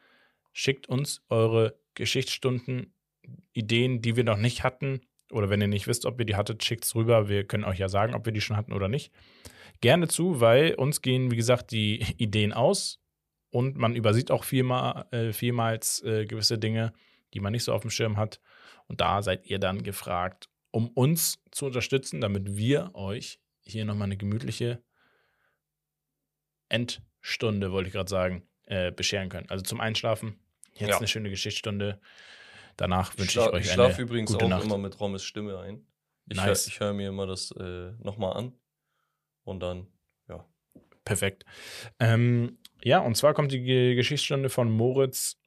schickt uns eure Geschichtsstunden, Ideen, die wir noch nicht hatten. Oder wenn ihr nicht wisst, ob ihr die hattet, schickt es rüber. Wir können euch ja sagen, ob wir die schon hatten oder nicht. Gerne zu, weil uns gehen, wie gesagt, die Ideen aus. Und man übersieht auch vielmal, äh, vielmals äh, gewisse Dinge, die man nicht so auf dem Schirm hat. Und da seid ihr dann gefragt, um uns zu unterstützen, damit wir euch hier nochmal eine gemütliche Endstunde, wollte ich gerade sagen, äh, bescheren können. Also zum Einschlafen, jetzt Ja. eine schöne Geschichtsstunde. Danach wünsche schla- ich euch ich eine schlafe übrigens gute auch Nacht. immer mit Rommes Stimme ein. Ich Nice. höre ich hör mir immer das äh, nochmal an. Und dann, ja. Perfekt. Ähm, ja, und zwar kommt die Ge- Geschichtsstunde von Moritz,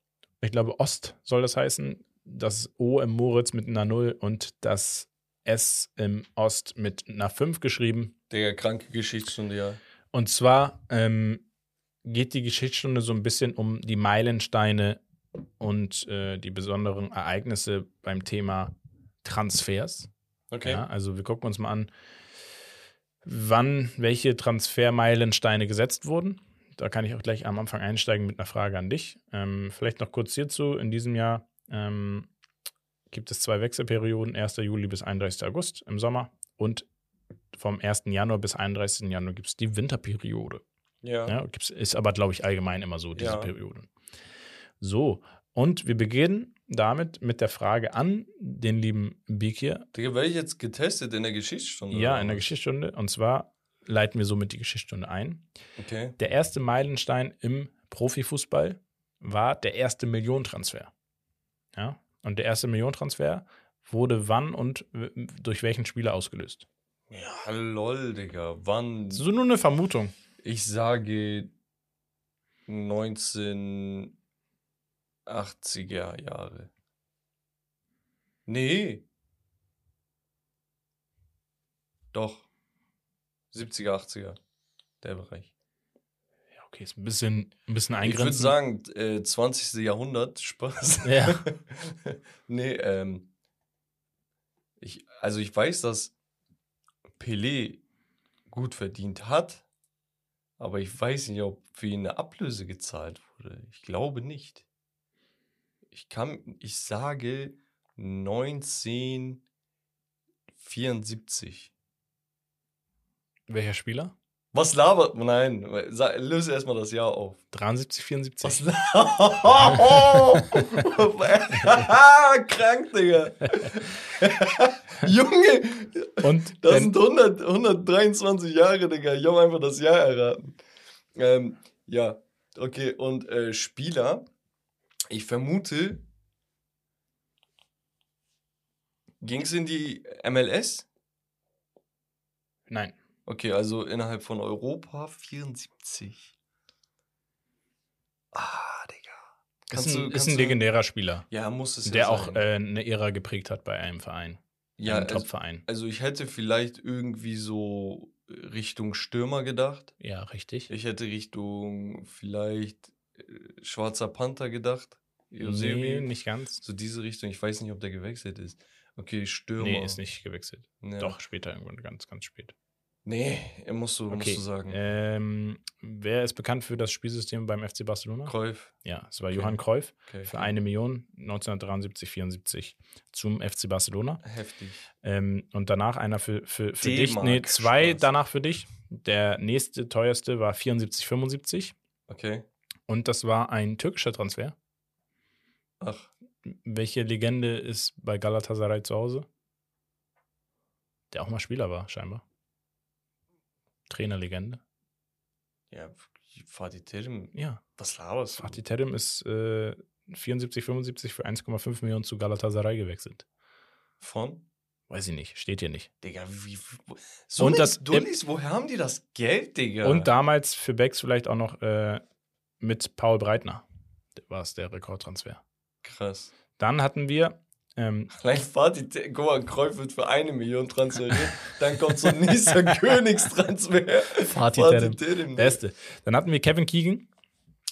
ich glaube Ost soll das heißen. Das O im Moritz mit einer Null und das S im Ost mit einer 5 geschrieben. Der kranke Geschichtsstunde, ja. Und zwar ähm, geht die Geschichtsstunde so ein bisschen um die Meilensteine und äh, die besonderen Ereignisse beim Thema Transfers. Okay. Ja, also wir gucken uns mal an, wann welche Transfermeilensteine gesetzt wurden. Da kann ich auch gleich am Anfang einsteigen mit einer Frage an dich. Ähm, vielleicht noch kurz hierzu. In diesem Jahr ähm, gibt es zwei Wechselperioden, 1. Juli bis 31. August im Sommer und vom 1. Januar bis 31. Januar gibt es die Winterperiode. Ja. Ja, gibt's, ist aber, glaube ich, allgemein immer so, diese Ja. Periode. So, und wir beginnen damit mit der Frage an den lieben Bikir. Digga, werde ich jetzt getestet in der Geschichtsstunde? Ja, in der? Geschichtsstunde. Und zwar leiten wir somit die Geschichtsstunde ein. Okay. Der erste Meilenstein im Profifußball war der erste Millionentransfer. Ja, und der erste Millionentransfer wurde wann und durch welchen Spieler ausgelöst? Ja, lol, Digga. Wann? So nur eine Vermutung. Ich sage 1980er Jahre. Nee. Doch. 70er, 80er. Der Bereich. Ja, okay, ist ein bisschen, ein bisschen Ich würde eingrenzen. sagen, äh, 20. Jahrhundert. Spaß. Ja. nee, ähm. Ich, also ich weiß, dass Pelé gut verdient hat, aber ich weiß nicht, ob für ihn eine Ablöse gezahlt wurde. Ich glaube nicht. Ich kann, ich sage 1974. Welcher Spieler? Was labert? Nein, löse erstmal das Jahr auf. 73, 74. Was Krank, Digga. Junge, Und das sind 100, 123 Jahre, Digga. Ich habe einfach das Jahr erraten. Ähm, ja, okay. Und äh, Spieler, ich vermute, ging es in die MLS? Nein. Okay, also innerhalb von Europa 74. Ah, Digga. Ist Kannst ein, du- ist ein legendärer Spieler, Ja, muss es ja der auch sein. äh, eine Ära geprägt hat bei einem Verein. ja, einem also, Top-Verein. also ich hätte vielleicht irgendwie so Richtung Stürmer gedacht. Ja, richtig. Ich hätte Richtung vielleicht Schwarzer Panther gedacht. nee, Eusebio. nicht ganz. So diese Richtung. Ich weiß nicht, ob der gewechselt ist. Okay, Stürmer. Nee, ist nicht gewechselt. Ja. Doch, später irgendwann, ganz, ganz spät. Nee, er musst du, Okay. musst du sagen. Ähm, wer ist bekannt für das Spielsystem beim FC Barcelona? Cruyff. Ja, es war Okay. Johann Cruyff Okay, für eine Million 1973, 74 zum FC Barcelona. Heftig. Ähm, und danach einer für, für, für dich. Nee, zwei Spaß. danach für dich. Der nächste teuerste war 74, 75. Okay. Und das war ein türkischer Transfer. Ach, Welche Legende ist bei Galatasaray zu Hause? Der auch mal Spieler war, scheinbar. Trainerlegende. ja, Fatih Terim. Ja. Was laberst du? Fatih Terim ist äh, 74, 75 für 1,5 Millionen zu Galatasaray gewechselt. Von? Weiß ich nicht, steht hier nicht. Digga, wie. So Und das das- Dullis, woher haben die das Geld, Digga? Und damals für Becks vielleicht auch noch äh, mit Paul Breitner. War es der Rekordtransfer. Krass. Dann hatten wir, ähm, Allein Fatih guck mal, Kreuz wird für eine Million transferiert. dann kommt so ein nächster Königstransfer. Fatih Fatih. Terim. Beste. Dann hatten wir Kevin Keegan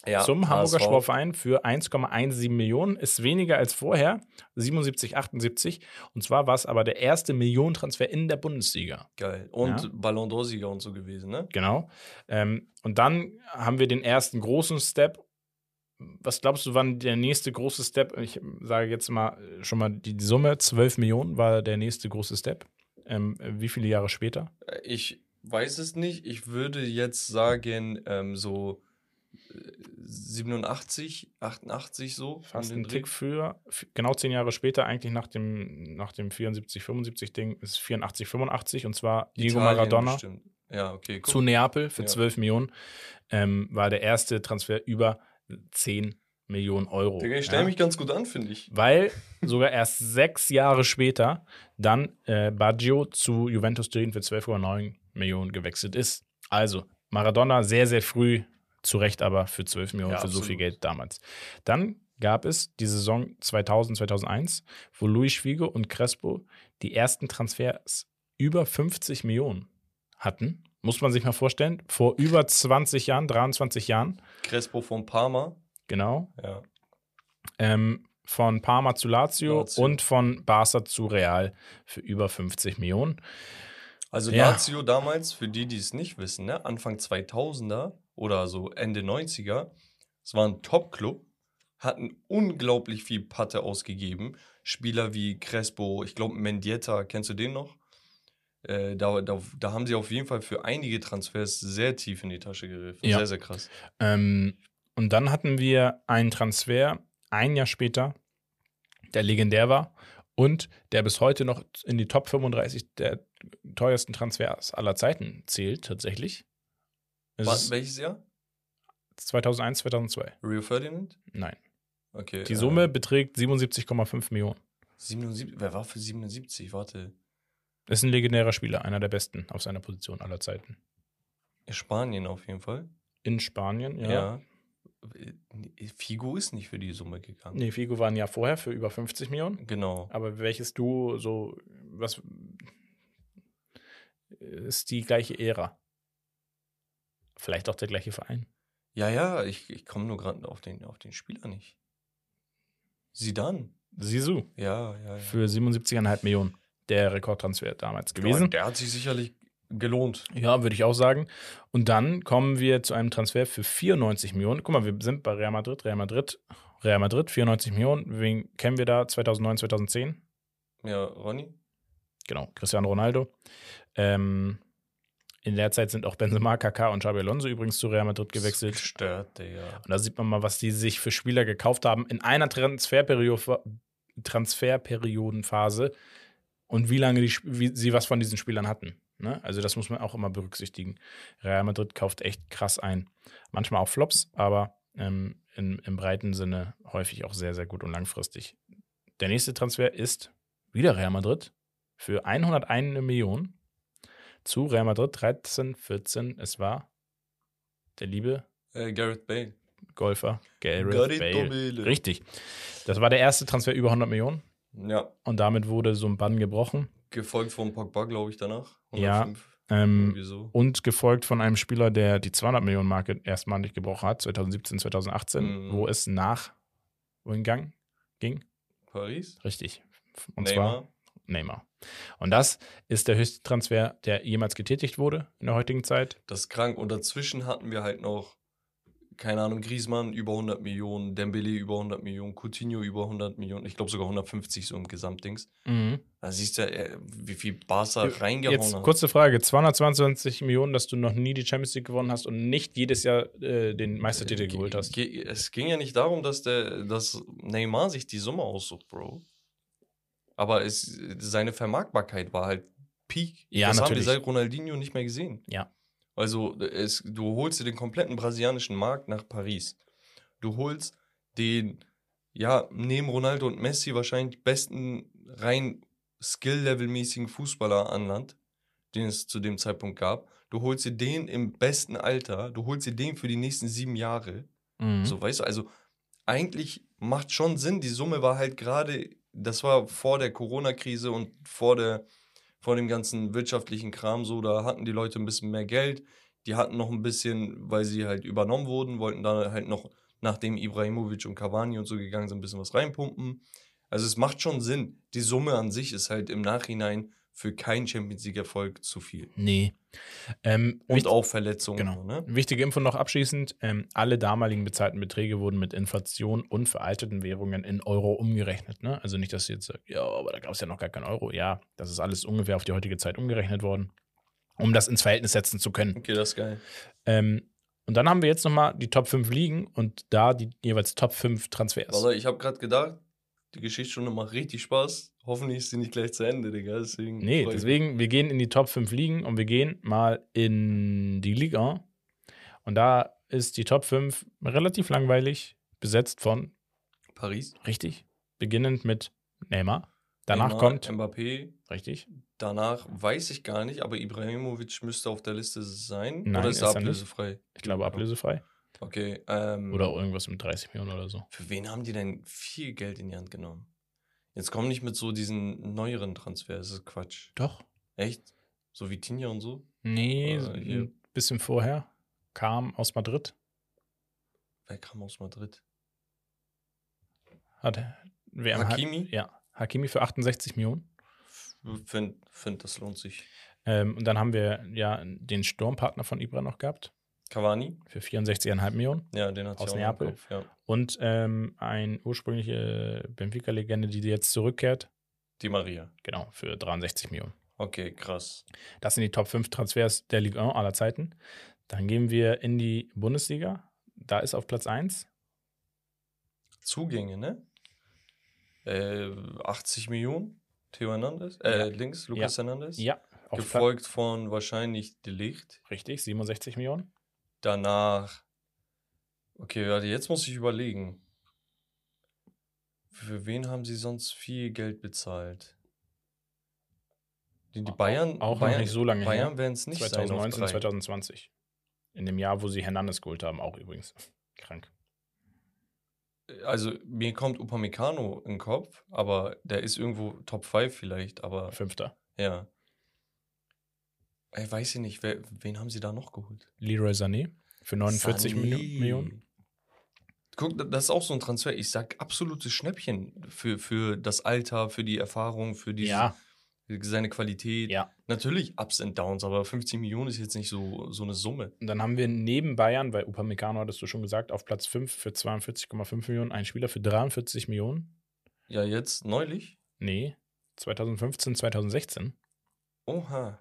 Ja, zum Hamburger HSV. Sportverein für 1,17 Millionen. Ist weniger als vorher, 77, 78. Und zwar war es aber der erste Millionentransfer in der Bundesliga. Geil. Und Ja. Ballon d'Or-Sieger und so gewesen, ne? Genau. Ähm, und dann haben wir den ersten großen Step. Was glaubst du, wann der nächste große Step? Ich sage jetzt mal äh, schon mal die, Summe: 12 Millionen war der nächste große Step. Ähm, wie viele Jahre später? Äh, Ich weiß es nicht. Ich würde jetzt sagen, ähm, so 87, 88 so. Fast den ein Dreh. Tick für, genau zehn Jahre später, eigentlich nach dem, nach dem 74, 75 Ding, ist 84, 85 und zwar Diego Italien Maradona bestimmt. Ja, okay, guck. zu Neapel für Ja. 12 Millionen. Ähm, war der erste Transfer über 10 Millionen Euro. Digga, ich stelle ja. mich ganz gut an, finde ich. Weil sogar erst sechs Jahre später dann äh, Baggio zu Juventus Turin für 12,9 Millionen gewechselt ist. Also Maradona sehr, sehr früh, zu Recht aber für 12 Millionen, Ja, für so viel absolut. Geld damals. Dann gab es die Saison 2000, 2001, wo Luis Figo und Crespo die ersten Transfers über 50 Millionen hatten. Muss man sich mal vorstellen, vor über 20 Jahren, 23 Jahren, Crespo von Parma. genau, Ja. ähm, von Parma zu Lazio, Lazio. und von Barca zu Real für über 50 Millionen. Also Ja. Lazio damals, für die, die es nicht wissen, ne, Anfang 2000er oder so Ende 90er, es war ein Top-Club, hatten unglaublich viel Patte ausgegeben. Spieler wie Crespo, ich glaube Mendieta, kennst du den noch? Äh, da, da, da haben sie auf jeden Fall für einige Transfers sehr tief in die Tasche gegriffen. Ja. Sehr, sehr krass. Ähm, und dann hatten wir einen Transfer ein Jahr später, der legendär war und der bis heute noch in die Top 35 der teuersten Transfers aller Zeiten zählt, tatsächlich. Ist welches Jahr? 2001, 2002. Rio Ferdinand? Nein. Okay. Die Summe beträgt 77,5 Millionen. 77, wer war für 77? Warte. Ist ein legendärer Spieler, einer der besten auf seiner Position aller Zeiten. Spanien auf jeden Fall. In Spanien, ja. Ja. Äh, Figo ist nicht für die Summe gegangen. Nee, Figo war ein Jahr vorher für über 50 Millionen. Genau. Aber welches du so, was ist die gleiche Ära? Vielleicht auch der gleiche Verein. Ja, ja, ich, ich komme nur gerade auf den, auf den Spieler nicht. Sidan. Sisu Ja, ja, ja. für 77,5 Millionen. Der Rekordtransfer damals gewesen. Der hat sich sicherlich gelohnt. Ja, würde ich auch sagen. Und dann kommen wir zu einem Transfer für 94 Millionen. Guck mal, wir sind bei Real Madrid, Real Madrid, Real Madrid, 94 Millionen. Wen kennen wir da? 2009, 2010? Ja, Ronny? Genau, Cristiano Ronaldo. Ähm, in der Zeit sind auch Benzema, Kaká und Xabi Alonso übrigens zu Real Madrid gewechselt. Gestört, Digga. Und da sieht man mal, was die sich für Spieler gekauft haben in einer Transferperio Transferperiodenphase und wie lange die, wie sie was von diesen Spielern hatten. Ne? Also das muss man auch immer berücksichtigen. Real Madrid kauft echt krass ein. Manchmal auch Flops, aber ähm, in, im breiten Sinne häufig auch sehr, sehr gut und langfristig. Der nächste Transfer ist wieder Real Madrid für 101 Million zu Real Madrid 13, 14. Es war der liebe Äh, Gareth Bale. Golfer Gareth Gareth Bale. Bale. Richtig. Das war der erste Transfer über 100 Millionen Ja, und damit wurde so ein Bann gebrochen. gefolgt von Pogba, glaube ich, danach. Ja. 105, Ähm, irgendwie so. und gefolgt von einem Spieler, der die 200 Millionen Marke erstmalig gebrochen hat, 2017, 2018, Mhm. wo es nach wohin gang, ging. Paris? Richtig. Und Neymar? zwar Neymar. Und das ist der höchste Transfer, der jemals getätigt wurde in der heutigen Zeit. Das ist krank. Und dazwischen hatten wir halt noch, keine Ahnung, Griezmann über 100 Millionen, Dembele über 100 Millionen, Coutinho über 100 Millionen. Ich glaube sogar 150 so im Gesamtdings. Da siehst du, äh, wie viel Barca reingehauen Jetzt hat. kurze Frage: 222 Millionen, dass du noch nie die Champions League gewonnen hast und nicht jedes Jahr äh, den Meistertitel Ge- geholt hast. Es ging ja nicht darum, dass, der, dass Neymar sich die Summe aussucht, Bro. Aber es, seine Vermarktbarkeit war halt Peak. Ja, das natürlich. haben wir seit Ronaldinho nicht mehr gesehen. Ja. Also es, du holst dir den kompletten brasilianischen Markt nach Paris. Du holst den, ja, neben Ronaldo und Messi wahrscheinlich besten rein Skill-Level-mäßigen Fußballer an Land, den es zu dem Zeitpunkt gab. Du holst dir den im besten Alter, du holst dir den für die nächsten sieben Jahre. Mhm. So, weißt du, also eigentlich macht schon Sinn. Die Summe war halt gerade, das war vor der Corona-Krise und vor der, vor dem ganzen wirtschaftlichen Kram so, da hatten die Leute ein bisschen mehr Geld. Die hatten noch ein bisschen, weil sie halt übernommen wurden, wollten da halt noch, nachdem Ibrahimovic und Cavani und so gegangen sind, ein bisschen was reinpumpen. Also es macht schon Sinn. Die Summe an sich ist halt im Nachhinein für keinen Champions League-Erfolg zu viel. Nee. Ähm, Und auch Verletzungen. Genau. Ne? Wichtige Info noch abschließend: ähm, Alle damaligen bezahlten Beträge wurden mit Inflation und veralteten Währungen in Euro umgerechnet. Ne? Also nicht, dass ihr jetzt sagt, ja, aber da gab es ja noch gar kein Euro. Ja, das ist alles ungefähr auf die heutige Zeit umgerechnet worden, um das ins Verhältnis setzen zu können. Okay, das ist geil. Ähm, und dann haben wir jetzt nochmal die Top 5 Ligen und da die jeweils Top 5 Transfers. Warte, ich habe gerade gedacht, die Geschichtsstunde macht richtig Spaß. Hoffentlich ist sie nicht gleich zu Ende, Digga. Deswegen Nee, deswegen, wir gehen in die Top 5 Ligen und wir gehen mal in die Liga. Und da ist die Top 5 relativ langweilig besetzt von. Paris. richtig, beginnend mit Neymar. Danach Neymar, kommt, Mbappé. richtig, Danach weiß ich gar nicht, aber Ibrahimovic müsste auf der Liste sein. Nein, oder ist er ablösefrei? ich glaube ablösefrei. Okay. Ähm, Oder irgendwas mit 30 Millionen oder so. Für wen haben die denn viel Geld in die Hand genommen? Jetzt komm nicht mit so diesen neueren Transfers, das ist Quatsch. Doch. Echt? So wie Tinja und so? Nee, so ein bisschen vorher. Kam aus Madrid. Wer kam aus Madrid? Hat WM Hakimi? Ja, Hakimi für 68 Millionen. Find, find, das lohnt sich. Ähm, und dann haben wir ja den Sturmpartner von Ibra noch gehabt Cavani? für 64,5 Millionen. Ja, den hat Aus Neapel? Kopf, ja. Und ähm, eine ursprüngliche Benfica-Legende, die jetzt zurückkehrt. Die Maria. Genau, für 63 Millionen. Okay, krass. Das sind die Top 5 Transfers der Ligue 1 aller Zeiten. Dann gehen wir in die Bundesliga. Da ist auf Platz 1 Zugänge, ne? Äh, 80 Millionen. Theo Hernandez? Äh, Ja. links, Lukas Hernandez. Ja, auf Platz, Gefolgt von wahrscheinlich De Licht. richtig, 67 Millionen. Danach. Okay, warte, jetzt muss ich überlegen. Für wen haben sie sonst viel Geld bezahlt? Die, die Bayern? Auch Bayern, noch nicht so lange Bayern werden es nicht sein. 2019, auf drei. 2020. In dem Jahr, wo sie Hernandez geholt haben, auch übrigens. Krank. Also, mir kommt Upamecano in den Kopf, aber der ist irgendwo Top 5 vielleicht, aber Fünfter. ja. Ey, weiß ich nicht, wer, wen haben sie da noch geholt? Leroy Sané für 49 Sané. Millionen. Guck, das ist auch so ein Transfer. Ich sag absolutes Schnäppchen für, für das Alter, für die Erfahrung, für die, Ja, seine Qualität. ja. Natürlich Ups und Downs, aber 50 Millionen ist jetzt nicht so, so eine Summe. Und dann haben wir neben Bayern, weil Upamecano hattest du schon gesagt, auf Platz 5 für 42,5 Millionen einen Spieler für 43 Millionen. Ja, jetzt neulich. Nee, 2015, 2016 Oha.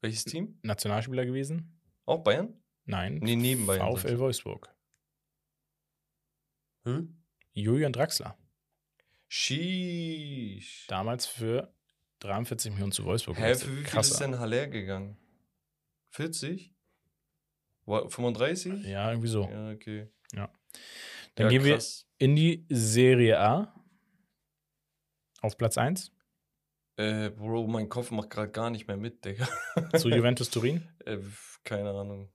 Welches Team? Nationalspieler gewesen. Auch Bayern? Nein, Nee, neben Bayern. VfL. Wolfsburg. Hä? Julian Draxler. Sheesh. Damals für 43 Millionen zu Wolfsburg. Hä, für wie viel Krasser. ist denn Haller gegangen? 40? Wa- 35? Ja, irgendwie so. Ja, okay. Dann ja, gehen wir krass. in die Serie A. Auf Platz 1 Äh, Bro, mein Kopf macht gerade gar nicht mehr mit, Digga. zu Juventus Turin. äh, keine Ahnung.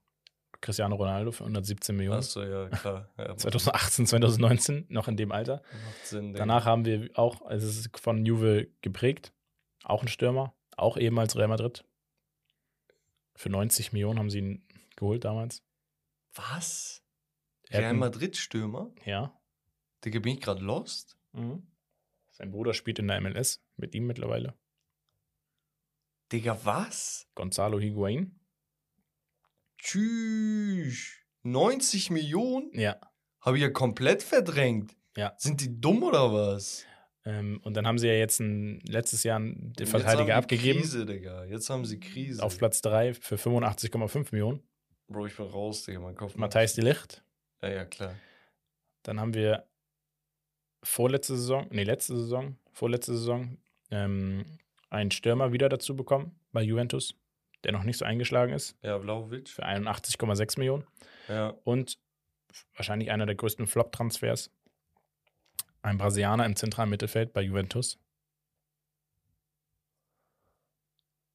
Cristiano Ronaldo für 117 Millionen. Achso, ja, klar. Ja, 2018, 2019, noch in dem Alter. Macht Sinn, Digga. Danach haben wir auch, also es ist von Juve geprägt, auch ein Stürmer, auch ehemals Real Madrid. Für 90 Millionen haben sie ihn geholt damals. Was? Real Madrid-Stürmer? Ja. Digga, bin ich gerade lost? Mhm. Sein Bruder spielt in der MLS mit ihm mittlerweile. Digga, was? Gonzalo Higuain. Tschüss. 90 Millionen? Ja. Habe ich ja komplett verdrängt. Ja. Sind die dumm oder was? Ähm, und dann haben sie ja jetzt ein, letztes Jahr einen Jetzt Verteidiger haben die abgegeben. Krise, Digga. Jetzt haben sie Krise. Auf Platz 3 für 85,5 Millionen. Bro, ich bin raus, Digga. Mein Kopf. Matthijs de Licht. Ja, ja, klar. Dann haben wir vorletzte Saison, nee, letzte Saison, vorletzte Saison, ähm, einen Stürmer wieder dazu bekommen bei Juventus, der noch nicht so eingeschlagen ist, Ja, Vlaovic. für 81,6 Millionen. Ja. Und wahrscheinlich einer der größten Flop-Transfers, ein Brasilianer im zentralen Mittelfeld bei Juventus.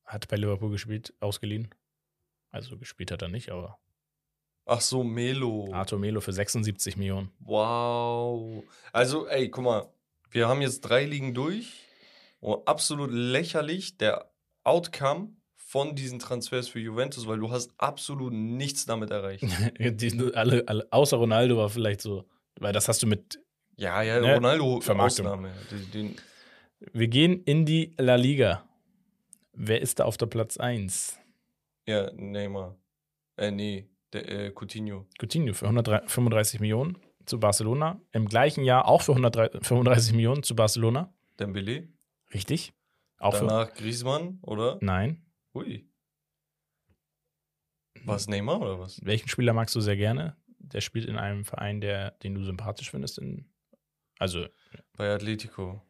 Hat bei Liverpool gespielt, ausgeliehen. Also gespielt hat er nicht, aber Ach so, Melo. Arthur Melo für 76 Millionen. Wow. Also, ey, guck mal. Wir haben jetzt drei Ligen durch. Und absolut lächerlich der Outcome von diesen Transfers für Juventus, weil du hast absolut nichts damit erreicht. Die, alle, alle, außer Ronaldo war vielleicht so, weil das hast du mit. Ja, ja, Ne? Ronaldo Vermarktung. Ausnahme. Den, Wir gehen in die La Liga. Wer ist da auf der Platz 1? ja, Neymar. Äh, nee, der, äh, Coutinho. Coutinho für 135 Millionen zu Barcelona. Im gleichen Jahr auch für 135 Millionen zu Barcelona. Dembele. Richtig. Auch für. Danach Griezmann, oder? Nein. Ui. Was, Neymar oder was? Welchen Spieler magst du sehr gerne? Der spielt in einem Verein, der, den du sympathisch findest. In, also, Bei Atletico.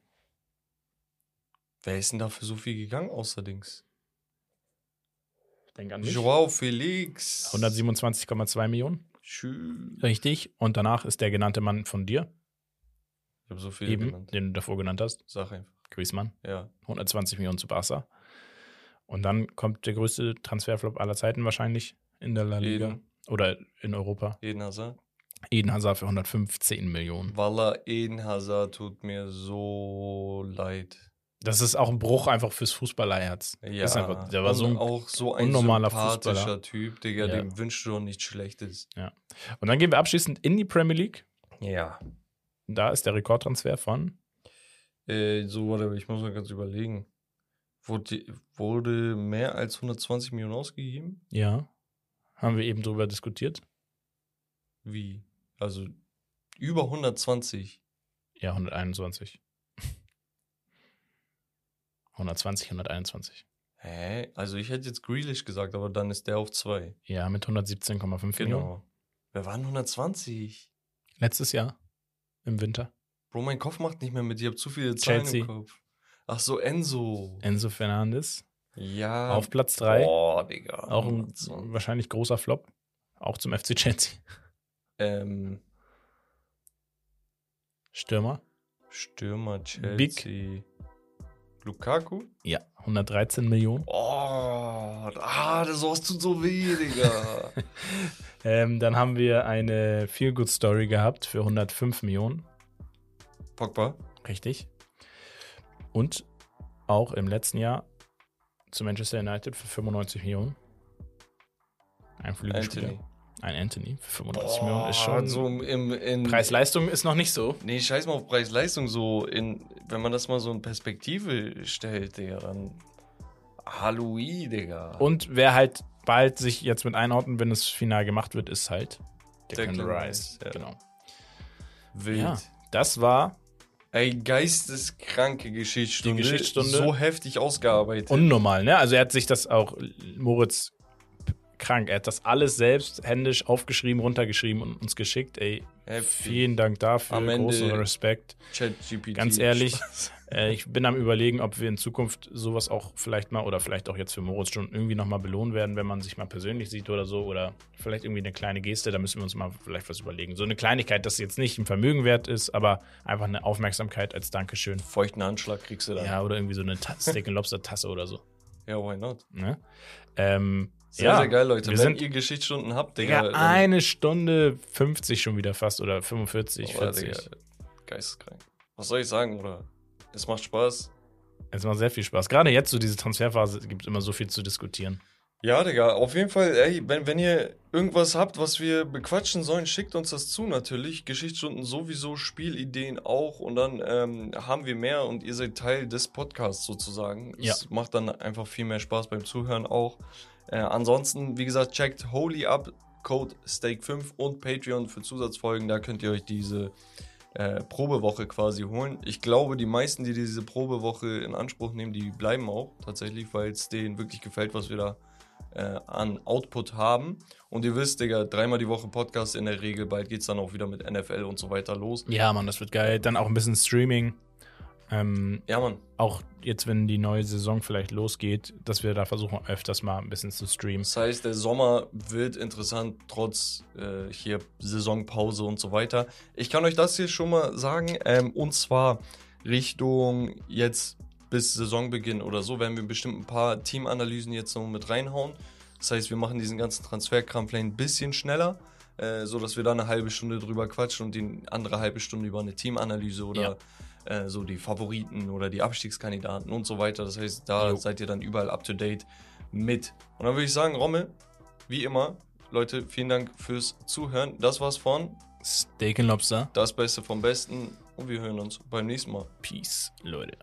Wer ist denn da für so viel gegangen, außerdings? Denk an mich. Joao Felix. 127,2 Millionen. Tschüss. Richtig. Und danach ist der genannte Mann von dir, Ich habe so viel eben, genannt. den du davor genannt hast, Sag einfach. Griezmann. Ja. 120 Millionen zu Barca. Und dann kommt der größte Transferflop aller Zeiten wahrscheinlich in der La Liga. Eden. Oder in Europa. Eden Hazard. Eden Hazard für 115 Millionen. Walla Eden Hazard tut mir so leid. Das ist auch ein Bruch einfach fürs Fußballerherz. Ja. Ist einfach, der war und so ein, auch so ein unnormaler sympathischer Fußballer. Typ, Digga, Ja. dem wünschst du doch nichts Schlechtes. Und dann gehen wir abschließend in die Premier League. Ja. Da ist der Rekordtransfer von Äh, so, warte, ich muss mal ganz überlegen. Wurde, wurde mehr als 120 Millionen ausgegeben? Ja. Haben wir eben drüber diskutiert. Wie? Also über 120. Ja, 121. 120, 121. Hä? Also ich hätte jetzt Grealish gesagt, aber dann ist der auf 2. Ja, mit 117,5 Millionen. Genau. Wer waren 120? Letztes Jahr im Winter. Bro, mein Kopf macht nicht mehr mit. Ich habe zu viele Zahlen Chelsea. im Kopf. Ach so, Enzo. Enzo Fernandes Ja. auf Platz 3. Boah, Digga. Auch ein 120. wahrscheinlich großer Flop. Auch zum FC Chelsea. Ähm, Stürmer. Stürmer Chelsea. Big. Lukaku? Ja, 113 Millionen. Oh, ah, das sowas tut so weh, Digga. Ähm, dann haben wir eine Feel Good Story gehabt für 105 Millionen. Pogba? Richtig. Und auch im letzten Jahr zu Manchester United für 95 Millionen. Ein Flügelspieler. Anthony. Ein Anthony für 95 Millionen ist schon. so im, in, Preis-Leistung ist noch nicht so. Nee, scheiß mal auf Preis-Leistung so. In, wenn man das mal so in Perspektive stellt, Digga, dann. Halloui, Digga. Und wer halt bald sich jetzt mit einordnen, wenn es final gemacht wird, ist halt Declan Declan Rice. Ja. Genau. Wild. Ja, das war Ey, geisteskranke Geschichtsstunde. Die Geschichtsstunde. So heftig ausgearbeitet. unnormal, ne? Also er hat sich das auch, Moritz, krank, er hat das alles selbst händisch aufgeschrieben, runtergeschrieben und uns geschickt. Ey, vielen Dank dafür, Am Ende- großen Respekt. ChatGPT. Ganz ehrlich, äh, ich bin am überlegen, ob wir in Zukunft sowas auch vielleicht mal oder vielleicht auch jetzt für Moritz schon irgendwie nochmal belohnen werden, wenn man sich mal persönlich sieht oder so oder vielleicht irgendwie eine kleine Geste, da müssen wir uns mal vielleicht was überlegen. So eine Kleinigkeit, das jetzt nicht ein Vermögen wert ist, aber einfach eine Aufmerksamkeit als Dankeschön. Feuchten Handschlag kriegst du dann. Ja, oder irgendwie so eine Ta Steak and Lobster Tasse oder so. Ja, why not? Ne? Ähm, Sehr, ja, sehr geil, Leute. Wir Wenn sind ihr Geschichtsstunden habt, Digga. ja, eine Stunde 50 schon wieder fast oder 45, Boah, 40. Digga, Geisteskrank. Was soll ich sagen, oder? Es macht Spaß. Es macht sehr viel Spaß. Gerade jetzt, so diese Transferphase, gibt es immer so viel zu diskutieren. Ja, Digga, auf jeden Fall, ey, wenn, wenn ihr irgendwas habt, was wir bequatschen sollen, schickt uns das zu natürlich. Geschichtsstunden sowieso, Spielideen auch und dann ähm, haben wir mehr und ihr seid Teil des Podcasts sozusagen. Ja. Es macht dann einfach viel mehr Spaß beim Zuhören auch. Äh, ansonsten, wie gesagt, checkt Holy Up, Code Stake5 und Patreon für Zusatzfolgen. Da könnt ihr euch diese äh, Probewoche quasi holen. Ich glaube, die meisten, die diese Probewoche in Anspruch nehmen, die bleiben auch tatsächlich, weil es denen wirklich gefällt, was wir da äh, an Output haben. Und ihr wisst, Digga, dreimal die Woche Podcast in der Regel. Bald geht's dann auch wieder mit NFL und so weiter los. Ja, Mann, das wird geil. Dann auch ein bisschen Streaming. Ähm, Ja, Mann. auch jetzt, wenn die neue Saison vielleicht losgeht, dass wir da versuchen, öfters mal ein bisschen zu streamen. Das heißt, der Sommer wird interessant, trotz äh, hier Saisonpause und so weiter. Ich kann euch das hier schon mal sagen. Ähm, und zwar Richtung jetzt bis Saisonbeginn oder so werden wir bestimmt ein paar Teamanalysen jetzt noch mit reinhauen. Das heißt, wir machen diesen ganzen Transferkram vielleicht ein bisschen schneller, äh, so dass wir da eine halbe Stunde drüber quatschen und die andere halbe Stunde über eine Teamanalyse oder äh, so die Favoriten oder die Abstiegskandidaten und so weiter. Das heißt, da Jo. seid ihr dann überall up to date mit. Und dann würde ich sagen, Rommel, wie immer, Leute, vielen Dank fürs Zuhören. Das war's von Steak Lobster. Das Beste vom Besten und wir hören uns beim nächsten Mal. Peace, Leute.